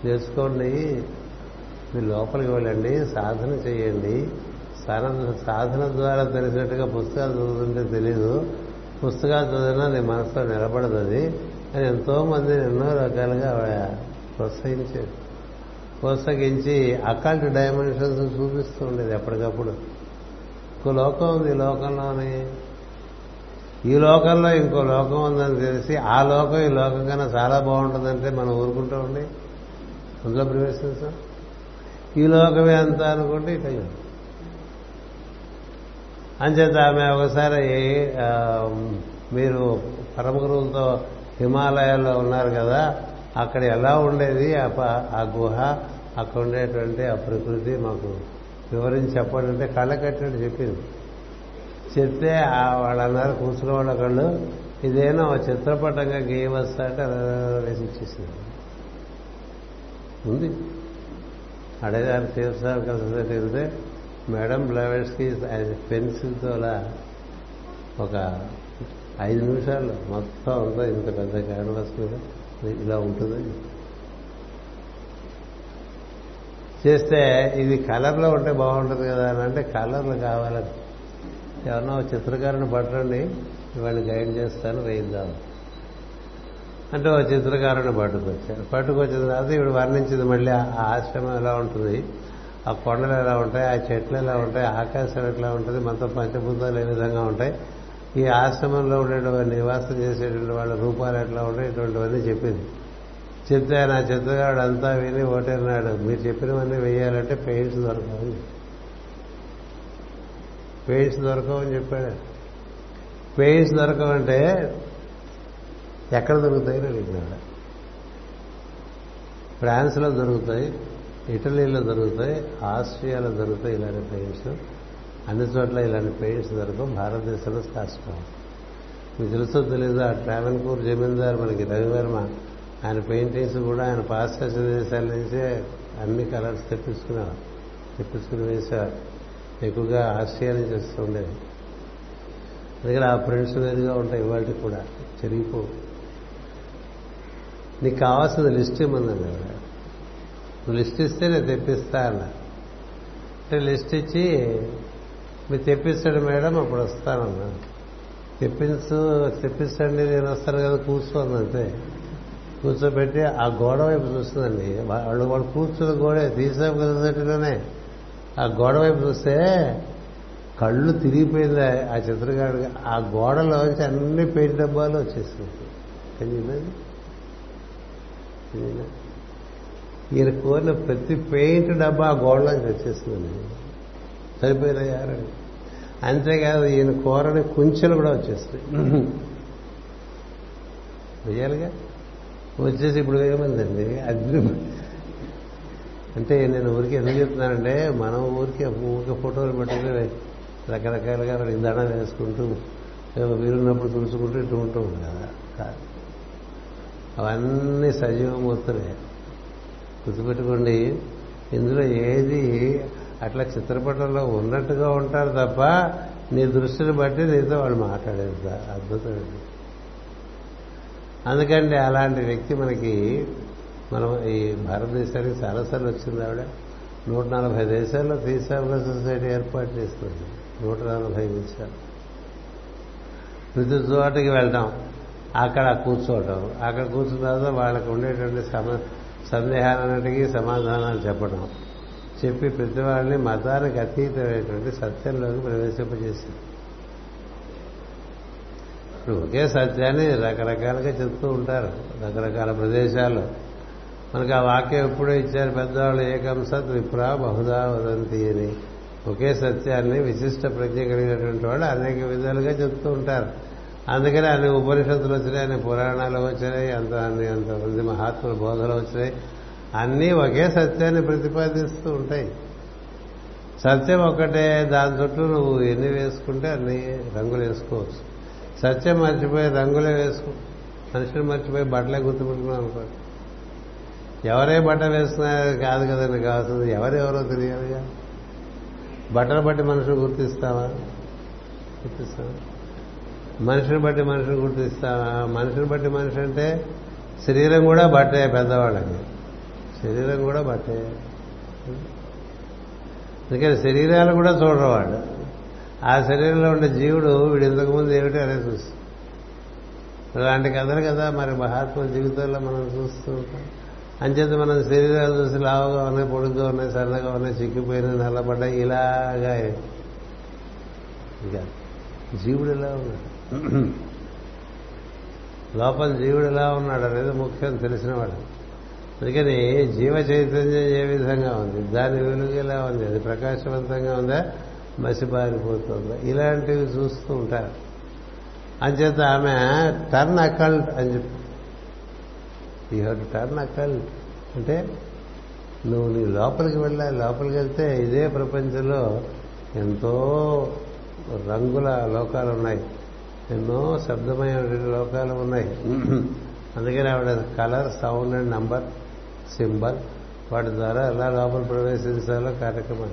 తెలుసుకోండి మీరు లోపలికి వెళ్ళండి సాధన చేయండి. సాధన సాధన ద్వారా తెలిసినట్టుగా పుస్తకాలు చదువుతుంటే తెలీదు. పుస్తకాలు చదివినా నీ మనసులో నిలబడదు అది. అని ఎంతో మంది ఎన్నో రకాలుగా ప్రోత్సహించారు. ప్రోత్సహించి అకల్ట్ డైమెన్షన్స్ చూపిస్తూ ఉండేది ఎప్పటికప్పుడు. ఇంకో లోకం ఉంది లోకంలోని. ఈ లోకంలో ఇంకో లోకం ఉందని తెలిసి ఆ లోకం ఈ లోకం కన్నా చాలా బాగుంటుందంటే మనం ఊరుకుంటూ ఉండి అందులో ప్రవేశించాం ఈ లోకమే అంత అనుకుంటే ఇక అంచేత ఆమె ఒకసారి మీరు పరమ గురువులతో హిమాలయాల్లో ఉన్నారు కదా అక్కడ ఎలా ఉండేది ఆ గుహ అక్కడ ఉండేటువంటి ఆ ప్రకృతి మాకు వివరించి చెప్పాడంటే అంటే కళ్ళ కట్టినట్టు చెప్పింది. చెప్తే వాళ్ళు అన్నారు కూర్చున్న వాళ్ళ కళ్ళు ఇదేనా చిత్రపటంగా గీయవస్తా అంటే అలా వేసి ఇచ్చేసింది. ఉంది. అడగారు తీర్థసార్కల్ సొసైటీ వెళ్తే మేడం బ్లవర్స్కి పెన్సిల్తో అలా ఒక ఐదు నిమిషాలు మొత్తం అంతా ఇంత పెద్ద క్యాన్వాస్ మీద ఇలా ఉంటుంది చేస్తే ఇది కలర్లో ఉంటే బాగుంటుంది కదా అని అంటే కలర్లు కావాలని ఎవరన్నా చిత్రకారుని పట్టండి ఇవాళ గైడ్ చేస్తాను వేయిద్దాం అంటే ఓ చిత్రకారుని పట్టుకొచ్చారు. పట్టుకొచ్చిన తర్వాత ఇవి వర్ణించింది మళ్ళీ ఆ ఆశ్రమం ఎలా ఉంటుంది ఆ కొండలు ఎలా ఉంటాయి ఆ చెట్లు ఎలా ఉంటాయి ఆకాశం ఎట్లా ఉంటుంది మనతో పంచభూతాలు ఏ విధంగా ఉంటాయి ఈ ఆశ్రమంలో ఉండేటువంటి నివాసం చేసేటువంటి వాళ్ళ రూపాలు ఎట్లా ఉంటాయి ఇటువంటివన్నీ చెప్పింది. చెప్తే ఆయన ఆ చిత్రకారుడు అంతా విని ఓటేనాడు మీరు చెప్పినవన్నీ వేయాలంటే పెయింట్స్ దొరకాలి. పెయింట్స్ దొరకవని చెప్పాడు. పెయింట్స్ దొరకవంటే ఎక్కడ దొరుకుతాయని అడిగినాడు. ఫ్రాన్స్లో దొరుకుతాయి ఇటలీలో దొరుకుతాయి ఆస్ట్రియాలో దొరుకుతాయి ఇలాంటి పెయింట్స్ అన్ని చోట్ల ఇలాంటి పెయింట్స్ దొరకవు భారతదేశంలో కష్టం మీకు తెలుసో తెలీదు ఆ ట్రావెన్కూర్ జమీందార్ మనకి రవివర్మ ఆయన పెయింటింగ్స్ కూడా ఆయన పాశ్చాత్య దేశాల నుంచే అన్ని కలర్స్ తెప్పించుకున్నారు తెప్పించుకుని వేసేవారు. ఎక్కువగా ఆశ్చర్యం చేస్తూ ఉండేది. దగ్గర ఆ ఫ్రెండ్స్ వేరుగా ఉంటాయి ఇవాళ కూడా చెరిగిపో. నీకు కావాల్సిన లిస్ట్ ఇమ్మన్నాను కదా నువ్వు లిస్ట్ ఇస్తే నేను తెప్పిస్తా అన్న. అంటే లిస్ట్ ఇచ్చి మీరు తెప్పిస్తాడు మేడం అప్పుడు వస్తానన్నా. తెప్పించు తెప్పిస్తండి నేను వస్తాను కదా కూర్చోండి అంతే. కూర్చోబెట్టి ఆ గోడ వైపు చూస్తుందండి. వాళ్ళు వాళ్ళు కూర్చున్న గోడే తీసాం కదా ఆ గోడ వైపు చూస్తే కళ్ళు తిరిగిపోయింది ఆ చిత్రకారుడికి ఆ గోడలోంచి అన్ని పెయింట్ డబ్బాలు వచ్చేసింది ఈయన కోరిన ప్రతి పెయింట్ డబ్బా ఆ గోడలోంచి వచ్చేసిందండి సరిపోయినాయారని అంతేకాదు ఈయన కూరని కుంచెలు కూడా వచ్చేస్తాయి వెయ్యాలిగా వచ్చేసి ఇప్పుడు వేయమందండి అగ్ని అంటే నేను ఊరికి ఎందుకు చెప్తున్నానంటే మనం ఊరికి ఊరికి ఫోటోలు పెట్టుకుని రకరకాలుగా మనకి వేసుకుంటూ వీరున్నప్పుడు తుడుచుకుంటూ ఇటు ఉంటాం కదా. అవన్నీ సజీవమూర్తులే గుర్తుపెట్టుకోండి ఇందులో ఏది అట్లా చిత్రపటంలో ఉన్నట్టుగా ఉంటారు తప్ప నీ దృష్టిని బట్టి నీతో వాళ్ళు మాట్లాడేది అద్భుతమైంది అందుకంటే అలాంటి వ్యక్తి మనకి మనం ఈ భారతదేశానికి చాలాసార్లు వచ్చింది ఆవిడ. నూట నలభై దేశాల్లో తీసాబుల సొసైటీ ఏర్పాటు చేస్తుంది. నూట నలభై దేశాలు. ప్రతి చోటకి వెళ్దాం. అక్కడ కూర్చోవటం. అక్కడ కూర్చున్న తర్వాత వాళ్ళకు ఉండేటువంటి సమ సందేహాలన్నిటికీ సమాధానాలు చెప్పడం. చెప్పి ప్రతి వాళ్ళని మతానికి అతీతమైనటువంటి సత్యంలోకి ప్రవేశింపజేసింది. ఇప్పుడు ఒకే సత్యాన్ని రకరకాలుగా చెప్తూ ఉంటారు. రకరకాల ప్రదేశాల్లో. మనకు ఆ వాక్యం ఎప్పుడో ఇచ్చారు పెద్దవాళ్ళు ఏకం సత్ విప్రా బహుదా వదంతి అని. ఒకే సత్యాన్ని విశిష్ట ప్రజ్ఞ కలిగినటువంటి వాళ్ళు అనేక విధాలుగా చెప్తూ ఉంటారు. అందుకని అన్ని ఉపనిషత్తులు వచ్చినాయి అన్ని పురాణాలు వచ్చినాయి అంత అన్ని అంతమంది మహాత్ముల బోధలు వచ్చినాయి. అన్నీ ఒకే సత్యాన్ని ప్రతిపాదిస్తూ ఉంటాయి. సత్యం ఒక్కటే దాని చుట్టూ నువ్వు ఎన్ని వేసుకుంటే అన్ని రంగులు వేసుకోవచ్చు. సత్యం మర్చిపోయి రంగులే వేసుకో. మనుషులు మర్చిపోయి బట్టలే గుర్తుపెట్టుకున్నావు అనుకో ఎవరే బట్ట వేస్తున్నారు కాదు కదండి కావాల్సింది? ఎవరెవరో తెలియాలిగా? బట్టలు బట్టి మనుషులు గుర్తిస్తావా? గుర్తిస్తావా? మనిషిని బట్టి మనిషిని గుర్తిస్తావా? మనిషిని బట్టి మనిషి అంటే శరీరం కూడా బట్టే పెద్దవాళ్ళకి. శరీరం కూడా బట్టే. అందుకని శరీరాలు కూడా చూడరు వాళ్ళు ఆ శరీరంలో ఉండే జీవుడు వీడు ఇంతకుముందు ఏమిటి అనేది చూస్తాం అలాంటి కథలు కదా మరి మహాత్మ జీవితంలో మనం చూస్తూ ఉంటాం. అంచేత మనం శరీరాలు చూసి లావుగా ఉన్నాయి పొడుగ్గా ఉన్నాయి సన్నగా ఉన్నాయి చిక్కిపోయినాయి నల్లబడ్డాయి ఇలాగా. ఇంకా జీవుడు ఎలా ఉన్నాడు? లోపల జీవుడు ఎలా ఉన్నాడు అనేది ముఖ్యం తెలిసినవాడు అందుకని జీవ చైతన్యం ఏ విధంగా ఉంది? దాని వెలుగు ఎలా ఉంది? అది ప్రకాశవంతంగా ఉందా? మసిపారిపోతుందా ఇలాంటివి చూస్తూ ఉంటారు. అంచేత ఆమె టర్న్ అకల్ట్ అని చెప్పి యూ హ్యావ్ టు టర్న్ అంటే నువ్వు నీ లోపలికి వెళ్ళాలి లోపలికి వెళ్తే ఇదే ప్రపంచంలో ఎంతో రంగుల లోకాలు ఉన్నాయి. ఎన్నో శబ్దమైన లోకాలు ఉన్నాయి. అందుకని ఆవిడ colour sound and number symbol వాటి ద్వారా ఎలా లోపల ప్రవేశించాలో కార్యక్రమం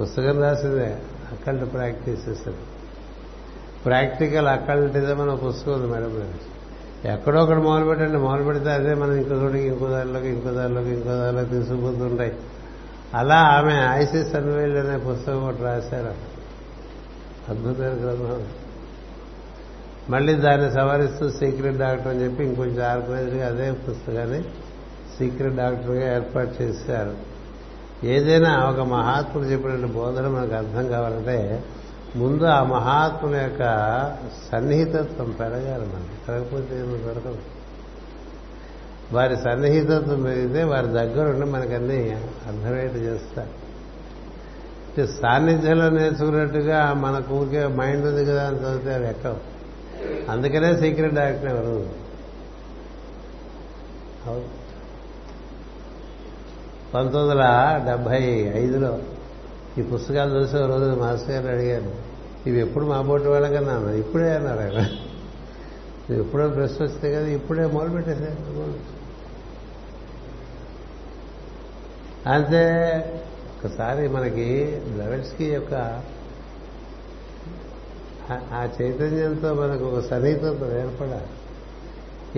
పుస్తకం రాసిందే అక్కల్ట్ ప్రాక్టీస్ అని ప్రాక్టికల్ అకల్టిజం అనే పుస్తకం ఉంది మేడం ఎక్కడో ఒకటి మొదలు పెట్టండి మొదలు పెడితే అదే మనం ఇంకో చోటికి ఇంకో దారిలోకి ఇంకో దారిలోకి ఇంకో దారిలోకి తీసుకుపోతుంటాయి. అలా ఆమె ఐసిస్ అన్వేల్ అనే పుస్తకం ఒకటి రాశారు. అద్భుతమైన గ్రంథం. మళ్ళీ దాన్ని సవరిస్తూ సీక్రెట్ డాక్టర్ అని చెప్పి ఇంకొంచెం ఆర్గనైజ్గా అదే పుస్తకాన్ని సీక్రెట్ డాక్టర్గా ఏర్పాటు చేశారు. ఏదైనా ఒక మహాత్ముడు చెప్పినట్టు బోధన మనకు అర్థం కావాలంటే ముందు ఆ మహాత్ముల యొక్క సన్నిహితత్వం పెరగాలి మనకి పెరగకపోతే ఏమి పెరగదు. వారి సన్నిహితత్వం పెరిగితే వారి దగ్గరుండి మనకన్నీ అర్థమయ్యేట్టు చేస్తారు. సాన్నిధ్యంలో నేర్చుకున్నట్టుగా మన ఊరికే మైండ్ ఉంది కదా అని చదివితే అవి ఎక్కవు. అందుకనే సీక్రెట్ డాక్టర్ ఎవరు? పంతొమ్మిది వందల డెబ్భై ఐదులో ఈ పుస్తకాలు చూసే రోజు మాస్టర్ గారు అడిగారు ఇవి ఎప్పుడు మా బోటి వాళ్ళకన్నాను ఇప్పుడే అన్నారు ఆయన. ఎప్పుడో ప్రశ్న వస్తే కదా ఇప్పుడే మొదలు పెట్టేశారు. అంతే ఒకసారి మనకి బ్లవెట్స్కి యొక్క ఆ చైతన్యంతో మనకు ఒక సన్నిహితత ఏర్పడాలి.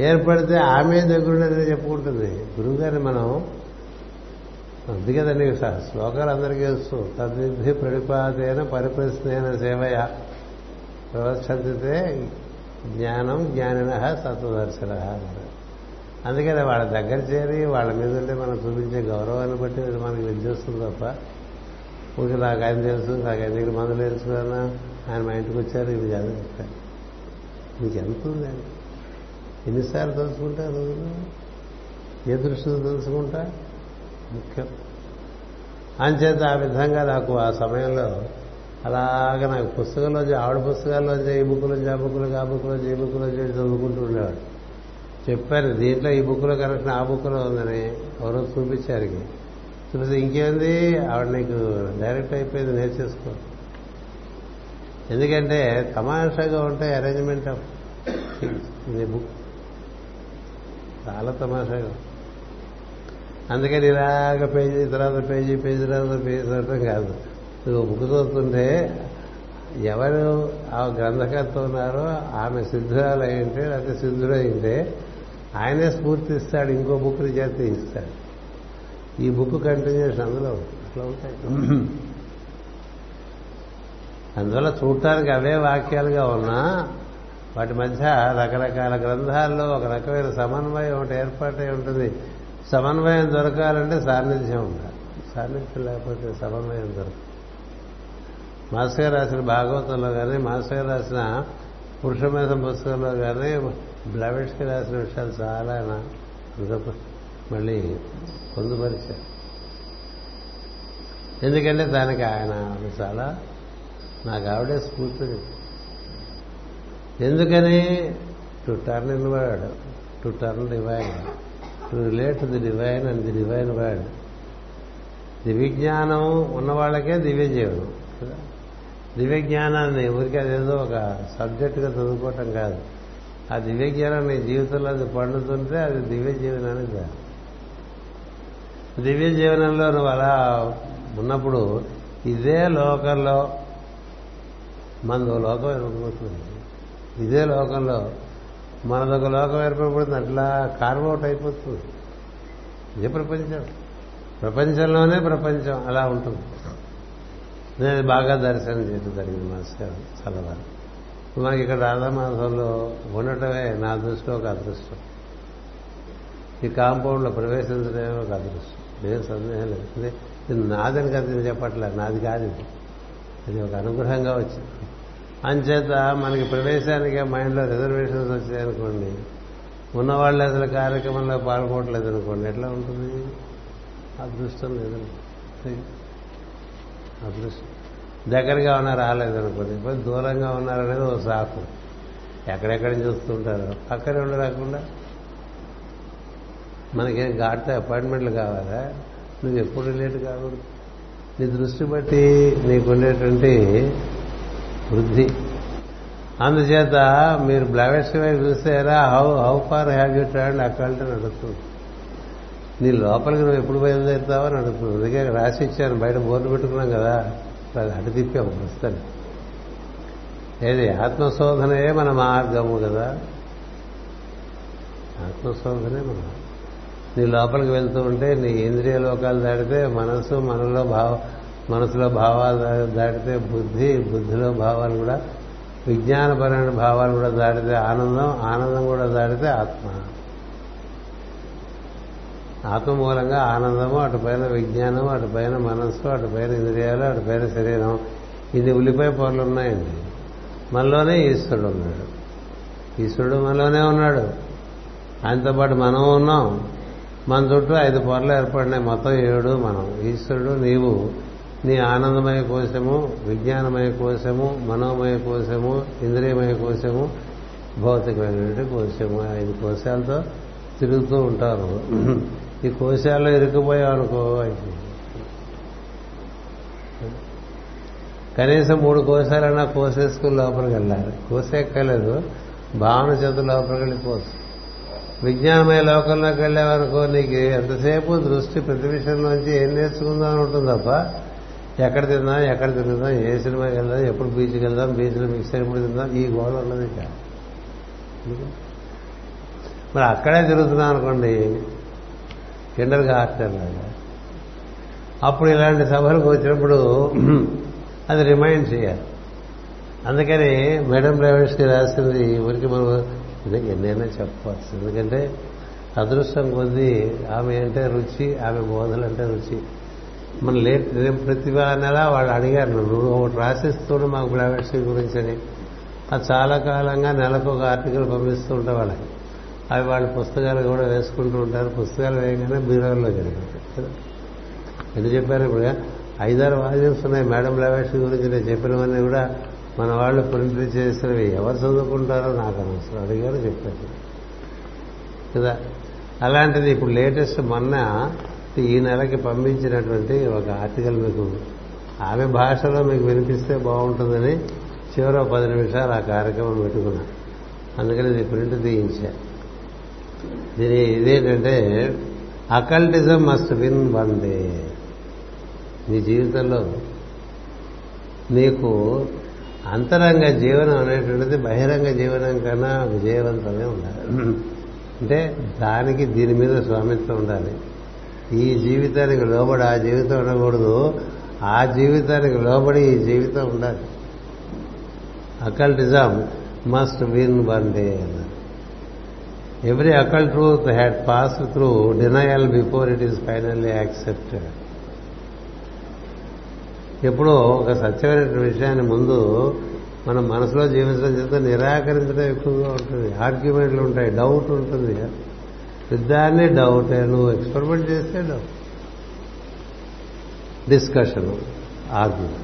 ఏర్పడితే ఆమె దగ్గరుండేదని చెప్పుకుంటుంది గురువుగారిని మనం అంది కదండి శ్లోకాలు అందరికీ వస్తూ తద్విధి ప్రతిపాదైన పరిప్రశ్నైన సేవయ. ప్రవర్తితే జ్ఞానం జ్ఞానిన సత్వదర్శన అందుకని వాళ్ళ దగ్గర చేరి వాళ్ళ మీద ఉంటే మనం చూపించే గౌరవాన్ని బట్టి మనకి విద్యొస్తుంది తప్ప ఊరికి నాకు ఆయన తెలుసు నాకు ఆయన దగ్గర మందులు తెలుసుకున్నా ఆయన మా ఇంటికి వచ్చారు ఇది కాదు చెప్పాను మీకు ఎంత ఉందండి ఎన్నిసార్లు తెలుసుకుంటా రోజులు ఏ దృష్టితో తెలుసుకుంటా? ముఖ్యం. అంచేత ఆ విధంగా నాకు ఆ సమయంలో అలాగ నాకు పుస్తకంలోంచి ఆవిడ పుస్తకాల్లోంచి ఈ బుక్కులోంచి ఆ బుక్లో ఆ బుక్కులోంచి ఈ బుక్కులోంచి చదువుకుంటూ ఉండేవాడు. చెప్పారు దీంట్లో ఈ బుక్లో కరెక్షన్ ఆ బుక్లో ఉందని ఎవరో చూపించారు చూపిస్తే ఇంకేంది? ఆవిడ నీకు డైరెక్ట్ అయిపోయింది నేర్చేసుకో ఎందుకంటే తమాషాగా ఉంటాయి అరేంజ్మెంట్ ఆఫ్ బుక్. చాలా తమాషాగా. అందుకని ఇలాగ పేజీ తర్వాత పేజీ పేజీ తర్వాత పేజీ చదవటం కాదు. నువ్వు బుక్ చదువుతుంటే ఎవరు ఆ గ్రంథకర్త ఉన్నారో ఆమె సిద్ధురాలు అయింటే లేకపోతే సిద్ధుడు అయింటే ఆయనే స్ఫూర్తి ఇస్తాడు ఇంకో బుక్ చేస్తే ఇస్తాడు ఈ బుక్ కంటిన్యూషన్ అందులో అట్లా ఉంటాయి. అందువల్ల చూడటానికి అవే వాక్యాలుగా ఉన్నా వాటి మధ్య రకరకాల గ్రంథాల్లో ఒక రకమైన సమన్వయం ఒకటి ఏర్పాటై ఉంటుంది. సమన్వయం దొరకాలంటే సాన్నిధ్యం ఉండాలి. సాన్నిధ్యం లేకపోతే సమన్వయం దొరకదు. మాస్టర్ గారు రాసిన భాగవతంలో కానీ మాస్టర్ గారు రాసిన పురుషమేధ పుస్తకంలో కానీ బ్లవెట్స్కి రాసిన విషయాలు చాలా ఆయన మళ్ళీ పొందుపరిచారు. ఎందుకంటే దానికి ఆయన చాలా నాకు ఆవిడే స్ఫూర్తిని ఎందుకని? To turn inward to turn divine to relate the divine and the divine word దివ్యజ్ఞానం ఉన్న వాళ్ళకే దివ్య జీవనం కదా? దివ్య జ్ఞానాన్ని ఊరికి అదేదో ఒక సబ్జెక్టుగా చదువుకోవటం కాదు. ఆ దివ్య జ్ఞానం నీ జీవితంలో అది పండుతుంటే అది దివ్య జీవనానికి కాదు దివ్య జీవనంలో నువ్వు అలా ఉన్నప్పుడు ఇదే లోకంలో మన లోకం ఏర్పడిపోతుంది ఇదే లోకంలో మనదొక లోకం ఏర్పడిపోతుంది అట్లా కార్వౌట్ అయిపోతుంది. ఇది ప్రపంచం. ప్రపంచంలోనే ప్రపంచం అలా ఉంటుంది. నేను బాగా దర్శనం చేయడం జరిగింది మాస్టర్ చల్లవారు. మనకి ఇక్కడ రాధామాధంలో ఉండటమే నా దృష్టిలో ఒక అదృష్టం. ఈ కాంపౌండ్లో ప్రవేశించడమే ఒక అదృష్టం. ఏం సందేహం లేదు. ఇది నాదని కదా నేను చెప్పట్లే నాది కాదు అది ఒక అనుగ్రహంగా వచ్చింది. అంచేత మనకి ప్రవేశానికే మైండ్లో రిజర్వేషన్స్ వచ్చాయనుకోండి. ఉన్నవాళ్ళు అసలు కార్యక్రమంలో పాల్గొనట్లేదు అనుకోండి ఎట్లా ఉంటుంది? అదృష్టం లేదండి. అదృష్టం. దగ్గరగా ఉన్నా రాలేదనుకోండి. ఇప్పుడు దూరంగా ఉన్నారనేది ఓ సాకు. ఎక్కడెక్కడ చూస్తుంటారు? పక్కనే ఉండి రాకుండా. మనకేం గాడితే అపాయింట్మెంట్లు కావాలా? నువ్వు ఎప్పుడు లేట్ కాకూడదు. నీ దృష్టి బట్టి నీకుండేటువంటి వృద్ధి. అందుచేత మీరు బ్లవెట్స్ వైపు చూసారా how how far have you travel అక్కడంటే నడుస్తుంది నీ లోపలికి నువ్వు ఎప్పుడు బయలుదేరుతావో అని అడుగుతుంది. అందుకే రాసి ఇచ్చాను బయట బోర్డు పెట్టుకున్నాం కదా అది అటు తిప్పాము ప్రస్తుతాన్ని ఏది? ఆత్మశోధనయే మన మార్గము కదా. ఆత్మశోధనే మన నీ లోపలికి వెళ్తూ ఉంటే నీ ఇంద్రియ లోకాలు దాటితే మనసు మనలో భావ మనసులో భావాలు దాటితే బుద్ధి బుద్ధిలో భావాలు కూడా విజ్ఞానపరమైన భావాలు కూడా దాటితే ఆనందం ఆనందం కూడా దాటితే ఆత్మ. ఆత్మ మూలంగా ఆనందము అటుపైన విజ్ఞానము అటుపైన మనస్సు అటుపైన ఇంద్రియాలు అటుపైన శరీరం. ఇది ఉల్లిపాయ పొరలు ఉన్నాయండి. మనలోనే ఈశ్వరుడు ఉన్నాడు. ఈశ్వరుడు మనలోనే ఉన్నాడు. ఆయనతో పాటు మనం ఉన్నాం. మన చుట్టూ ఐదు పొరలు ఏర్పడినాయి. మొత్తం ఏడు మనం. ఈశ్వరుడు నీవు నీ ఆనందమయ కోశము విజ్ఞానమయ కోశము మనోమయ కోశము ఇంద్రియమయ కోశము భౌతికమైనటువంటి కోశము. ఐదు కోశాలతో తిరుగుతూ ఉంటారు. ఈ కోశాల్లో ఇరుక్కుపోయావు అనుకో కనీసం మూడు కోశాలన్నా కోసేసుకుని లోపలికి వెళ్ళాలి. కోసేక్కలేదు భావన చేత లోపలికి వెళ్ళిపోవచ్చు. విజ్ఞానమయ లోకంలోకి వెళ్ళావనుకో నీకు ఎంతసేపు దృష్టి ప్రతి విషయంలోంచి ఏం నేర్చుకుందాం అని ఉంటుంది తప్ప ఎక్కడ తిందాం ఎక్కడ తిరుగుదాం ఏ సినిమాకి వెళ్దాం ఎప్పుడు బీచ్కి వెళ్దాం బీచ్లో మిక్స్ ఎప్పుడు తిందాం ఈ గోడ ఉన్నది ఇంకా. మరి అక్కడే తిరుగుతున్నాం అనుకోండి కిండర్ గార్టెన్ లాగా. అప్పుడు ఇలాంటి సభలకు వచ్చినప్పుడు అది రిమైండ్ చేయాలి. అందుకని మేడం బ్రావిడ్స్కి రాసింది ఊరికి మనం ఎన్నైనా చెప్పవచ్చు. ఎందుకంటే అదృష్టం కొద్దీ ఆమె అంటే రుచి ఆమె బోధలు అంటే రుచి. మన లేట్ ప్రతి నెల వాళ్ళు అడిగారు నువ్వు ఒకటి రాసిస్తుండే మాకు బ్లావెట్సీ గురించి అని అది చాలా కాలంగా నెలకు ఒక ఆర్టికల్ పంపిస్తూ ఉంటే వాళ్ళకి అవి వాళ్ళ పుస్తకాలు కూడా వేసుకుంటూ ఉంటారు. పుస్తకాలు వేయగానే బీరోల్లో జరిగింది ఎందుకు చెప్పారు ఇప్పుడు? ఐదారు వాల్యూమ్స్ ఉన్నాయి. మేడం బ్లావెట్సీ గురించి నేను చెప్పినవన్నీ కూడా మన వాళ్ళు ప్రింట్ చేసినవి ఎవరు చదువుకుంటారో నాకు అనవసరం. అడిగారు చెప్పారు. కదా? అలాంటిది ఇప్పుడు లేటెస్ట్ మొన్న ఈ నెలకి పంపించినటువంటి ఒక ఆర్టికల్ మీకు ఆమె భాషలో మీకు వినిపిస్తే బాగుంటుందని చివరి పది నిమిషాలు ఆ కార్యక్రమం పెట్టుకున్నాను అందుకని ఇది ప్రింట్ తీయించా. దీని ఇదేంటంటే occultism must win one day. నీ జీవితంలో నీకు అంతరంగ జీవనం అనేటువంటిది బహిరంగ జీవనం కన్నా విజయవంతమే ఉండాలి. అంటే దానికి దీని మీద స్వామిత్వం ఉండాలి. ఈ జీవితానికి లోబడి ఆ జీవితం ఉండకూడదు. ఆ జీవితానికి లోబడి ఈ జీవితం ఉండాలి. Occultism must win one day every occult truth had pass through denial before it is finally accepted ఎప్పుడో ఒక సత్యమైన విషయాన్ని ముందు మనం మనసులో జీవించడం చేత నిరాకరించడం ఎక్కువగా ఉంటుంది. ఆర్గ్యుమెంట్లు ఉంటాయి డౌట్ ఉంటుంది. దాన్ని డౌట్ నువ్వు ఎక్స్పెరిమెంట్ చేస్తే డౌట్ డిస్కషన్ ఆర్గ్యుమెంట్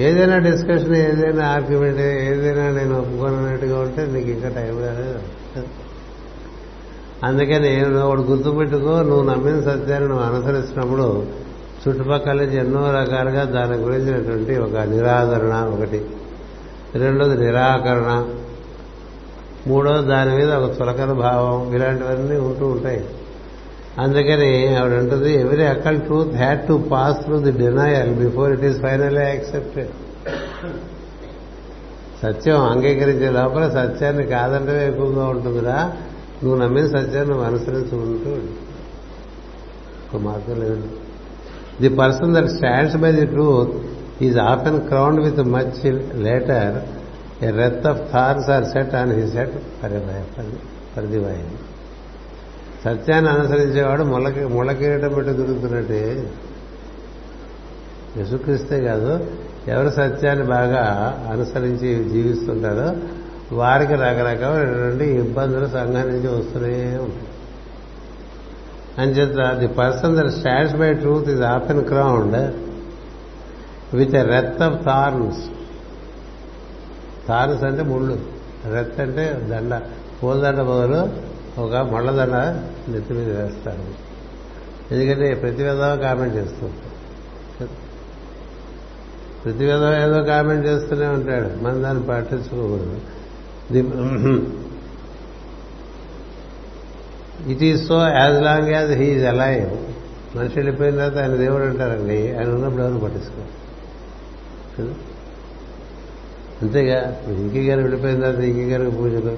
ఏదైనా డిస్కషన్ ఏదైనా ఆర్గ్యుమెంట్ ఏదైనా నేను ఒప్పుకోనట్టుగా ఉంటే నీకు ఇంకా టైం కాలేదు అందుకని ఒకటి గుర్తుపెట్టుకో నువ్వు నమ్మిన సత్యాన్ని నువ్వు అనుసరిస్తున్నప్పుడు చుట్టుపక్కల నుంచి ఎన్నో రకాలుగా దాని గురించినటువంటి ఒక నిరాదరణ ఒకటి. రెండోది నిరాకరణ. మూడో దాని మీద ఒక చులకన భావం ఇలాంటివన్నీ ఉంటూ ఉంటాయి. అందుకని ఆవిడ ఉంటుంది every occult truth had to pass through the denial before it is finally accepted సత్యం అంగీకరించే లోపల సత్యాన్ని కాదంటే ఎక్కువగా ఉంటుందిరా. నువ్వు నమ్మిన సత్యాన్ని నువ్వు అనుసరించుకుంటూ ఒక మార్గం లేదు the person that stands by the truth is often crowned with much later a wreath of or set on he set for సత్యాన్ని అనుసరించేవాడు ముళ్ళకి ముళ్ళకిరీటం పెట్టి దొరుకుతున్నట్టే. యశుక్రిస్తే కాదు ఎవరు సత్యాన్ని బాగా అనుసరించి జీవిస్తుంటారో వారికి రకరకమైనటువంటి ఇబ్బందులు సంఘం నుంచి వస్తూనే ఉంటాయి. అంచేత the person that stands by truth is and crowned with a wreath of thorns Taurus అంటే ముళ్ళు రెత్ అంటే దండ పూలదండ బదులు ఒక మళ్ళదండ నెత్తి మీద వేస్తారు. ఎందుకంటే ప్రతి విధంగా కామెంట్ చేస్తూ ప్రతి ఏదో కామెంట్ చేస్తూనే ఉంటాడు. మనం దాన్ని పాటించుకోకూడదు. It is so as long as he is alive మనిషి వెళ్ళిపోయిన తర్వాత ఆయన దేవుడు అంటారండి. ఆయన ఉన్నప్పుడు ఎవరు పట్టించుకో అంతేగా ఇంకి గారు వెళ్ళిపోయిన తర్వాత ఇంకి గారికి పూజలు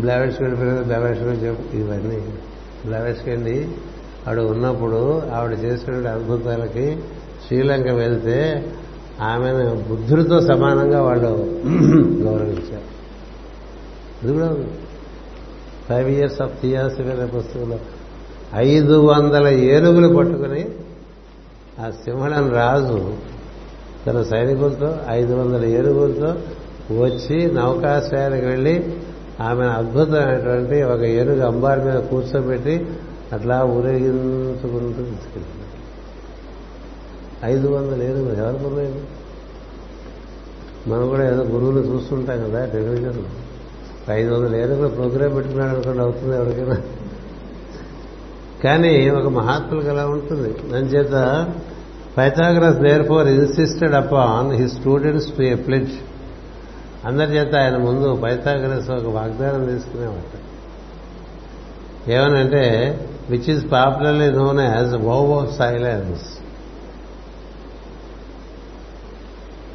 బ్లావెట్స్కి వెళ్ళిపోయిన తర్వాత బ్లావెట్స్కి చెప్పు ఇవన్నీ. బ్లావెట్స్కి వెళ్ళి ఆవిడ ఉన్నప్పుడు ఆవిడ చేసినటువంటి అద్భుతాలకి శ్రీలంక వెళ్తే ఆమెను బుద్ధుడితో సమానంగా వాళ్ళు గౌరవించారు. అది కూడా ఫైవ్ ఇయర్స్ ఆఫ్ థియాసఫీ అనే పుస్తకంలో ఐదు వందల ఏనుగులు పట్టుకుని ఆ సింహళం రాజు తన సైనికులతో ఐదు వందల ఏనుగులతో వచ్చి నౌకాశ్రయానికి వెళ్ళి ఆమె అద్భుతమైనటువంటి ఒక ఏనుగు అంబారి మీద కూర్చోబెట్టి అట్లా ఊరేగించుకుంటూ తీసుకెళ్తుంది. ఐదు వందల ఏనుగులు ఎవరికి ఉన్నాయి మనం కూడా ఏదో గురువులు చూస్తుంటాం కదా టెలివిజన్లో. ఐదు వందల ఏనుగులు ప్రోగ్రాం పెట్టుకున్నాడు అనుకోండి అవుతుంది ఎవరికైనా. కానీ ఒక మహాత్ములకు అలా ఉంటుంది. చేత Pythagoras therefore insisted upon he students to a pledge అందరి చేత ఆయన ముందు పైథాగ్రస్ ఒక వాగ్దానం తీసుకునేవాట ఏమనంటే which is popularly known as vow of silence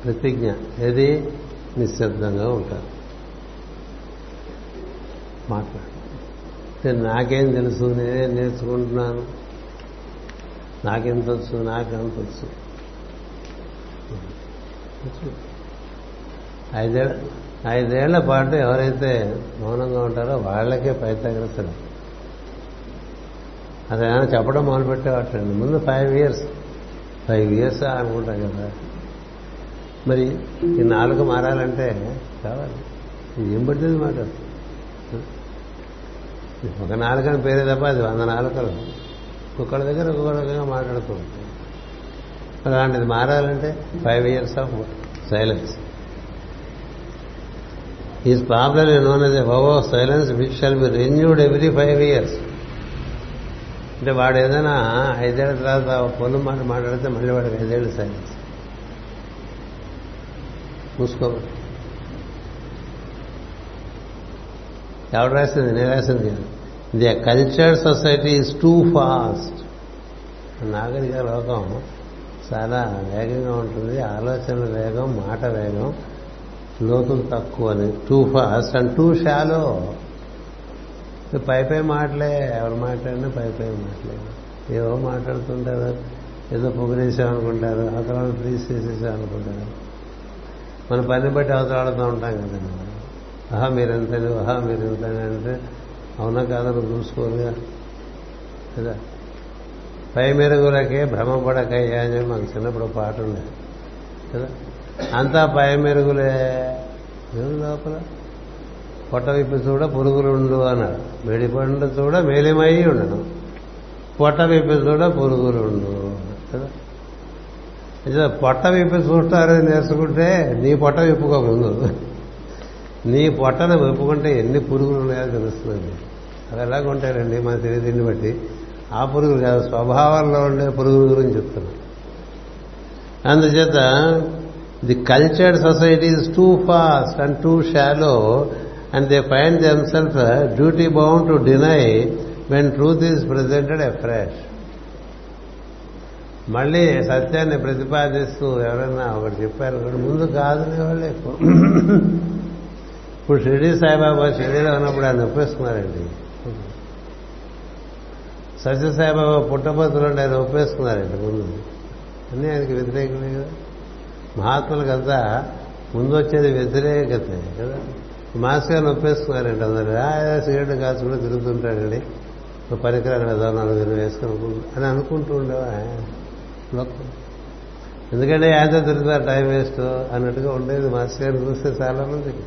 ప్రతిజ్ఞ. ఏది? నిశ్శబ్దంగా ఉంటారు. మాట్లాడు. నాకేం తెలుసు? నేనేం నేర్చుకుంటున్నాను? నాకెంత వచ్చు నాకెంత వచ్చు ఐదేళ్ళ ఐదేళ్ళ పాటు ఎవరైతే మౌనంగా ఉంటారో వాళ్ళకే పైతగ్రసలు అదేమైనా చెప్పడం మొదలుపెట్టేవాటండి ముందు ఫైవ్ ఇయర్స్ ఫైవ్ ఇయర్స్ అనుకుంటాం కదా. మరి ఈ నాలుగు మారాలంటే కావాలి. ఏం పడుతుంది మాట? ఒక నాలుగని పేరే తప్ప అది వంద నాలుకలు ఒకళ్ళ దగ్గర ఒక్కొక్క రకంగా మాట్లాడుతూ ఉంటాం. అలాంటిది మారాలంటే five years of silence is problem known as a of silence which shall be renewed every five years అంటే వాడు ఏదైనా ఐదేళ్ళ తర్వాత పొలం మాట మాట్లాడితే మళ్ళీ వాడికి ఐదేళ్ళు సైలెన్స్ మూసుకో. ఎవడు రాసింది? నేను రాసింది? కాదు the cultured society is too fast నాగరిక లోకం చాలా వేగంగా ఉంటుంది. ఆలోచన వేగం మాట వేగం లోతులు తక్కువ అని. Too fast and too shallow పైపై మాటలే ఎవరు మాట్లాడినా పైపై మాటలే. ఏవో మాట్లాడుతుంటారు ఏదో పొగిడేసామనుకుంటారు అవతల ప్లీజ్ చేసేసామనుకుంటారు మన పని బట్టి అవతలాడుతూ ఉంటాం కదండి. ఆహా మీరెంతని ఆహా మీరెంతని అంటే అవునా కాదని చూసుకోరుగా కదా? పై మెరుగులకే భ్రమపడకయ్యా అని మాకు చిన్నప్పుడు పాట ఉండేది కదా అంతా పై మెరుగులే. లోపల? పొట్ట విప్పి చూడ పురుగులుండు అన్నాడు. మెడిపండు చూడ మేలిమై ఉండను పొట్ట విప్పి చూడ పురుగులుండు కదా పొట్ట విప్పి చూస్తారని నేర్చుకుంటే నీ పొట్ట విప్పుకో ముందు. నీ పొట్టన విప్పుకుంటే ఎన్ని పురుగులు ఉన్నాయో తెలుస్తుంది. అవి ఎలాగ ఉంటాయండి మన తెలియదిండి బట్టి. ఆ పురుగులు కాదు స్వభావంలో ఉండే పురుగుల గురించి చెప్తున్నాను అందుచేత the cultured society is too fast and too shallow and they find themself duty bound to deny when truth is presented a fresh మళ్ళీ సత్యాన్ని ప్రతిపాదిస్తూ ఎవరైనా ఒకటి చెప్పారు ముందు కాదు వాళ్ళు ఎక్కువ ఇప్పుడు షిరిడి సాయిబాబా షిరిడీలో ఉన్నప్పుడు ఆయన ఒప్పేసుకున్నారండి. సత్యసాయిబాబా పుట్టపత్రులు ఆయన ఒప్పేసుకున్నారండి ముందు. అన్నీ ఆయనకి వ్యతిరేకమే కదా. మహాత్ములకంతా ముందు వచ్చేది వ్యతిరేకతే కదా. మాస్ గారిని ఒప్పేసుకున్నారండి అందరు. సిగరెట్ కాల్చుకుంటూ తిరుగుతుంటాడండి. ఒక పరికరాలు ఏదో నలుగురు వేసుకుని అని అనుకుంటూ ఉండేవా ఎందుకంటే ఆయనతో తిరుగుతారు టైం వేస్ట్ అన్నట్టుగా ఉండేది మాస్టర్ గారిని చూస్తే చాలా మందికి.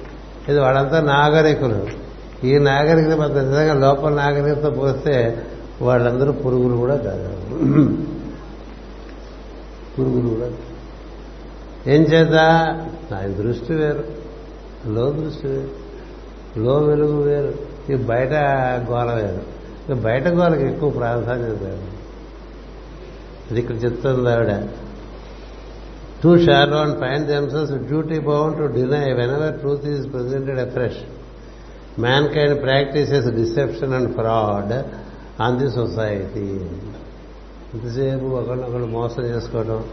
ఇది వాళ్ళంతా నాగరికులు. ఈ నాగరికత పెద్ద నిజంగా లోపల నాగరికత పోస్తే వాళ్ళందరూ పురుగులు కూడా కాదు. పురుగులు కూడా ఏం చేత? ఆయన దృష్టి వేరు. లో దృష్టి వేరు. లో వెలుగు వేరు. ఈ బయట గోల వేరు. బయట గోలకి ఎక్కువ ప్రాధాన్యత. ఇది ఇక్కడ చెప్తుంది ఆవిడ too shallow and find themselves duty bound to deny whenever truth is presented fresh mankind practises deception and fraud on the society ఇంతసేపు ఒకళ్ళొకళ్ళు మోసం చేసుకోవడం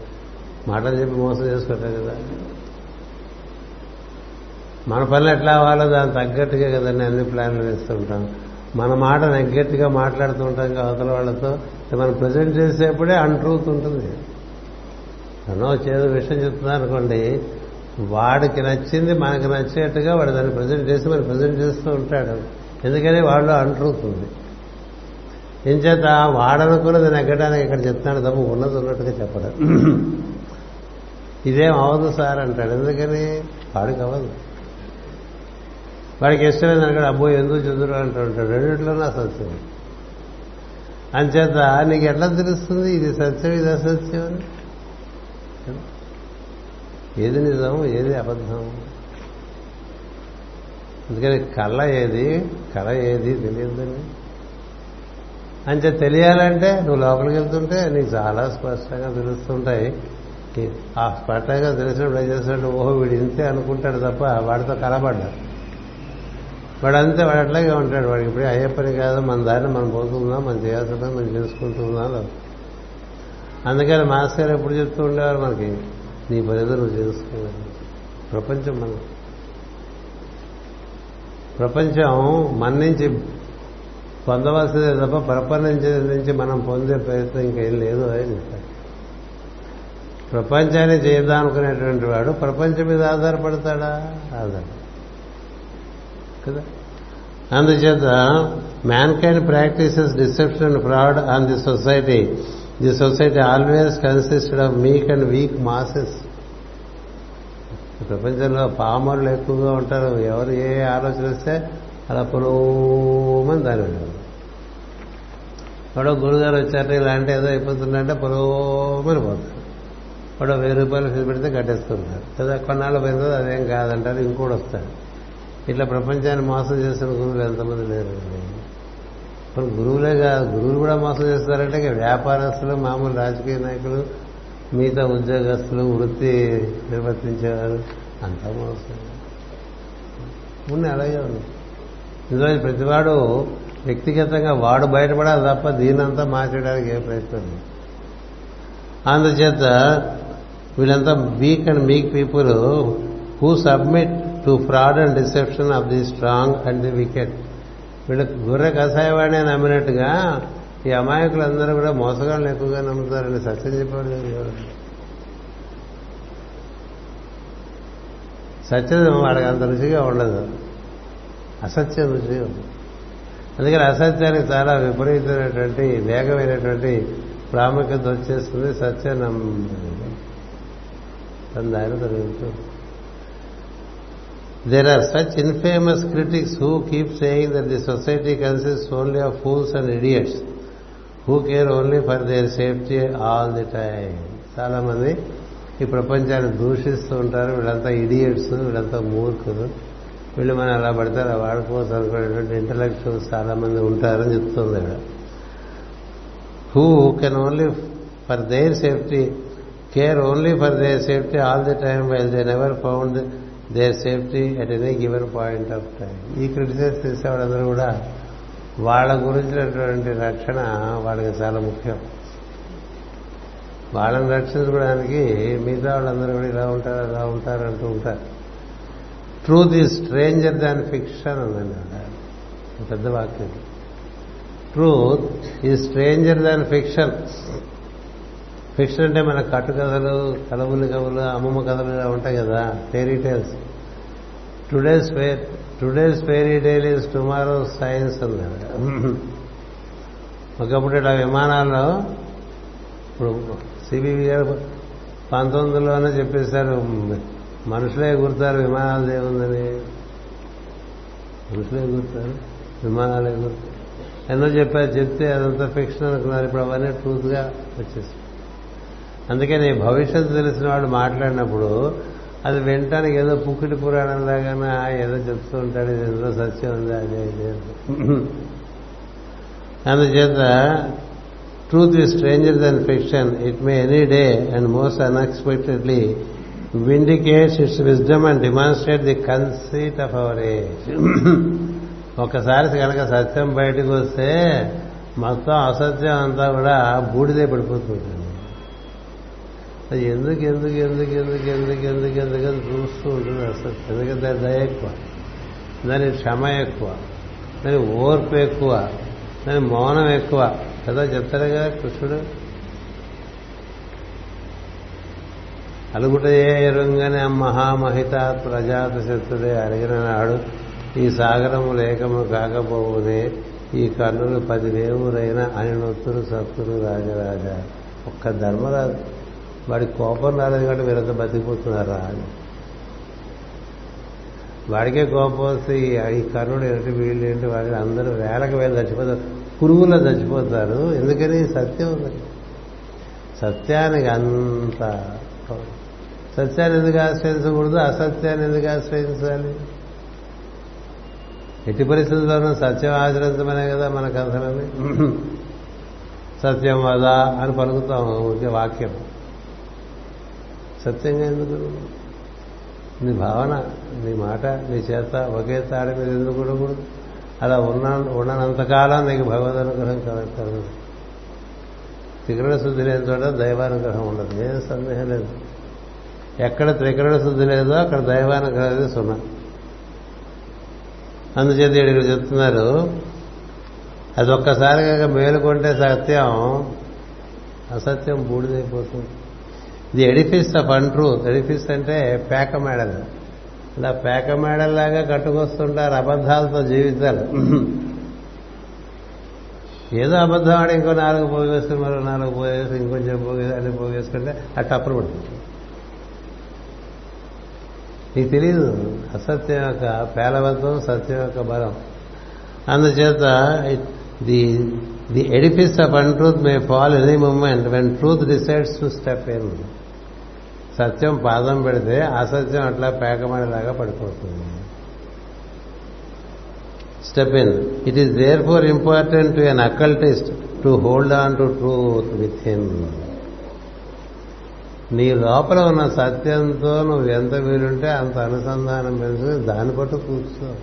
మాటలు చెప్పి మోసం చేసుకోవటం కదా. మన పనులు ఎట్లా అవ్వాలో దానికి తగ్గట్టుగా కదండి అన్ని ప్లాన్లు వేస్తుంటాం. మన మాట నెగ్గట్టుగా మాట్లాడుతూ ఉంటాం కదా అవతల వాళ్ళతో. మనం ప్రజెంట్ చేసేప్పుడే అన్ ట్రూత్ ఉంటుంది. ఎన్నో చేదు విషయం చెప్తున్నారు అనుకోండి వాడికి నచ్చింది మనకు నచ్చేట్టుగా వాడు దాన్ని ప్రజెంట్ చేసి మరి ప్రజెంట్ చేస్తూ ఉంటాడు. ఎందుకని వాళ్ళు అంటుంది ఉంది. వాడనుకున్నది నెగ్గడానికి ఇక్కడ చెప్తాడు తప్ప ఉన్నది ఉన్నట్టుగా చెప్పడం. ఇదేం అవదు సార్ అంటాడు. ఎందుకని? వాడికి అవ్వదు. వాడికి ఇష్టమైన అనుకోడు అబ్బో ఎందుకు చెందురు అంటూ ఉంటాడు. రెండిట్లోనే సత్యం అంచేత నీకు ఎట్లా తెలుస్తుంది? ఇది సత్యం ఇది అసత్యం? అని ఏది నిజం ఏది అబద్ధం? అందుకని కళ్ళ ఏది కళ ఏది తెలియదని అంతే తెలియాలంటే నువ్వు లోపలికి వెళ్తుంటే నీకు చాలా స్పష్టంగా తెలుస్తుంటాయి. ఆ స్పష్టంగా తెలిసినప్పుడు ఏం చేస్తాడు ఓహో వీడు ఇంతే అనుకుంటాడు తప్ప వాడితో కలబడ్డా వాడంతే వాడు అట్లాగే ఉంటాడు. వాడికి ఇప్పుడు అయ్యే పని కాదు మన దారిని మనం పోతుందాం మనం చేయాల్సిన మనం చేసుకుంటున్నాం అందుకని మాస్టర్ గారు ఎప్పుడు చెప్తూ ఉండేవారు మనకి నీ పనిదో నువ్వు చేసుకోవాలి. ప్రపంచం మనం. ప్రపంచం మన నుంచి పొందవలసిందే తప్ప ప్రపంచం నుంచి మనం పొందే ప్రయత్నం ఇంకేం లేదు అని చెప్పారు ప్రపంచాన్ని చేద్దాం అనుకునేటువంటి వాడు ప్రపంచం మీద ఆధారపడతాడా? ఆధార. కదా? అందుచేత mankind practises deception fraud on the society the society always consisted of meek and weak masses ప్రపంచంలో పామర్లు ఎక్కువగా ఉంటారు. ఎవరు ఏ ఆలోచన వస్తే అలా పొలోమని దాని ఎవడో గురుగారు వచ్చారు ఇలాంటి ఏదో అయిపోతుందంటే పొలోమని పోతారు. వాడు వెయ్యి రూపాయలు ఫీజు పెడితే కట్టేస్తుంటారు లేదా కొన్నాళ్ళు పోయిందో అదేం కాదంటారు ఇంకోటి వస్తాడు. ఇట్లా ప్రపంచాన్ని మోసం చేసిన గురువులు ఎంతమంది లేరు. ఇప్పుడు గురువులే కాదు గురువులు కూడా మోసం చేస్తారంటే ఇక వ్యాపారస్తులు మామూలు రాజకీయ నాయకులు మిగతా ఉద్యోగస్తులు వృత్తి నిర్వర్తించేవారు అంతా మోసం. ఉన్న అలాగే ఉంది ఇందులో ప్రతివాడు వ్యక్తిగతంగా వాడు బయటపడాలి తప్ప దీనంతా మార్చడానికి ఏ ప్రయత్నం లేదు. అందుచేత వీళ్ళంతా weak and meek people who submit to fraud and deception of the strong and the wicked వీళ్ళు గుర్రె కషాయవాడే నమ్మినట్టుగా ఈ అమాయకులందరూ కూడా మోసగాళ్ళని ఎక్కువగా నమ్ముతారని సత్యం చెప్పాడు సత్యం వాడికి అంత రుచిగా ఉండదు. అసత్యం రుచిగా ఉంది అందుకని అసత్యానికి చాలా విపరీతమైనటువంటి వేగమైనటువంటి ప్రాముఖ్యత వచ్చేస్తుంది సత్యం నమ్మ దాని దారి there are such infamous critics who keep saying that the society consist only of fools and idiots who care only for their safety all the time చాలా మంది ఈ ప్రపంచాన్ని దూషిస్తూ ఉంటారు. వీళ్ళంతా ఇడియట్స్ వీళ్ళంతా మూర్ఖులు. వీళ్ళు మనం అలా పడతారు వాడుకోవచ్చు అనుకునేటువంటి ఇంటలెక్చువల్స్ చాలా మంది ఉంటారని చెప్తుంది ఇక్కడ. Who can only for their safety care only for their safety all the time while they never found their safety at any given point of time ఈ క్రిటిసైజ్ చేసేవాళ్ళందరూ కూడా వాళ్ళ గురించినటువంటి రక్షణ వాళ్ళకి చాలా ముఖ్యం. వాళ్ళని రక్షించుకోవడానికి మిగతా వాళ్ళందరూ కూడా ఇలా ఉంటారు అలా ఉంటారు అంటూ ఉంటారు. Truth is stranger than fiction అందండి పెద్ద వాక్యం. Truth is stranger than fiction fiction అంటే మన కట్టు కథలు కలవులు కవులు అమ్మమ్మ కథలు ఇలా ఉంటాయి కదా fairy tales today's fair today's fairy tale is tomorrow science ఉంది ఒకప్పుడు ఇలా విమానాల్లో ఇప్పుడు సిబివి గారు పంతొమ్మిదిలోనే చెప్పేశారు మనుషులే గుర్తారు విమానాలు ఏముందని మనుషులే గుర్తారు విమానాలే గుర్తారు. ఎన్నో చెప్పారు చెప్తే అదంతా ఫిక్షన్ అనుకున్నారు ఇప్పుడు అవన్నీ ట్రూత్గా అందుకే నీ భవిష్యత్తు తెలిసిన వాడు మాట్లాడినప్పుడు అది వినటానికి ఏదో పుక్కిటి పురాణం లాగానే ఏదో చెప్తూ ఉంటాడు ఇది ఏదో సత్యం ఉంది అదే అందుచేత truth is stranger than fiction it may any day and most unexpectedly vindicates its wisdom and demonstrate the conceit of our age ఒకసారి కనుక సత్యం బయటకు వస్తే మొత్తం అసత్యం అంతా కూడా బూడిదే పడిపోతుంది అది ఎందుకు ఎందుకు ఎందుకు ఎందుకు ఎందుకు ఎందుకు ఎందుకు అని చూస్తూ ఉంటుంది అసలు. ఎందుకంటే దాని దయ ఎక్కువ. దాని క్షమ ఎక్కువ. దాని ఓర్పు ఎక్కువ. దాని మౌనం ఎక్కువ. కదా చెప్తారు కదా కృష్ణుడు? అలుగుటయే ఎరుంగనే మహామహిత ప్రజాత శత్రుడే అడిగిన నాడు ఈ సాగరము లేకము కాకపోవునే ఈ కన్నులు పదివేవురైన అని నొత్తురు సత్తురు రాజరాజ. ఒక్క ధర్మరాజు. వాడి కోపం రాలేదు కాబట్టి వీరంతా బతికిపోతున్నారా అని. వాడికే కోపం వస్తే ఈ- కర్ణుడు ఏంటి వీళ్ళు ఏంటి వాడిని అందరూ వేలకు వేలు చచ్చిపోతారు. పురుగుల్లో చచ్చిపోతారు. ఎందుకని? సత్యం ఉంది. సత్యానికి అంత సత్యాన్ని ఎందుకు ఆశ్రయించకూడదు? అసత్యాన్ని ఎందుకు ఆశ్రయించాలి? ఎట్టి పరిస్థితుల్లోనూ సత్యం ఆచరించమనే కదా మన కథలని సత్యం వదా అని పలుకుతాం. ఊరికే వాక్యం. సత్యంగా ఎందుకు నీ భావన నీ మాట నీ చేత ఒకే తాడి మీద ఎందుకు అలా ఉన్న ఉన్నంతకాలం నీకు భగవద్ అనుగ్రహం కలుగుతుంది త్రికరణ శుద్ధి లేని చోట దైవానుగ్రహం ఉండదు. ఏం సందేహం లేదు. ఎక్కడ త్రికరణ శుద్ధి లేదో అక్కడ దైవానుగ్రహం అనేది సున్నా. అందుచేత ఇక్కడ చెప్తున్నారు అది ఒక్కసారిగా మేలుకొంటే సత్యం అసత్యం బూడిదైపోతుంది. The edifice of untruth edifice అంటే పేక మేడలు. ఇలా పేక మేడల్లాగా కట్టుకొస్తుంటారు అబద్ధాలతో జీవితాలు. ఏదో అబద్ధం ఆడి ఇంకో నాలుగు పోగేసుకుని మరో నాలుగు పోగేసి ఇంకొంచెం పోగేసి అన్ని పోగేసుకుంటే అట్ట టప్పులు పడుతుంది నీకు తెలియదు అసత్యం యొక్క పేలవత్వం సత్యం యొక్క బలం. అందుచేత the the edifice of untruth may fall any moment when truth decides to step in సత్యం పాదం పెడితే అసత్యం అట్లా పేకమడిలాగా పడిపోతుంది. Step in it is therefore important to an occultist to hold on to truth with him నీ లోపల ఉన్న సత్యంతో నువ్వు ఎంత వీలుంటే అంత అనుసంధానం పెంచుకుని దాన్ని పట్టు కూర్చో.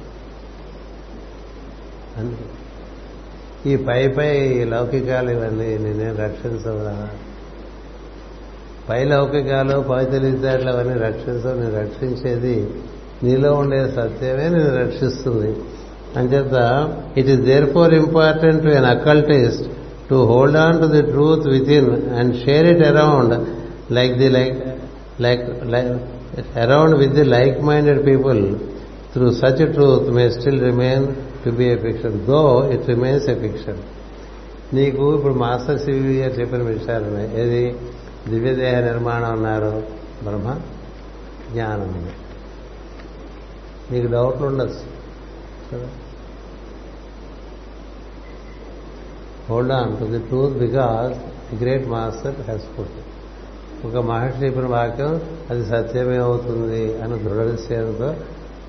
ఈ పై పై లౌకికాలు ఇవన్నీ నేనేం రక్షించవురా పై లౌకికాలు పై తెలివితేటలు అవన్నీ రక్షించవు నేను రక్షించేది నీలో ఉండే సత్యమే నేను రక్షిస్తుంది. అంచేత it is therefore important to an occultist to hold on to the truth with in and share it around like the like like around with the like minded people through such truth may still remain to be a fiction though it remains a fiction నీకు ఇప్పుడు master CV గారు చెప్పిన విషయాలు ఏది? దివ్యదేహ నిర్మాణం అన్నారు బ్రహ్మ. జ్ఞానం మీకు నీకు డౌట్లు ఉండొచ్చు కదా hold on to the truth because the great master has put ఒక మహర్షి చెప్పిన వాక్యం అది సత్యమే అవుతుంది అని దృఢ నిశ్చయంతో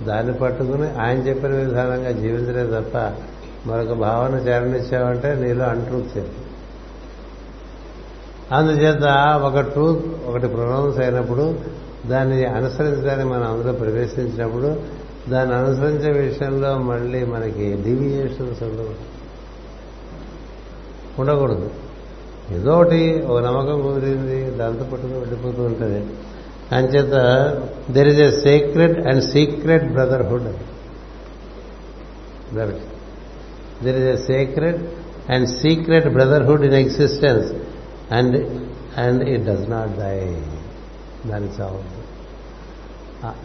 దాన్ని పట్టుకుని ఆయన చెప్పిన విధానంగా జీవించలే తప్ప మరొక భావన చేరనిచ్చావంటే నీలో అంట్రూత్ అందుచేత ఒక ట్రూత్ ఒకటి ప్రొనౌన్స్ అయినప్పుడు దాన్ని అనుసరించడానికి మనం అందులో ప్రవేశించినప్పుడు దాన్ని అనుసరించే విషయంలో మళ్ళీ మనకి డీవియేషన్స్ ఉండవు. ఉండకూడదు. ఏదో ఒకటి ఒక నమ్మకం కుదిరింది దాంతో పట్టుకుని వెళ్ళిపోతూ ఉంటుంది. అంచేత there is a secret and secret brotherhood there is a secret and secret brotherhood in existence and and it does not die దాని చావు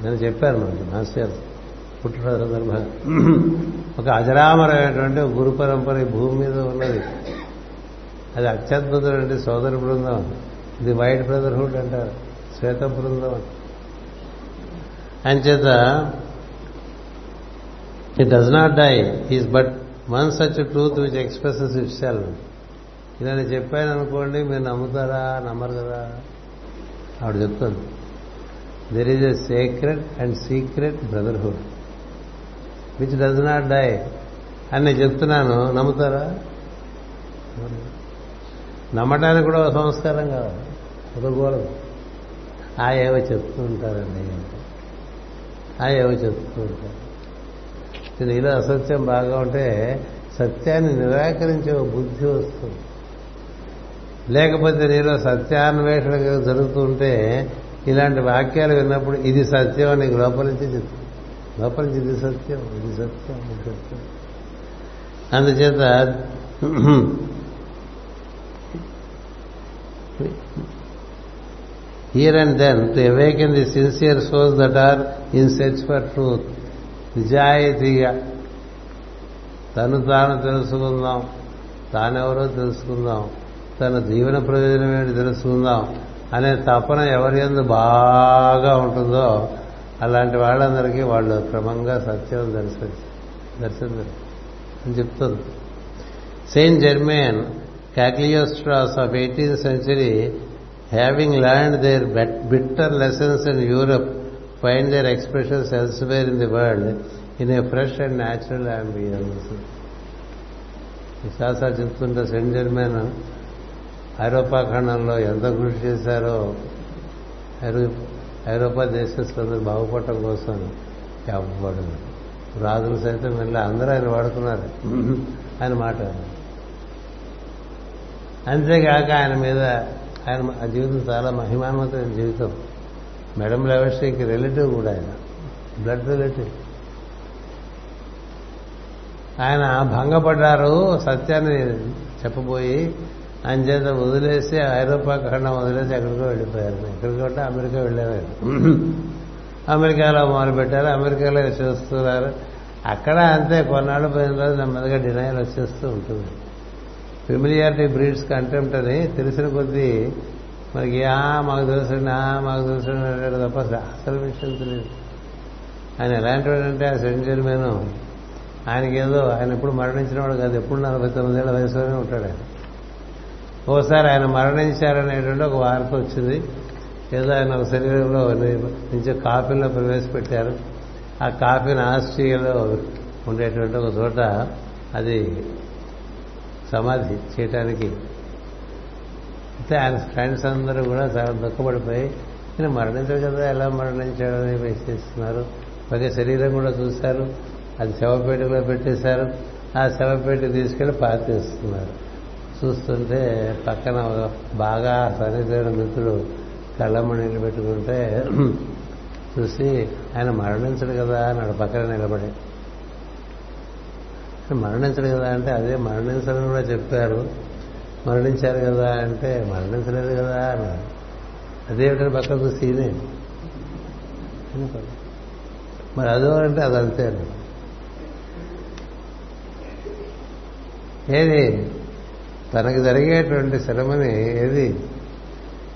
నేను చెప్పాను మనకి మాస్టర్. పుట్టిన సందర్భంగా ఒక అజరామరమైనటువంటి గురు పరంపర భూమి మీద ఉన్నది. అది అత్యద్భుతమైన సోదర బృందం. ఇది వైట్ బ్రదర్హుడ్ అంటారు. శ్వేత బృందం. అంచేత it does not die is but one such truth which expresses itself ఇలా నేను చెప్పాను అనుకోండి మీరు నమ్ముతారా నమ్మరు కదా? ఆవిడ చెప్తుంది there is a secret and secret brotherhood which does not die అని నేను చెప్తున్నాను నమ్ముతారా? నమ్మటానికి కూడా ఒక సంస్కారం కావాలి ఒకకూడదు ఆ ఏవో చెప్తూ ఉంటారండి. ఆ ఏవో చెప్తూ ఉంటారు. నీలో అసత్యం బాగా ఉంటే సత్యాన్ని నిరాకరించే ఒక బుద్ధి వస్తుంది. లేకపోతే నీలో సత్యాన్వేషణ జరుగుతుంటే ఇలాంటి వాక్యాలు విన్నప్పుడు ఇది సత్యం అని నీకు లోపల నుంచి చెప్తుంది లోపల నుంచి ఇది సత్యం ఇది సత్యం ఇది సత్యం. అందుచేత here and then to awaken the sincere souls that are in search for truth నిజాయితీగా తను తాను తెలుసుకుందాం తానెవరో తెలుసుకుందాం. తన జీవన ప్రయోజనం ఏంటి తెలుసుకుందాం అనే తపన ఎవరి ఎందు బాగా ఉంటుందో అలాంటి వాళ్ళందరికీ వాళ్ళు క్రమంగా సత్యం దర్శనం దర్శనం అని చెప్తుంది saint Germain Cagliostros of eighteenth century having land their bitter lessons in Europe find their expressions elsewhere in the world in a fresh and natural ambience శాస్త్రాలు చెప్తుంటే సెంట్ జర్మన్ ఐరోపా ఖండంలో ఎంత కృషి చేశారో ఐరోపా దేశస్తులందరూ బాగుపడటం కోసం ఎవ్వడు రాజులు సైతం వెళ్ళి అందరూ ఆయన వాడుకున్నారు. ఆయన మాట అంతేకాక ఆయన మీద ఆయన ఆ జీవితం చాలా మహిమాన్వితమైన జీవితం. మేడం లెవెస్ట్రీకి రిలేటివ్ కూడా ఆయన. Blood relative. ఆయన భంగపడ్డారు సత్యాన్ని చెప్పబోయి ఆయన చేత వదిలేసి ఐరోపా ఖండం వదిలేసి ఎక్కడికో వెళ్ళిపోయారు. ఎక్కడికో అంటే అమెరికా వెళ్ళేవారు అమెరికాలో మొదలుపెట్టారు అమెరికాలో చేస్తున్నారు. అక్కడ అంతే కొన్నాళ్ళు పోయిన రోజు నెమ్మదిగా డినైల్ వచ్చేస్తూ ఉంటుంది. ఫెమిలియారిటీ బ్రీడ్స్ కంటెంప్ట్ అని తెలిసిన కొద్దీ మనకి ఆ మాకు తెలుసండి ఆ మాకు తెలుసండి అంటాడు తప్ప అసలు విషయం తెలియదు. ఆయన ఎలాంటివాడంటే ఆ సెంచరీ జర్మేను ఆయనకేదో ఆయన ఎప్పుడు మరణించిన వాడు కాదు ఎప్పుడు నలభై తొమ్మిదేళ్ళ వయసులోనే ఉంటాడు ఆయన. ఒకసారి ఆయన మరణించారనేటువంటి ఒక వార్త వచ్చింది. ఏదో ఆయన ఒక శరీరంలో నుంచి కాఫీలో ప్రవేశపెట్టారు. ఆ కాఫీని ఆస్ట్రియాలో ఉండేటువంటి ఒక చోట అది సమాధి చేయటానికి అయితే ఆయన ఫ్రెండ్స్ అందరూ కూడా చాలా దుఃఖపడిపోయి నేను మరణించాడు కదా ఎలా మరణించాడని వేసేస్తున్నారు పైగా శరీరం కూడా చూశారు. అది శవపేటలో పెట్టేశారు. ఆ శవపేట తీసుకెళ్ళి పాతేస్తున్నారు. చూస్తుంటే పక్కన ఒక బాగా సన్నిధైన మిత్రుడు కళ్ళమ్మనీళ్ళు పెట్టుకుంటే చూసి ఆయన మరణించడు కదా అన్నాడు పక్కన నిలబడి. మరణించడు కదా అంటే అదే మరణించడం కూడా చెప్పారు. మరణించారు కదా అంటే మరణించలేదు కదా అన్నారు అదేమిటని పక్కన చూసి ఈయనే. మరి అదో అంటే అదంతే ఏది? తనకి జరిగేటువంటి శ్రమని ఏది?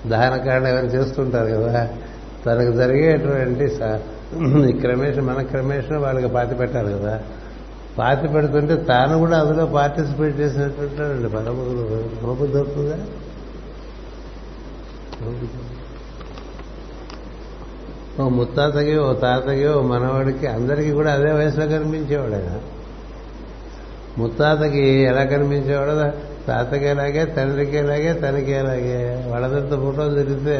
దహనకాండ ఎవరు చేస్తుంటారు కదా. తనకు జరిగేటువంటి ఈ క్రమేషన్ మన క్రమేషన్ వాళ్ళకి పాతి పెట్టాలి కదా. పాతి పెడుతుంటే తాను కూడా అందులో పార్టిసిపేట్ చేసినట్టుంటాడండి పదమూడు నమ్మకం దొరుకుతుందా ఓ ముత్తాతకి ఓ తాతకి ఓ మనవాడికి అందరికీ కూడా అదే వయసులో కనిపించేవాడు ఆయన ముత్తాతకి ఎలా కనిపించేవాడో? తాతకి ఎలాగే తండ్రికి ఇలాగే తనకి ఇలాగే వాళ్ళందరితో ఫోటో తిరిగితే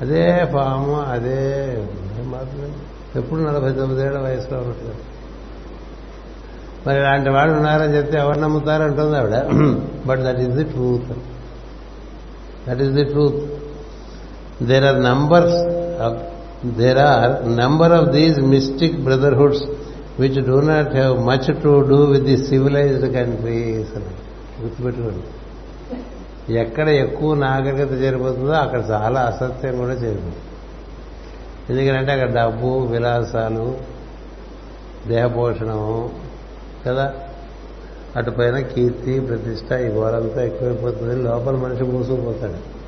అదే ఫాము అదే మాత్రమే ఎప్పుడు నలభై తొమ్మిదేళ్ళ వయసులో ఉంటుంది మరి ఇలాంటి వాళ్ళు ఉన్నారని చెప్తే ఎవరు నమ్ముతారంటుంది ఆవిడ. But that is the truth that is the truth there are numbers there are number of these mystic brotherhoods which do not have much to do with the civilised countries అని గుర్తుపెట్టుకోండి. ఎక్కడ ఎక్కువ నాగరికత చేరిపోతుందో అక్కడ చాలా అసత్యం కూడా చేరిపోతుంది. ఎందుకంటే అక్కడ డబ్బు విలాసాలు దేహపోషణము కదా? అటుపైన కీర్తి ప్రతిష్ట ఈ ఘోరంతా ఎక్కువైపోతుంది. లోపల మనిషి మూసుకుపోతాడు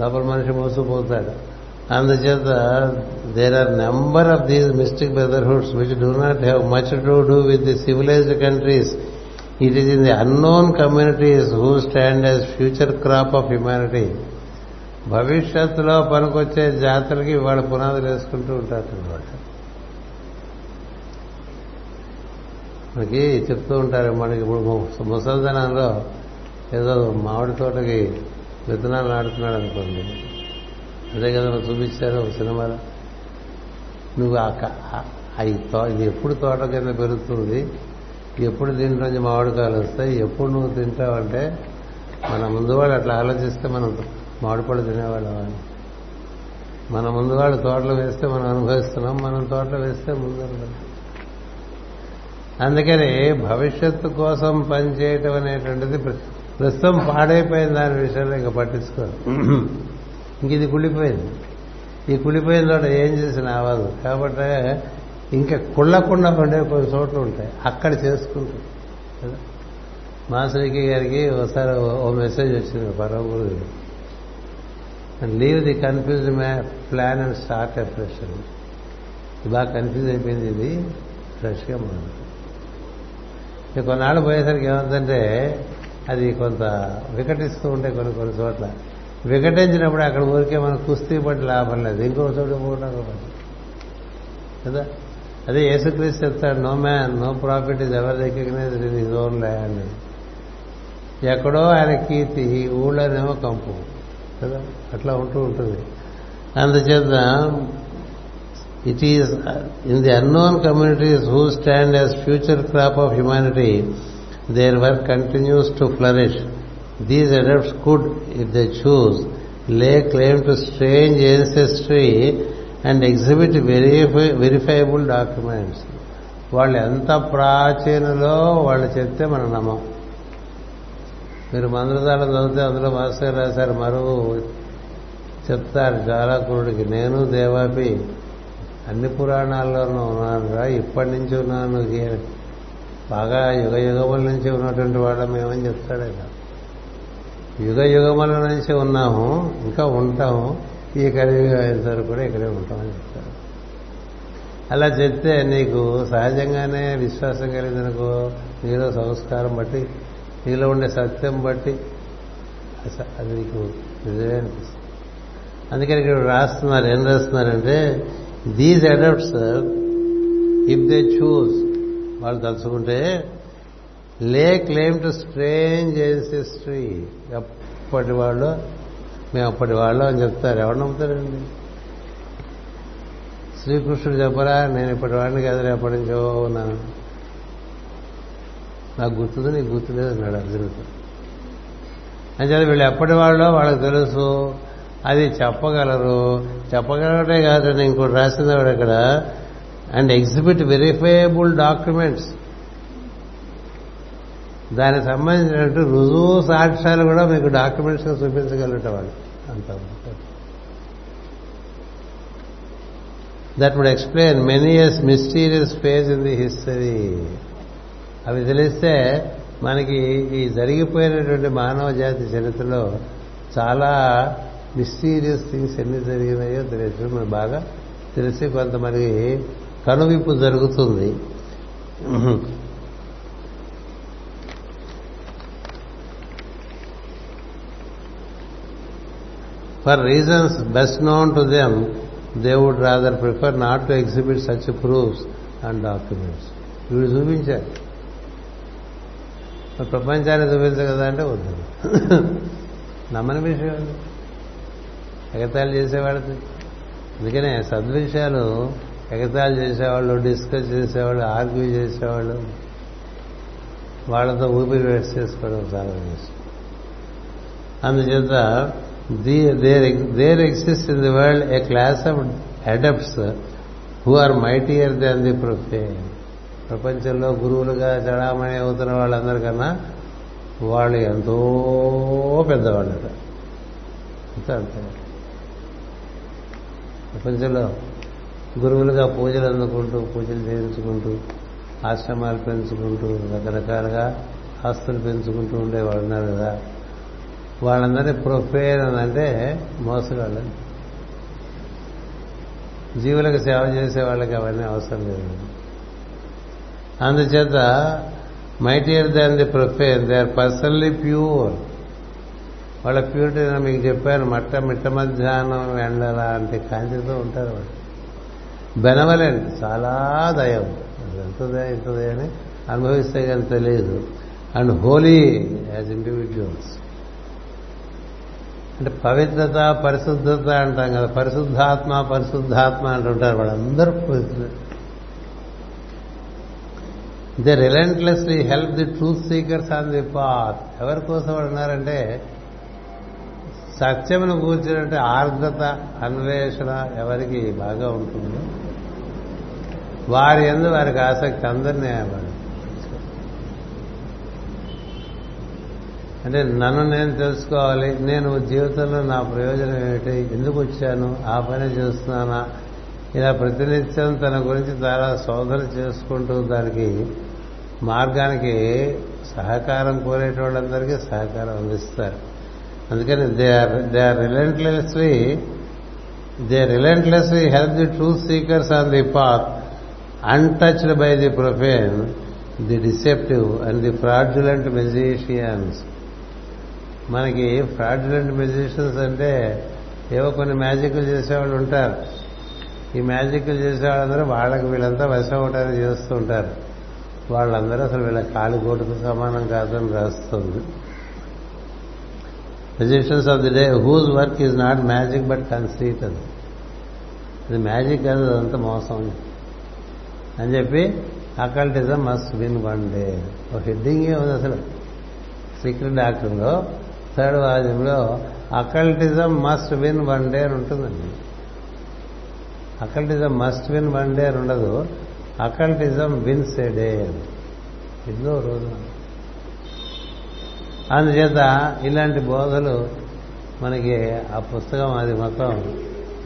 లోపల మనిషి మూసుకుపోతాడు అందుచేత there are number of these mystic brotherhoods which do not have much to do with the civilised countries it is in the unknown communities who stand as future crop of humanity భవిష్యత్తులో పనికొచ్చే జాతరకి వాళ్ళ పునాదులు వేసుకుంటూ ఉంటారు అనమాట మనకి చెప్తూ ఉంటారు మనకి ఇప్పుడు ముసల్దనంలో ఏదో మామిడి తోటకి విత్తనాలు నాడుతున్నాడు అనుకోండి. అదే కదా చూపించారు ఒక సినిమాలో. నువ్వు ఇది ఎప్పుడు తోట కింద పెరుగుతుంది. ఎప్పుడు దీంట్లోంచి మామిడికాయలు వస్తాయి ఎప్పుడు నువ్వు తింటావంటే మన ముందు వాళ్ళు అట్లా ఆలోచిస్తే మనం మామిడిపళ్ళు తినేవాళ్ళం మన ముందు వాళ్ళు తోటలు వేస్తే మనం అనుభవిస్తున్నాం మనం తోటలు వేస్తే ముందు అందుకని భవిష్యత్తు కోసం పనిచేయటం అనేటువంటిది ప్రస్తుతం పాడైపోయిన దాని విషయంలో ఇంకా పట్టించుకోరు. ఇంక ఇది కుళ్ళిపోయింది. ఈ కుళ్ళిపోయిన చోట ఏం చేసిన అవ్వదు కాబట్టి ఇంకా కుళ్ళకుండా ఉండే కొన్ని చోట్ల ఉంటాయి. అక్కడ చేసుకుంటాం. కదా? మాసరికి గారికి ఒకసారి ఓ మెసేజ్ వచ్చింది పరమ గురువు leave the confuse plan and start fresh అని. బాగా కన్ఫ్యూజ్ అయిపోయింది ఇది. ఫ్రెష్గా మొదలు కొన్నాళ్ళు పోయేసరికి ఏమవుతుందంటే అది కొంత వికటిస్తూ ఉంటాయి కొన్ని కొన్ని చోట్ల. వికటించినప్పుడు అక్కడ ఊరికే మనం కుస్తీ పట్టి లాభం లేదు. ఇంకో చోట పోవడం కదా? అదే యేసుక్రీస్తు చెప్తాడు no man no prophet is ever recognised in his own land. ఎక్కడో ఆయన కీర్తి ఈ ఊళ్ళోనేమో కంపు కదా? అట్లా ఉంటూ ఉంటుంది. అందుచేత it is in the unknown communities who stand as future crop of humanity their work continues to flourish these adepts could if they choose lay claim to strange ancestry and exhibit verify verifiable documents వాళ్ళు ఎంత ప్రాచీనలో వాళ్ళు చెప్తే మనం నమ్మం. మీరు మంత్రదానం చదివితే అందులో master రాశారు మరువు చెప్తారు జాలకురుడికి నేను దేవాపి అన్ని పురాణాల్లోనూ ఉన్నానురా ఇప్పటి నుంచి ఉన్నాను బాగా యుగ యుగముల నుంచి ఉన్నటువంటి వాళ్ళ మేమని చెప్తాడు యుగ యుగముల నుంచి ఉన్నాము ఇంకా ఉంటాము ఈ కలియుగ అయ్యేసరికి కూడా ఇక్కడే ఉంటామని చెప్తారు. అలా చెప్తే నీకు సహజంగానే విశ్వాసం కలిగిందనుకో నీలో సంస్కారం బట్టి నీలో ఉండే సత్యం బట్టి అది నీకు నిజమే అనిపిస్తుంది. అందుకని ఇక్కడ రాస్తున్నారు ఏం రాస్తున్నారంటే these adepts if they choose వాళ్ళు తలుచుకుంటే లే క్లెయిమ్ టు స్ట్రేంజ్ ఎన్సిస్ట్రీ అప్పటి వాళ్ళు మేము అప్పటి వాళ్ళు అని చెప్తారు. ఎవరు నమ్ముతారండి? శ్రీకృష్ణుడు చెప్పరా నేను ఇప్పటి వాడిని కదా ఎప్పటి నుంచో ఉన్నాను. నాకు గుర్తుంది నీకు గుర్తులేదు అన్నాడు అర్జునుడు. అంటే వీళ్ళు ఎప్పటి వాళ్ళో వాళ్ళకి తెలుసు. అది చెప్పగలరు. చెప్పగలటే కాదండి ఇంకోటి రాసింది వాడు ఇక్కడ అండ్ ఎగ్జిబిట్ వెరిఫైయబుల్ డాక్యుమెంట్స్ దానికి సంబంధించినట్టు రుజువు సాక్ష్యాలు కూడా మీకు డాక్యుమెంట్స్ చూపించగలట వాళ్ళు అంత that would explain many years mysterious phase in the history అవి తెలిస్తే మనకి ఈ జరిగిపోయినటువంటి మానవ జాతి చరిత్రలో చాలా మిస్టీరియస్ థింగ్స్ ఎన్ని జరిగినాయో తెలియదు. మనకు బాగా తెలిసి కొంతమంది కనువిప్పు జరుగుతుంది. For reasons best known to them they would rather prefer not to exhibit such proofs and documents వీడు చూపించారు ప్రపంచాన్ని చూపించగదా అంటే వద్దు. నమ్మని విషయం అది. ఎగతాళి చేసేవాళ్ళకి అందుకనే సద్విషయాలు ఎగతాళి చేసేవాళ్ళు డిస్కస్ చేసేవాళ్ళు ఆర్గ్యూ చేసేవాళ్ళు వాళ్ళతో ఊపిరి వేస్ట్ చేసుకోవడం చాలా ఇష్టం అందుచేత there there exist in the world a class of adepts who are mightier than the ప్రొఫే ప్రపంచంలో గురువులుగా చడామణి అవుతున్న వాళ్ళందరికన్నా వాళ్ళు ఎంతో పెద్దవాళ్ళట అంతే అంతే. ప్రపంచంలో గురువులుగా పూజలు అందుకుంటూ పూజలు చేయించుకుంటూ ఆశ్రమాలు పెంచుకుంటూ రకరకాలుగా ఆస్తులు పెంచుకుంటూ ఉండేవాళ్ళు ఉన్నారు కదా. వాళ్ళందరినీ ప్రొఫేర్ అని అంటే మోసగాళ్ళు. జీవులకు సేవ చేసే వాళ్ళకి అవన్నీ అవసరం లేదు. అందుచేత mightier than the profane they are personally pure. వాళ్ళ ప్యూరిటీ మీకు చెప్పాను మట్ట మిట్ట మధ్యాహ్నం ఎండల అంటే కాంతితో ఉంటారు వాళ్ళు. బెనవలెంట్ చాలా దయం. ఎంత దయ ఎంత దయ అని అనుభవిస్తే కానీ తెలియదు. And holy as individuals. అంటే పవిత్రత పరిశుద్ధత అంటాం కదా. పరిశుద్ధాత్మ పరిశుద్ధాత్మ అంటుంటారు వాళ్ళందరూ పవిత్రులు. They relentlessly help the truth seekers on the path ఎవరి కోసం ఉన్నారంటే సత్యమును కూర్చున్నట్టు ఆర్ద్రత అన్వేషణ ఎవరికి బాగా ఉంటుందో వారి ఎందు వారికి ఆసక్తి అందరినీ అంటే నన్ను నేను తెలుసుకోవాలి. నేను జీవితంలో నా ప్రయోజనం ఏమిటి? ఎందుకు వచ్చాను? ఆ పని చేస్తున్నానా? ఇలా ప్రతినిత్యం తన గురించి చాలా శోధన చేసుకుంటూ దానికి మార్గానికి సహకారం కోరేట వాళ్ళందరికీ సహకారం అందిస్తారు. అందుకని they are they are relentlessly they relentlessly help the truth seekers on the path untouched by the profane the deceptive and the fraudulent magicians. మనకి ఫ్రాడ్యులెంట్ మ్యూజిషియన్స్ అంటే ఏవో కొన్ని మ్యాజిక్లు చేసేవాళ్ళు ఉంటారు. ఈ మ్యాజిక్లు చేసేవాళ్ళందరూ వాళ్ళకి వీళ్ళంతా వశం అవడానికి చేస్తూ ఉంటారు. వాళ్ళందరూ అసలు వీళ్ళ కాలిగోటుకు సమానం కాదని రాస్తుంది. Musicians of the day whose work is not magic but conceit అది. ఇది మ్యాజిక్ కాదు అదంతా మోసం. అని చెప్పి occultism must win one day ఒక హెడ్డింగే ఉంది అసలు? సీక్రెట్ డాక్టర్లో third వాద్యంలో occultism must win one day అని ఉంటుందండి. Occultism must win one day అని ఉండదు. అకల్టిజం విన్స్ ఏ డే ఎన్నో రోజు అందుచేత ఇలాంటి బోధలు మనకి ఆ పుస్తకం అది మొత్తం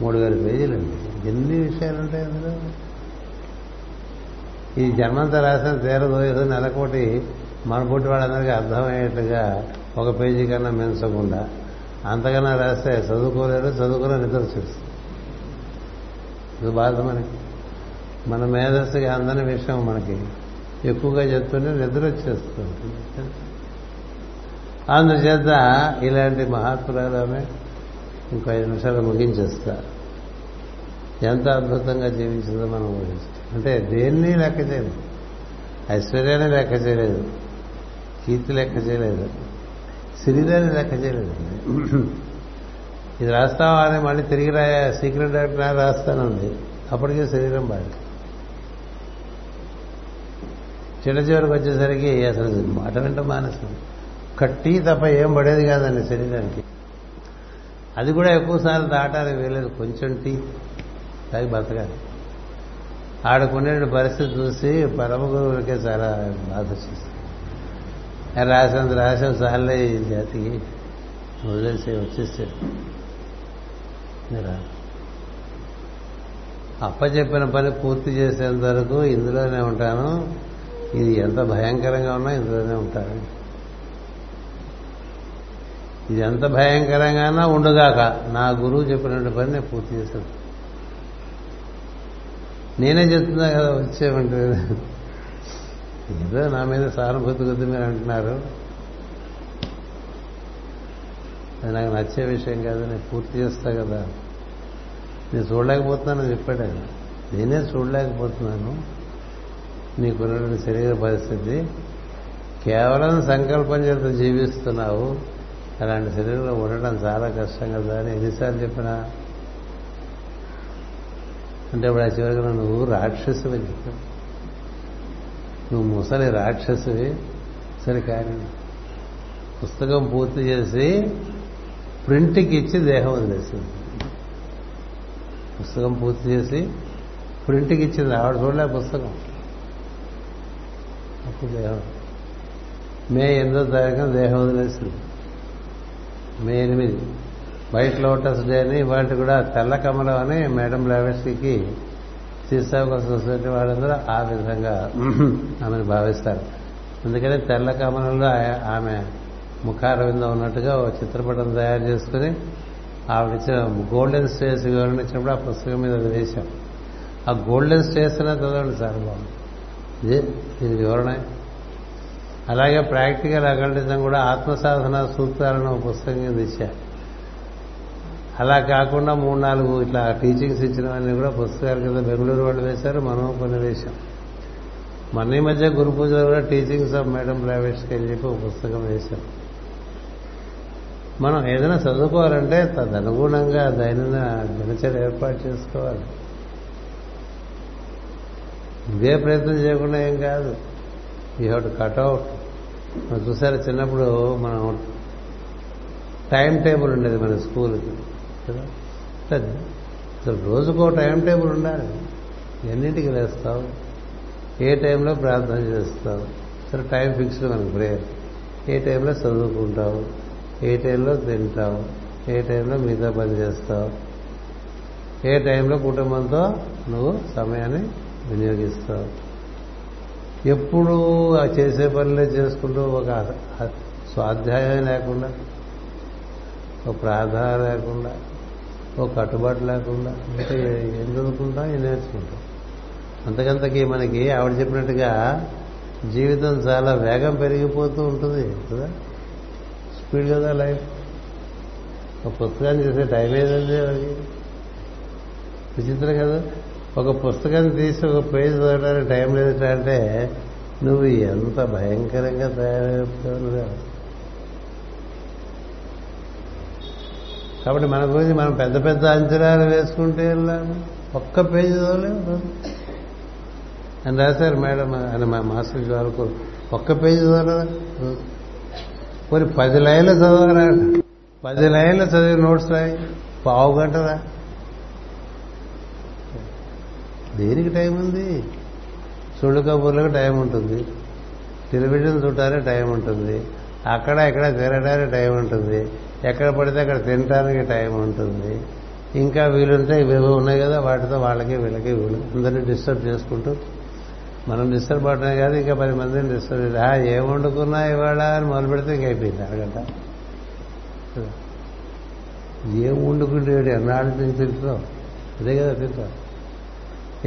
మూడు వేల పేజీలండి. ఎన్ని విషయాలు ఉంటాయి అందులో? ఈ జన్మంతా రాసిన తీరదు ఏదో నెలకోటి మన పుట్టి వాళ్ళందరికీ అర్థమయ్యేట్టుగా ఒక పేజీ కన్నా మించకుండా అంతకన్నా రాస్తే చదువుకోలేడు చదువుకునే నిద్ర చేస్తుంది ఇది బాధ మనకి మన మేధస్సుకి అందని విషయం మనకి. ఎక్కువగా చెప్తుంటే నిద్ర వచ్చేస్తుంది. అందుచేత ఇలాంటి మహాత్మురాలమే ఇంకో ఐదు నిమిషాలు ముగించేస్తా. ఎంత అద్భుతంగా జీవించిందో మనం ఊహించాం. అంటే దేన్ని లెక్క చేయలేదు. ఐశ్వర్యాన్ని లెక్క చేయలేదు. కీర్తి లెక్క చేయలేదు. సిరిదని లెక్క చేయలేదు ఇది రాస్తావా అని మళ్ళీ తిరిగి రాయా సీక్రెట్ డాక్టర్ రాస్తానంది. అప్పటికే శరీరం బాగా. చిన్న చివరికి వచ్చేసరికి అసలు మాట వింట మానసం కట్టి తప్ప ఏం పడేది కాదండి శరీరానికి. అది కూడా ఎక్కువసార్లు దాటానికి వీలేదు కొంచెం టీ తాగి బతకాలి. ఆడుకునే పరిస్థితి చూసి పరమ గురువులకే చాలా బాధ వచ్చేసింది. రాసినంత రాసిన సార్లే ఈ జాతికి వదిలేసి వచ్చేసాడు అప్పచెప్పిన పని పూర్తి చేసేంత వరకు ఇందులోనే ఉంటాను. ఇది ఎంత భయంకరంగా ఉన్నా ఇందులోనే ఉంటాను. ఇది ఎంత భయంకరంగానా ఉండుగాక నా గురువు చెప్పినటువంటి పని నేను పూర్తి చేశాను. నేనే చెప్తున్నా కదా వచ్చేమంటే ఏదో నా మీద సానుభూతి కొద్ది మీరు అంటున్నారు. అది నాకు నచ్చే విషయం కాదు నేను పూర్తి చేస్తా కదా. నేను చూడలేకపోతున్నాను చెప్పాడు ఆయన. నేనే చూడలేకపోతున్నాను. నీకున్నటువంటి శరీర పరిస్థితి. కేవలం సంకల్పం చేత జీవిస్తున్నావు. అలాంటి శరీరంలో ఉండడం చాలా కష్టం కదా అని ఎన్నిసార్లు చెప్పినా. అంటే ఇప్పుడు ఆ చివరికి నువ్వు రాక్షసులు చెప్పావు నువ్వు ముసలి రాక్షసువి సరే కానీ పుస్తకం పూర్తి చేసి ప్రింట్కి ఇచ్చి దేహం వదిలేసింది. పుస్తకం పూర్తి చేసి ప్రింట్కి ఇచ్చింది. ఆవిడ చూడలే పుస్తకం. అప్పుడు దేహం. మే ఎనిమిదో తారీఖున దేహం వదిలేసింది. మే ఎనిమిది. వైట్ లోటస్ డే అని వాటి కూడా తెల్ల కమలం అని మేడం లావెస్కి సీసాక సొసైటీ వాళ్ళందరూ ఆ విధంగా ఆమెను భావిస్తారు. అందుకని తెల్ల కమలంలో ఆమె ముఖారవిందం ఉన్నట్టుగా ఓ చిత్రపటం తయారు చేసుకుని ఆవిడిచ్చిన గోల్డెన్ స్టేజ్ వివరణ ఇచ్చినప్పుడు ఆ పుస్తకం మీద అది వేశాం. ఆ గోల్డెన్ స్టేజ్ అనే చదవండి సార్ బాగుంది ఇది దీని వివరణ. అలాగే ప్రాక్టికల్ అకల్టిజం కూడా ఆత్మసాధన సూత్రాలను పుస్తకం కింద ఇచ్చా అలా కాకుండా మూడు నాలుగు ఇట్లా టీచింగ్స్ ఇచ్చినవన్నీ కూడా పుస్తకాలు కింద బెంగళూరు వాళ్ళు వేశారు మనం కొన్ని వేశాం మన ఈ మధ్య గురు పూజలు కూడా టీచింగ్స్ ఆఫ్ మేడం ప్రైవేట్స్కి అని చెప్పి ఒక పుస్తకం వేశాం మనం ఏదైనా చదువుకోవాలంటే తదనుగుణంగా దైనందిన దినచర్య ఏర్పాటు చేసుకోవాలి. ఇదే ప్రయత్నం చేయకుండా ఏం కాదు. యూ హెవ్ టు కట్అవుట్ మనం చూసారా చిన్నప్పుడు మనం టైం టేబుల్ ఉండేది మన స్కూల్కి. కదా? అసలు రోజుకో టైం టేబుల్ ఉండాలి. ఎన్నింటికి లేస్తావు? ఏ టైంలో ప్రార్థన చేస్తావు? సరే టైం ఫిక్స్డ్ మనకు ప్రేయర్. ఏ టైంలో చదువుకుంటావు? ఏ టైంలో తింటావు? ఏ టైంలో మిగతా పని చేస్తావు? ఏ టైంలో కుటుంబంతో నువ్వు సమయాన్ని వినియోగిస్తావు? ఎప్పుడు ఆ చేసే పనులే చేసుకుంటూ ఒక స్వాధ్యాయం లేకుండా ఒక ప్రార్థన లేకుండా ఒక కట్టుబాటు లేకుండా అంటే ఏం చదువుకుంటాం ఏం నేర్చుకుంటాం? అంతకంతకి మనకి ఆవిడ చెప్పినట్టుగా జీవితం చాలా వేగం పెరిగిపోతూ ఉంటుంది కదా? స్పీడ్ కదా లైఫ్ ఒక పుస్తకాన్ని చేసే టైం ఏదండి వాడికి విచిత్రం కదా? ఒక పుస్తకాన్ని తీసి ఒక పేజ్ చదవడానికి టైం లేదు అంటే నువ్వు ఎంత భయంకరంగా తయారైపోయావు కాబట్టి మన గురించి మనం పెద్ద పెద్ద అంచనాలు వేసుకుంటే వెళ్ళాము ఒక్క పేజీ చదవలేము అని రాశారు మేడం అని మా మాస్టర్ గారు ఒక్క పేజీ చదవలేదా? కొన్ని పది లైన్లు చదవరా పది లైన్లు చదివి నోట్స్ రాయి. పావు గంటరా దేనికి టైం ఉంది? సుళ్ళు కబుర్లకు టైం ఉంటుంది. టెలివిజన్ చూడటానికి టైం ఉంటుంది. అక్కడ ఇక్కడ తిరగడానికి టైం ఉంటుంది. ఎక్కడ పడితే అక్కడ తినడానికి టైం ఉంటుంది. ఇంకా వీలుంటే ఇవి ఉన్నాయి కదా వాటితో వాళ్ళకి వీళ్ళకి వీళ్ళు అందరినీ డిస్టర్బ్ చేసుకుంటూ మనం డిస్టర్బ్ అవటమే కాదు ఇంకా పది మందిని డిస్టర్బ్ ఏం వండుకున్నా ఇవాళ? అని మొదలు పెడితే ఇంక అయిపోయింది అరగంట. ఏం వండుకుంటే ఎన్నాళ్ళు నుంచి తింటున్నావు. అదే కదా తింటావు.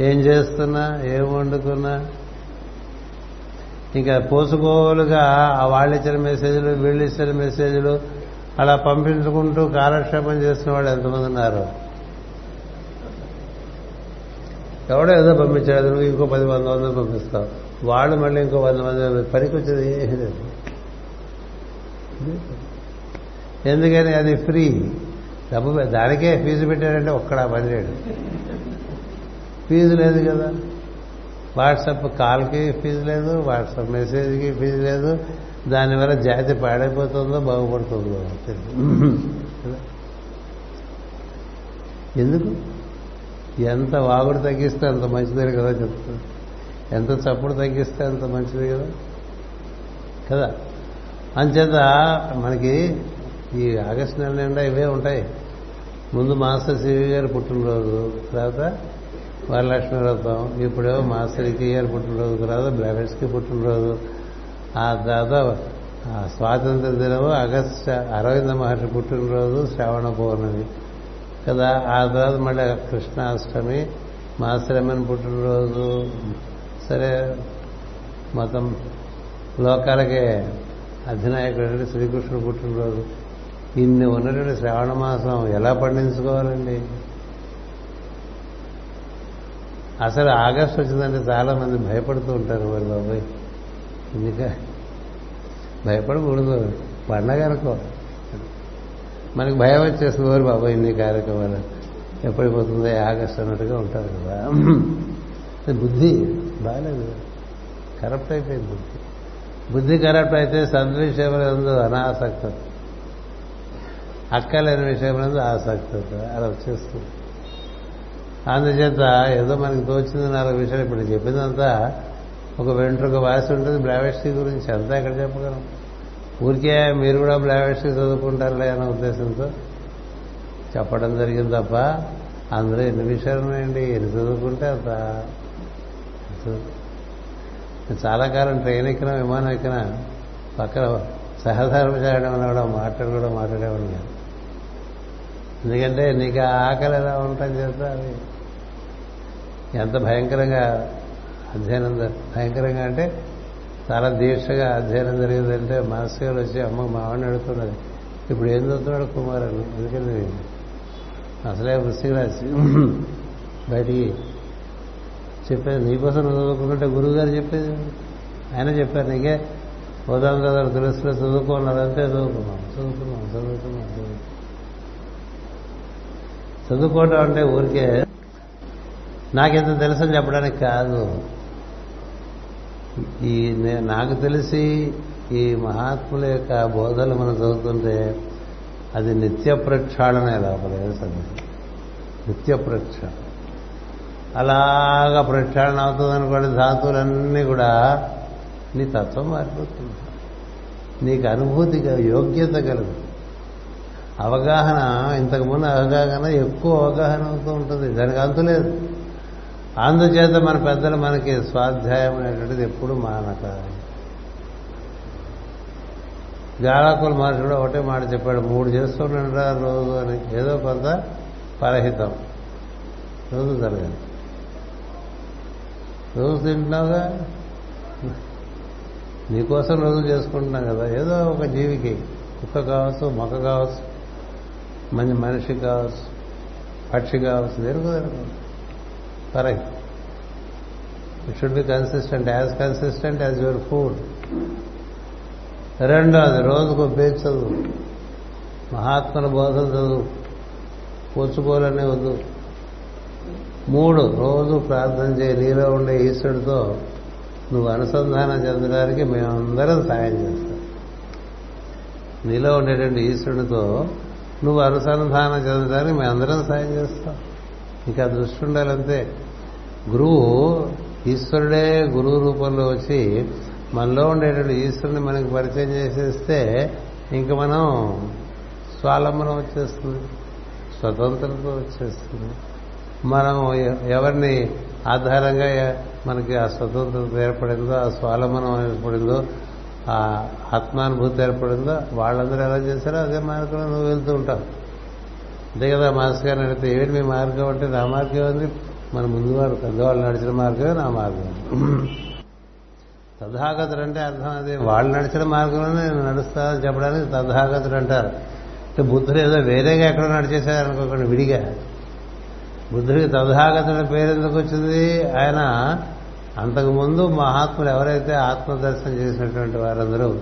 ఏం చేస్తున్నా? ఏం వండుకున్నా? ఇంకా పోసుకోలుగా వాళ్ళు ఇచ్చిన మెసేజ్లు వీళ్ళు ఇచ్చిన మెసేజ్లు అలా పంపించుకుంటూ కాలక్షేపం చేసిన వాళ్ళు ఎంతమంది ఉన్నారు? ఎవడో ఏదో పంపించాడు నువ్వు ఇంకో పది వంద మంది పంపిస్తావు. వాళ్ళు మళ్ళీ ఇంకో వంద మంది పనికి వచ్చేది ఏమీ లేదు. ఎందుకని అది ఫ్రీ. డబ్బు దానికే ఫీజు పెట్టాడంటే ఒక్కడ పని చేయడు. ఫీజు లేదు కదా. వాట్సాప్ కాల్కి ఫీజు లేదు వాట్సాప్ మెసేజ్కి ఫీజు లేదు దానివల్ల జాతి పాడైపోతుందో బాగుపడుతుందో. ఎందుకు? ఎంత వాగుడు తగ్గిస్తే అంత మంచిదే కదా చెప్తుంది ఎంత చప్పుడు తగ్గిస్తే అంత మంచిది కదా? కదా? అంచేత మనకి ఈ ఆగస్టు నెల నిండా ఇవే ఉంటాయి. ముందు మాస్టర్ సివి గారు పుట్టినరోజు తర్వాత వరలక్ష్మి వ్రతం ఇప్పుడేమో మాస్టర్ ఈకే గారు పుట్టినరోజు తర్వాత బ్రాహ్మణ్స్కి పుట్టినరోజు ఆ తర్వాత ఆ స్వాతంత్ర దినము ఆగస్టు అరవింద మహర్షి పుట్టినరోజు శ్రావణ పౌర్ణమి. కదా ఆ తర్వాత మళ్ళీ కృష్ణాష్టమి మాస్టరమ్మని పుట్టినరోజు సరే మొత్తం లోకాలకే అధినాయకుడు శ్రీకృష్ణుడు పుట్టినరోజు. ఇన్ని ఉన్నటువంటి శ్రావణ మాసం ఎలా పండించుకోవాలండి? అసలు ఆగస్టు వచ్చిందంటే చాలా మంది భయపడుతూ ఉంటారు వాళ్ళు బాబాయ్. ఎందుక? భయపడకూడదు. పండగ అనుకో మనకి భయం వచ్చేస్తుంది ఓరు బాబాయ్ ఇన్ని కార్యక్రమాలు. ఎప్పటిపోతుందో ఆగస్టు అన్నట్టుగా ఉంటారు కదా. బుద్ధి. బాగాలేదు. కరప్ట్ అయిపోయింది బుద్ధి. బుద్ధి కరప్ట్ అయితే సద్విషయములందు అనాసక్త అక్కలేని విషయములందు ఆసక్తత అలా వచ్చేస్తుంది. అందుచేత ఏదో మనకి తోచింది నాలుగు విషయాలు ఇప్పుడు చెప్పిందంతా ఒక వెంట్రుక వాసి ఉంటుంది బ్లావెస్టీ గురించి అంతా ఎక్కడ చెప్పగలం? ఊరికే మీరు కూడా బ్లావెస్టీ చదువుకుంటారులే అనే ఉద్దేశంతో చెప్పడం జరిగింది తప్ప అందరూ ఎన్ని విషయాలు ఉన్నాయండి? ఎన్ని చదువుకుంటే అంత చాలా కాలం ట్రైన్ ఎక్కినా విమానం ఎక్కినా పక్కన సహధర్మచారడం అని కూడా మాట్లాడు కూడా మాట్లాడేవాడు నేను ఎందుకంటే నీకు ఆ ఆకలి ఎలా ఉంటాం చేస్తా అది ఎంత భయంకరంగా అధ్యయనం భయంకరంగా అంటే చాలా దీక్షగా అధ్యయనం జరిగిందంటే మాస్టర్ గారు వచ్చి అమ్మ మావాడిని అడుగుతున్నది. ఇప్పుడు ఏం చదువుతున్నాడు కుమార్? అని ఎందుకంటే అసలే వృష్టికి రాసి బయటికి చెప్పేది నీకోసం నువ్వు చదువుకుంటుంటే గురువు గారు చెప్పేది? ఆయన చెప్పారు నీకే పోదాం కదా తెలుసులో చదువుకున్నారు అంతే చదువుకున్నాం చదువుకున్నాం చదువుకున్నాం చదువుకున్నాం. చదువుకోవడం అంటే ఊరికే నాకెంత తెలుసని చెప్పడానికి కాదు. ఈ నే- నాకు తెలిసి ఈ మహాత్ముల యొక్క బోధలు మనం చదువుతుంటే అది నిత్య ప్రక్షాళనే లోపల ఏ నిత్య ప్రక్షాళన అలాగా ప్రక్షాళన అవుతుంది అనుకోండి ధాతువులన్నీ కూడా నీ తత్వం మారిపోతుంది. నీకు అనుభూతి యోగ్యత కలదు. అవగాహన ఇంతకుముందు అవగాహన ఎక్కువ అవగాహన అవుతూ ఉంటుంది. దానికి అంతులేదు అందుచేత మన పెద్దలు మనకి స్వాధ్యాయం అనేటువంటిది ఎప్పుడు మానక. జాలకుల మహర్షుడు ఒకటే మాట చెప్పాడు మూడు చేస్తుండరా రోజు? అని. ఏదో కొంత పరహితం. రోజు జరగదు. రోజు తింటున్నావుగా? నీకోసం రోజు చేసుకుంటున్నాం కదా. ఏదో ఒక జీవికి కుక్క కావచ్చు మొక్క కావచ్చు మంచి మనిషి కావచ్చు పక్షి కావచ్చు దేనికి. Correct it should be consistent as consistent as your food రెండోది రోజుకు పేరు చదువు. మహాత్ముల బోధలు చదువు. పూచుకోవాలనే వద్దు. మూడు రోజు ప్రార్థన చేయి. నీలో ఉండే ఈశ్వరుడితో నువ్వు అనుసంధానం చెందడానికి మేమందరం సాయం చేస్తాం. నీలో ఉండేటువంటి ఈశ్వరుడితో నువ్వు అనుసంధానం చెందడానికి మేమందరం సాయం చేస్తాం. ఇంకా దృష్టి ఉండాలంతే గురువు ఈశ్వరుడే గురువు రూపంలో వచ్చి మనలో ఉండేటువంటి ఈశ్వరుని మనకి పరిచయం చేసేస్తే ఇంక మనం స్వాలంబనం వచ్చేస్తుంది స్వతంత్రత వచ్చేస్తుంది. మనం ఎవరిని ఆధారంగా మనకి ఆ స్వతంత్రత ఏర్పడిందో ఆ స్వాలంబనం ఏర్పడిందో ఆ ఆత్మానుభూతి ఏర్పడిందో వాళ్ళందరూ ఎలా చేశారో అదే మార్గంలో నువ్వు వెళ్తూ ఉంటావు. అంతే కదా మాస్టర్ గారిని అడిగితే ఏమిటి మీ మార్గం అంటే నా మార్గం ఉంది మన ముందు వారు పెద్దవాళ్ళు నడిచిన మార్గమే నా మార్గం. తథాగతుడు అంటే అర్థం అది. వాళ్ళు నడిచిన మార్గంలోనే నేను నడుస్తా అని చెప్పడానికి తథాగతుడు అంటారు. అంటే బుద్ధుడు ఏదో వేరేగా ఎక్కడో నడిచేశారనుకోకండి విడిగా. బుద్ధుడికి తథాగతుడి పేరు ఎందుకు వచ్చింది? ఆయన అంతకుముందు మహాత్ములు ఎవరైతే ఆత్మదర్శనం చేసినటువంటి వారందరూ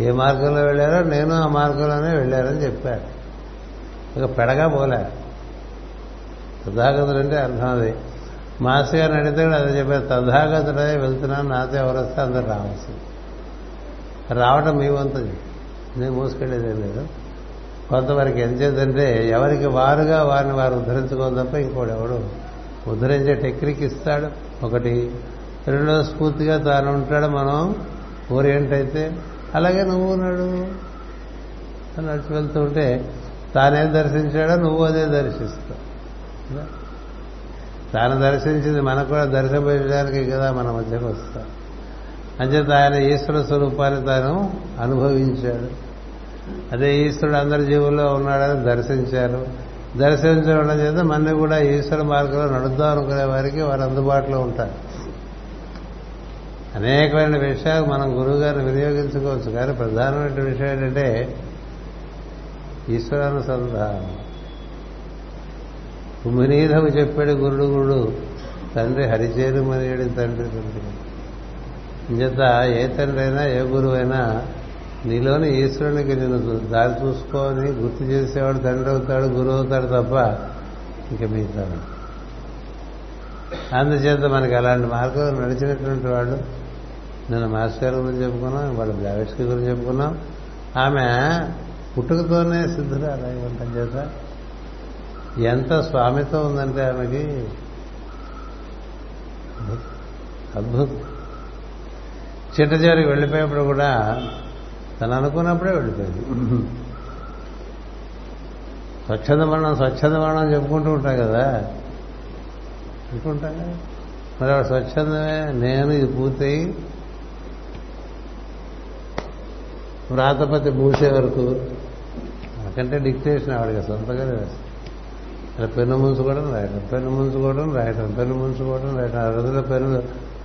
ఏ మార్గంలో వెళ్ళారో నేను ఆ మార్గంలోనే వెళ్ళారని చెప్పారు. ఇక పెడగా పోలే. తథాగతుడు అంటే అర్థం అది. మాస్ గారిని అడిగితే కూడా అదే చెప్పారు తథాగతుడే వెళ్తున్నాను నాతో ఎవరు వస్తే అందరు రావాల్సింది రావటం మీ వంతుంది నేను మోసుకెళ్ళేదేం లేదు. కొంతవరకు ఏం చేద్దంటే ఎవరికి వారుగా వారిని వారు ఉద్ధరించుకోవాలి తప్ప ఇంకోటి ఎవడు ఉద్ధరించే టెక్నిక్ ఇస్తాడు. ఒకటి రెండో స్ఫూర్తిగా తాను ఉంటాడు మనం ఓరియంట్ అయితే. అలాగే నువ్వు ఉన్నాడు. అని నడిచి వెళ్తూ ఉంటే తానేం దర్శించాడో నువ్వు అదే దర్శిస్తావు. తాను దర్శించింది మనకు కూడా దర్శించడానికి కదా మన మధ్యకు వస్తాం. అంచేత ఆయన ఈశ్వర స్వరూపాన్ని తాను అనుభవించాడు. అదే ఈశ్వరుడు అందరి జీవుల్లో ఉన్నాడని దర్శించారు. దర్శించడం చేత మన కూడా ఈశ్వర మార్గంలో నడుద్దాం అనుకునే వారికి వారు అందుబాటులో ఉంటారు. అనేకమైన విషయాలు మనం గురువు గారిని వినియోగించుకోవచ్చు. కానీ ప్రధానమైన విషయం ఏంటంటే ఈశ్వరానుసంధానం. కుమినీధము చెప్పాడు గురుడు గురుడు తండ్రి హరిచేరు మనేడు తండ్రి తండ్రి. ఇంచేత ఏ తండ్రి అయినా ఏ గురువు అయినా నీలోని ఈశ్వరునికి నేను దారి చూసుకొని గుర్తు చేసేవాడు తండ్రి అవుతాడు గురువు అవుతాడు తప్ప ఇంక మిగతా అందుచేత మనకి అలాంటి మార్గం నడిచినటువంటి వాళ్ళు నేను మాస్టర్ గారి గురించి చెప్పుకున్నాం వాళ్ళ బ్లావెట్స్కి గురించి చెప్పుకున్నాం. ఆమె పుట్టుకతోనే సిద్ధురాలు అయి ఉంటాం చేత. ఎంత స్వామితో ఉందంటే ఆమెకి అద్భుతం. చిట్ట చివరికి కూడా తను అనుకున్నప్పుడే వెళ్ళిపోయింది. స్వచ్ఛంద మరణం స్వచ్ఛంద మరణం చెప్పుకుంటూ ఉంటాం కదా. అనుకుంటాం కదా మరి ఆవిడ స్వచ్ఛందమే నేను ఇది పూర్తయి వ్రాతపతి మూసే వరకు నాకంటే డిక్టేషన్ ఆవిడకి సొంతగా వేస్తాం అలా పెన్ను ముంచుకోవడం రాయటం పెన్ను ముంచుకోవడం రాయటం పెన్ను ముంచుకోవడం రాయటం. ఆ రోజుల్లో పెన్ను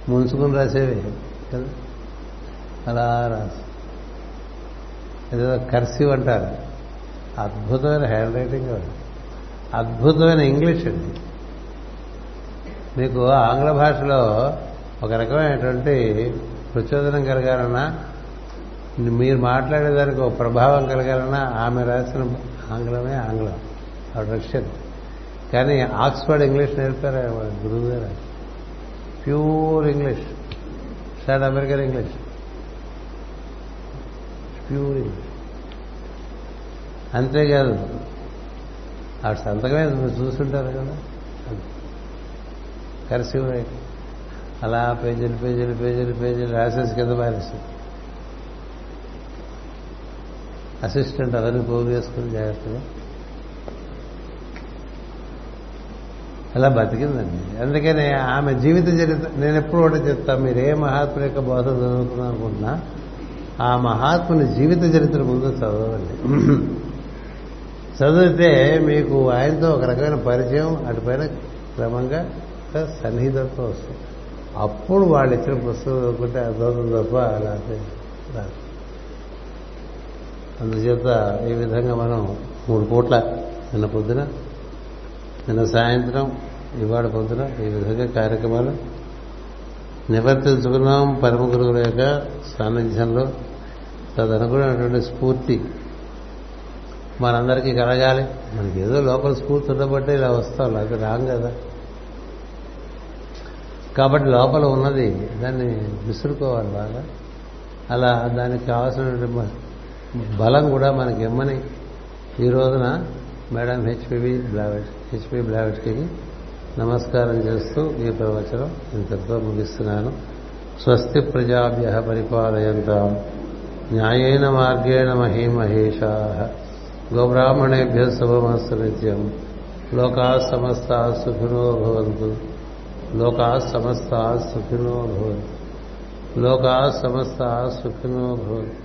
ముంచుకుని రాసేవి కదా. అలా రాసి ఏదో కర్సివ్ అంటారు. అద్భుతమైన హ్యాండ్ రైటింగ్ అద్భుతమైన ఇంగ్లీష్ అండి. మీకు ఆంగ్ల భాషలో ఒక రకమైనటువంటి ప్రచోదనం కలగాలన్నా మీరు మాట్లాడేదానికి ఒక ప్రభావం కలగాలన్నా ఆమె రాసిన ఆంగ్లమే ఆంగ్లం. ఆవిడ రష్యన్. కానీ ఆక్స్ఫర్డ్ ఇంగ్లీష్ నేర్పారు? గురువు గారు pure English. Start American English. Pure English. అంతేకాదు ఆవిడ సంతకమే మీరు చూస్తుంటారు కదా. కర్సివ్ రైట్ అలా పేజీలు పేజీలు పేజీలు పేజీలు రాసేసి కింద పారేస్తుంది. అసిస్టెంట్ అవన్నీ పోగు చేసుకుని జాగ్రత్తగా. అలా బతికిందండి. అందుకనే ఆమె జీవిత చరిత్ర నేను ఎప్పుడు కూడా చెప్తాను మీరు ఏ మహాత్ముల యొక్క బోధ చదువుకున్నా అనుకుంటున్నా ఆ మహాత్ముని జీవిత చరిత్ర ముందు చదవండి. చదివితే మీకు ఆయనతో ఒక రకమైన పరిచయం అటుపైన క్రమంగా సన్నిహితత్వం వస్తుంది. అప్పుడు వాళ్ళు ఇచ్చిన పుస్తకం చదువుకుంటే అర్థం తప్ప అలా రాదు. అందుచేత ఈ విధంగా మనం మూడు పూట్ల నిన్న పొద్దున నిన్న సాయంత్రం ఇవాళ పొద్దున ఈ విధంగా కార్యక్రమాలు నివర్తించుకున్నాం పరమ గురువుల యొక్క సాన్నిధ్యంలో తదనుగుణమైనటువంటి స్ఫూర్తి మనందరికీ కలగాలి. మనకి ఏదో లోపల స్ఫూర్తి ఉండబట్టే ఇలా వస్తాం అది రాంగ్ కదా. కాబట్టి లోపల ఉన్నది దాన్ని విసురుకోవాలి బాగా. అలా దానికి కావాల్సినటువంటి బలం కూడా మనకి ఇమ్మని ఈ రోజున మేడం హెచ్పివి బ్లావెట్ హెచ్పి బ్లావెట్కి నమస్కారం చేస్తూ ఈ ప్రవచనం ఇంతటితో ముగిస్తున్నాను. స్వస్తి ప్రజాభ్య పరిపాలయంతాం. న్యాయేన మార్గేణ మహీమహేషా. గోబ్రాహ్మణేభ్య శుభమస్తు నిత్యం. లోకా సమస్త సుఖినో భవంతు. లోకా సమస్త సుఖినో భవంతు. లోకా సమస్త సుఖినో భవంతు.